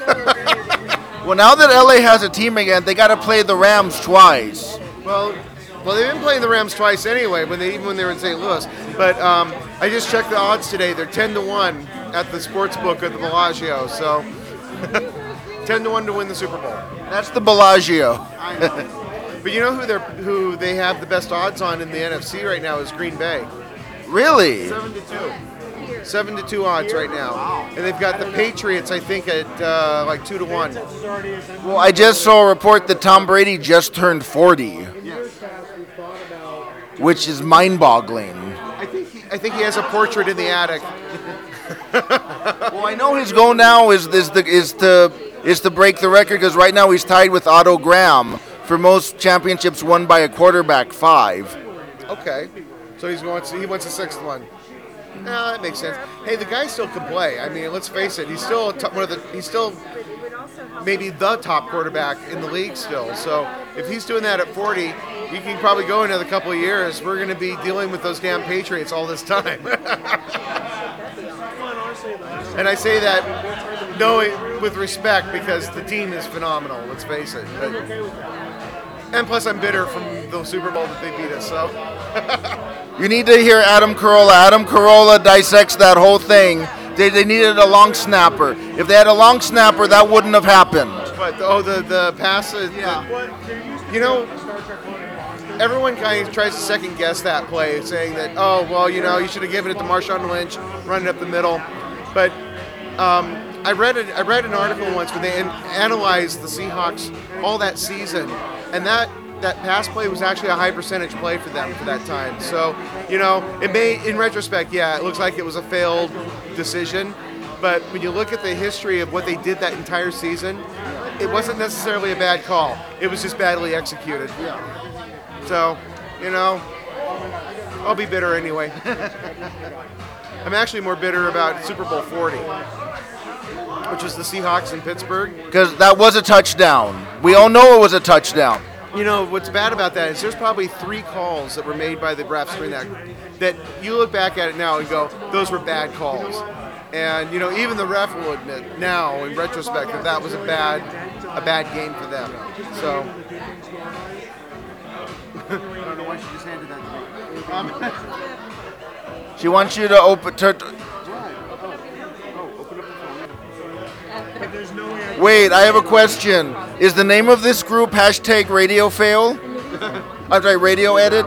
[SPEAKER 34] *laughs*
[SPEAKER 1] Well, now that LA has a team again, they got to play the Rams twice.
[SPEAKER 34] Well, well, they've been playing the Rams twice anyway, when they even when they were in St. Louis. But um, I just checked the odds today; they're ten to one at the sports book at the Bellagio. So, *laughs* ten to one to win the Super Bowl.
[SPEAKER 1] That's the Bellagio.
[SPEAKER 34] I know. But you know who they are who they have the best odds on in the NFC right now is Green Bay.
[SPEAKER 1] Really?
[SPEAKER 34] Seven to two. Seven to two odds right now, and they've got the Patriots, I think, at uh, like two to one.
[SPEAKER 1] Well, I just saw a report that Tom Brady just turned 40, which is mind-boggling.
[SPEAKER 34] I think he, I think he has a portrait in the attic. *laughs*
[SPEAKER 1] well, I know his goal now is is the is to is to break the record because right now he's tied with Otto Graham for most championships won by a quarterback, five.
[SPEAKER 34] Okay, so he's going. He wants a sixth one. No, that makes sense. Hey, the guy still can play. I mean, let's face it. He's still top, one of the. He's still maybe the top quarterback in the league still. So if he's doing that at 40, you can probably go another couple of years. We're going to be dealing with those damn Patriots all this time. *laughs* and I say that knowing with respect because the team is phenomenal. Let's face it. But, and plus, I'm bitter from the Super Bowl that they beat us. So. *laughs*
[SPEAKER 1] You need to hear Adam Carolla. Adam Carolla dissects that whole thing. They, they needed a long snapper. If they had a long snapper, that wouldn't have happened.
[SPEAKER 34] But oh, the the pass. uh, the- you know, everyone kind of tries to second guess that play, saying that oh well, you know, you should have given it to Marshawn Lynch, running up the middle. But um, I read it. I read an article once where they an- analyzed the Seahawks all that season, and that that pass play was actually a high percentage play for them for that time. So you know, it may, in retrospect, yeah, it looks like it was a failed decision. But when you look at the history of what they did that entire season, it wasn't necessarily a bad call. It was just badly executed. Yeah. So, you know, I'll be bitter anyway. *laughs* I'm actually more bitter about Super Bowl 40, which was the Seahawks in Pittsburgh.
[SPEAKER 1] Because that was a touchdown. We all know it was a touchdown.
[SPEAKER 34] You know what's bad about that is there's probably three calls that were made by the refs during that that you look back at it now and go, those were bad calls. And you know even the ref will admit now in retrospect that that was a bad a bad game for them. So *laughs*
[SPEAKER 42] I don't know why she just handed that to me. Um,
[SPEAKER 1] She wants you to open. To, wait, I have a question. Is the name of this group hashtag Radio Fail? I'm sorry, Radio Edit.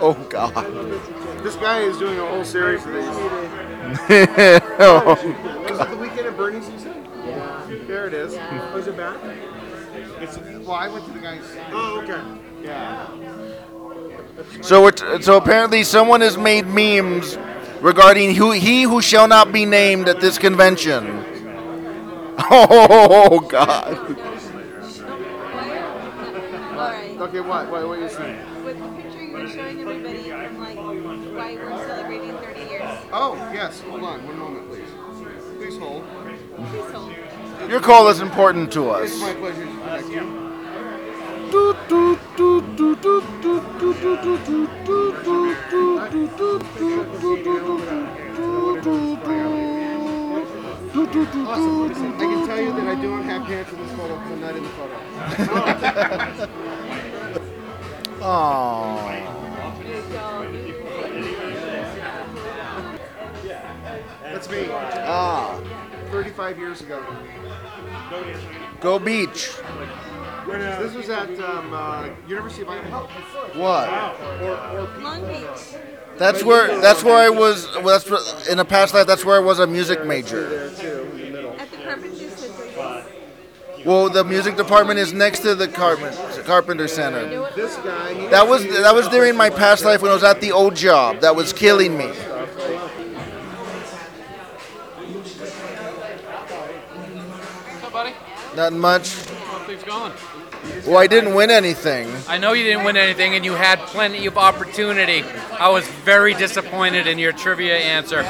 [SPEAKER 1] Oh God.
[SPEAKER 34] this guy is doing a whole series of these. *laughs*
[SPEAKER 1] Oh,
[SPEAKER 34] Was it the weekend at Bernie's? You said? Yeah. There it is. Oh, is it back? It's well, I went to the guy's. Oh, okay. Yeah.
[SPEAKER 1] So it, so apparently someone has made memes regarding who he who shall not be named at this convention. Oh God.
[SPEAKER 34] Okay, what? What, what are you saying?
[SPEAKER 37] With the picture you were showing everybody from like why we're celebrating 30 years.
[SPEAKER 34] Oh, yes. Hold on. One moment, please. Please hold.
[SPEAKER 37] Please hold.
[SPEAKER 1] Your call is important to us.
[SPEAKER 34] It's my pleasure. Thank you. Awesome. I can tell you that I don't have pants in this photo because I'm not in the photo. *laughs*
[SPEAKER 1] Oh.
[SPEAKER 34] That's me.
[SPEAKER 1] Ah.
[SPEAKER 34] 35 years ago.
[SPEAKER 1] Go Beach.
[SPEAKER 34] This was at um, uh, University of Idaho.
[SPEAKER 1] What?
[SPEAKER 37] Long Beach.
[SPEAKER 1] That's where that's where I was. Well, that's where, in a past life. That's where I was a music major.
[SPEAKER 37] At the Carpenter Center.
[SPEAKER 1] Well, the music department is next to the Carpenter Carpenter Center.
[SPEAKER 34] This guy. he
[SPEAKER 1] That was that was during my past life when I was at the old job. That was killing me.
[SPEAKER 31] What's up, buddy?
[SPEAKER 1] Not much.
[SPEAKER 31] How are things going?
[SPEAKER 1] Well, I didn't win anything.
[SPEAKER 31] I know you didn't win anything, and you had plenty of opportunity. I was very disappointed in your trivia answer.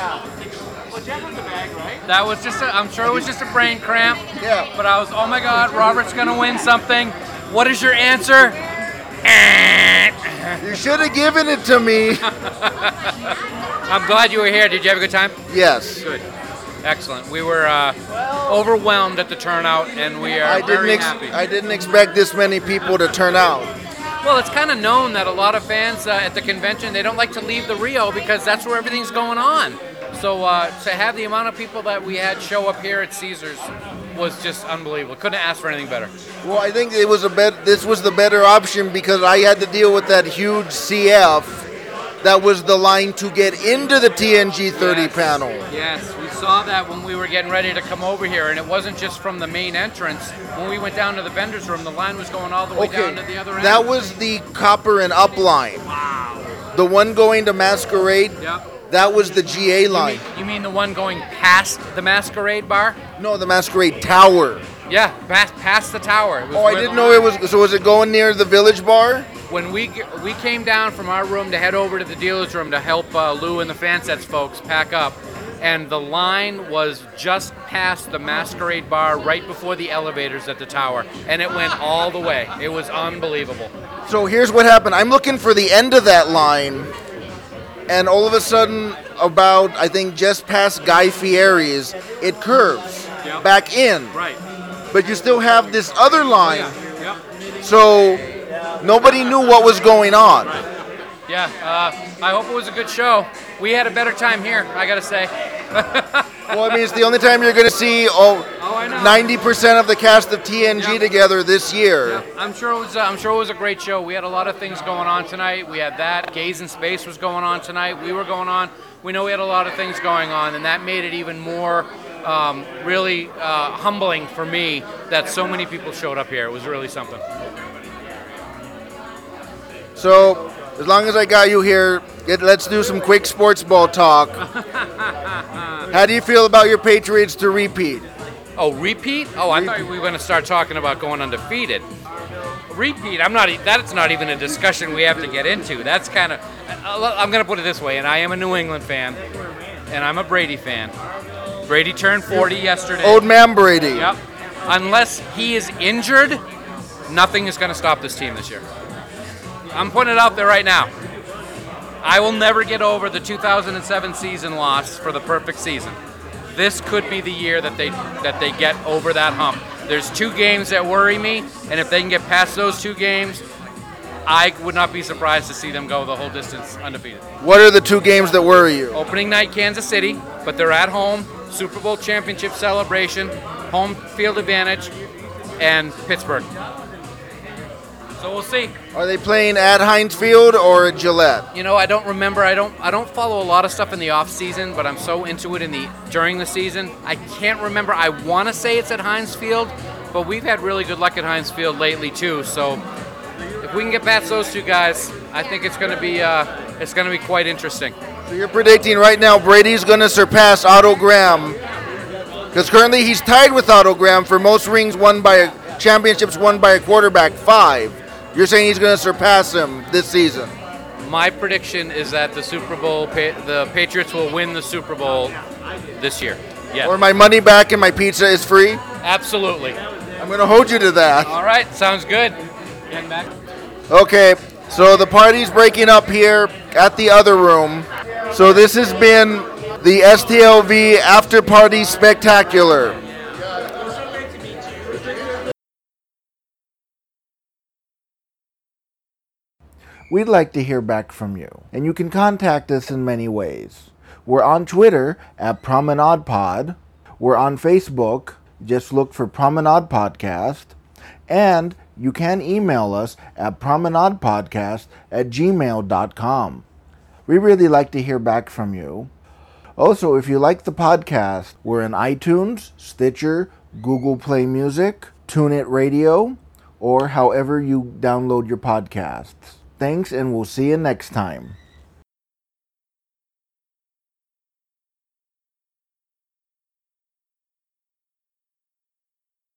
[SPEAKER 31] That was just, a, I'm sure it was just a brain cramp.
[SPEAKER 1] Yeah.
[SPEAKER 31] But I was, oh my God, Robert's gonna win something. What is your answer? *laughs*
[SPEAKER 1] You should have given it to me. *laughs*
[SPEAKER 31] I'm glad you were here. Did you have a good time?
[SPEAKER 1] Yes.
[SPEAKER 31] Good. Excellent. We were uh, overwhelmed at the turnout, and we are
[SPEAKER 1] I didn't.
[SPEAKER 31] very
[SPEAKER 1] Ex-
[SPEAKER 31] happy.
[SPEAKER 1] I didn't expect this many people to turn out.
[SPEAKER 31] Well, it's kind of known that a lot of fans uh, at the convention they don't like to leave the Rio because that's where everything's going on. So uh, to have the amount of people that we had show up here at Caesars was just unbelievable. Couldn't ask for anything better.
[SPEAKER 1] Well, I think it was a bet. This was the better option because I had to deal with that huge CF. That was the line to get into the TNG 30
[SPEAKER 31] Yes.
[SPEAKER 1] panel.
[SPEAKER 31] Yes, we saw that when we were getting ready to come over here, and it wasn't just from the main entrance. When we went down to the vendors room, the line was going all the way down to the other end.
[SPEAKER 1] That was the copper and up line. Wow. The one going to Masquerade.
[SPEAKER 31] Yep.
[SPEAKER 1] That was the GA line.
[SPEAKER 31] You mean the one going past the Masquerade Bar?
[SPEAKER 1] No, the Masquerade Tower.
[SPEAKER 31] Yeah, past, past the tower.
[SPEAKER 1] Oh, I didn't know it was. So was it going near the Village Bar?
[SPEAKER 31] When we we came down from our room to head over to the dealer's room to help uh, Lou and the Fansets folks pack up, and the line was just past the Masquerade Bar, right before the elevators at the tower, and it went all the way. It was unbelievable.
[SPEAKER 1] So here's what happened. I'm looking for the end of that line, and all of a sudden, about I think just past Guy Fieri's, it curves
[SPEAKER 31] Yep.
[SPEAKER 1] back in.
[SPEAKER 31] Right.
[SPEAKER 1] But you still have this other line. So nobody knew what was going on.
[SPEAKER 31] Yeah. Uh, I hope it was a good show. We had a better time here. I gotta say. *laughs*
[SPEAKER 1] Well, I mean, it's the only time you're to see oh,
[SPEAKER 31] Oh,
[SPEAKER 1] 90% of the cast of TNG together this year.
[SPEAKER 31] I'm sure it was. Uh, I'm sure it was a great show. We had a lot of things going on tonight. We had that. Gays in Space was going on tonight. We were going on. We know we had a lot of things going on, and that made it even more um, really uh, humbling for me that so many people showed up here. It was really something.
[SPEAKER 1] So As long as I got you here, get, let's do some quick sports ball talk. *laughs* How do you feel about your Patriots to repeat?
[SPEAKER 31] Oh, repeat? Oh, I thought we were going to start talking about going undefeated. Repeat? I'm not. That's not even a discussion we have to get into. That's kind of. I'm going to put it this way, and I am a New England fan, and I'm a Brady fan. Brady turned 40 yesterday.
[SPEAKER 1] Old man Brady.
[SPEAKER 31] Yep. Unless he is injured, nothing is going to stop this team this year. I'm putting it out there right now. I will never get over the 2007 season loss for the perfect season. This could be the year that they that they get over that hump. There's two games that worry me, and if they can get past those two games, I would not be surprised to see them go the whole distance undefeated.
[SPEAKER 1] What are the two games that worry you?
[SPEAKER 31] Opening night, Kansas City, but they're at home. Super Bowl championship celebration, home field advantage, and Pittsburgh. So we'll see.
[SPEAKER 1] Are they playing at Heinz Field or at Gillette?
[SPEAKER 31] You know, I don't remember. I don't. I don't follow a lot of stuff in the off season, but I'm so into it in the during the season. I can't remember. I want to say it's at Heinz Field, but we've had really good luck at Heinz Field lately too. So if we can get past those two guys, I think it's going to be uh, it's going to be quite interesting.
[SPEAKER 1] So you're predicting right now Brady's going to surpass Otto Graham because currently he's tied with Otto Graham for most rings won by a, championships won by a quarterback, five. You're saying he's going to surpass him this season?
[SPEAKER 31] My prediction is that the Super Bowl, pa- the Patriots will win the Super Bowl this year. Yeah.
[SPEAKER 1] Or my money back and my pizza is free?
[SPEAKER 31] Absolutely.
[SPEAKER 1] I'm going to hold you to that.
[SPEAKER 31] All right, sounds good.
[SPEAKER 1] Okay, so the party's breaking up here at the other room. So this has been the STLV After Party Spectacular. We'd like to hear back from you, and you can contact us in many ways. We're on Twitter at Promenade Pod. We're on Facebook. Just look for Promenade Podcast. And you can email us at promenadepodcast at gmail.com. We really like to hear back from you. Also, if you like the podcast, we're in iTunes, Stitcher, Google Play Music, TuneIn Radio, or however you download your podcasts. Thanks, and we'll see you next time.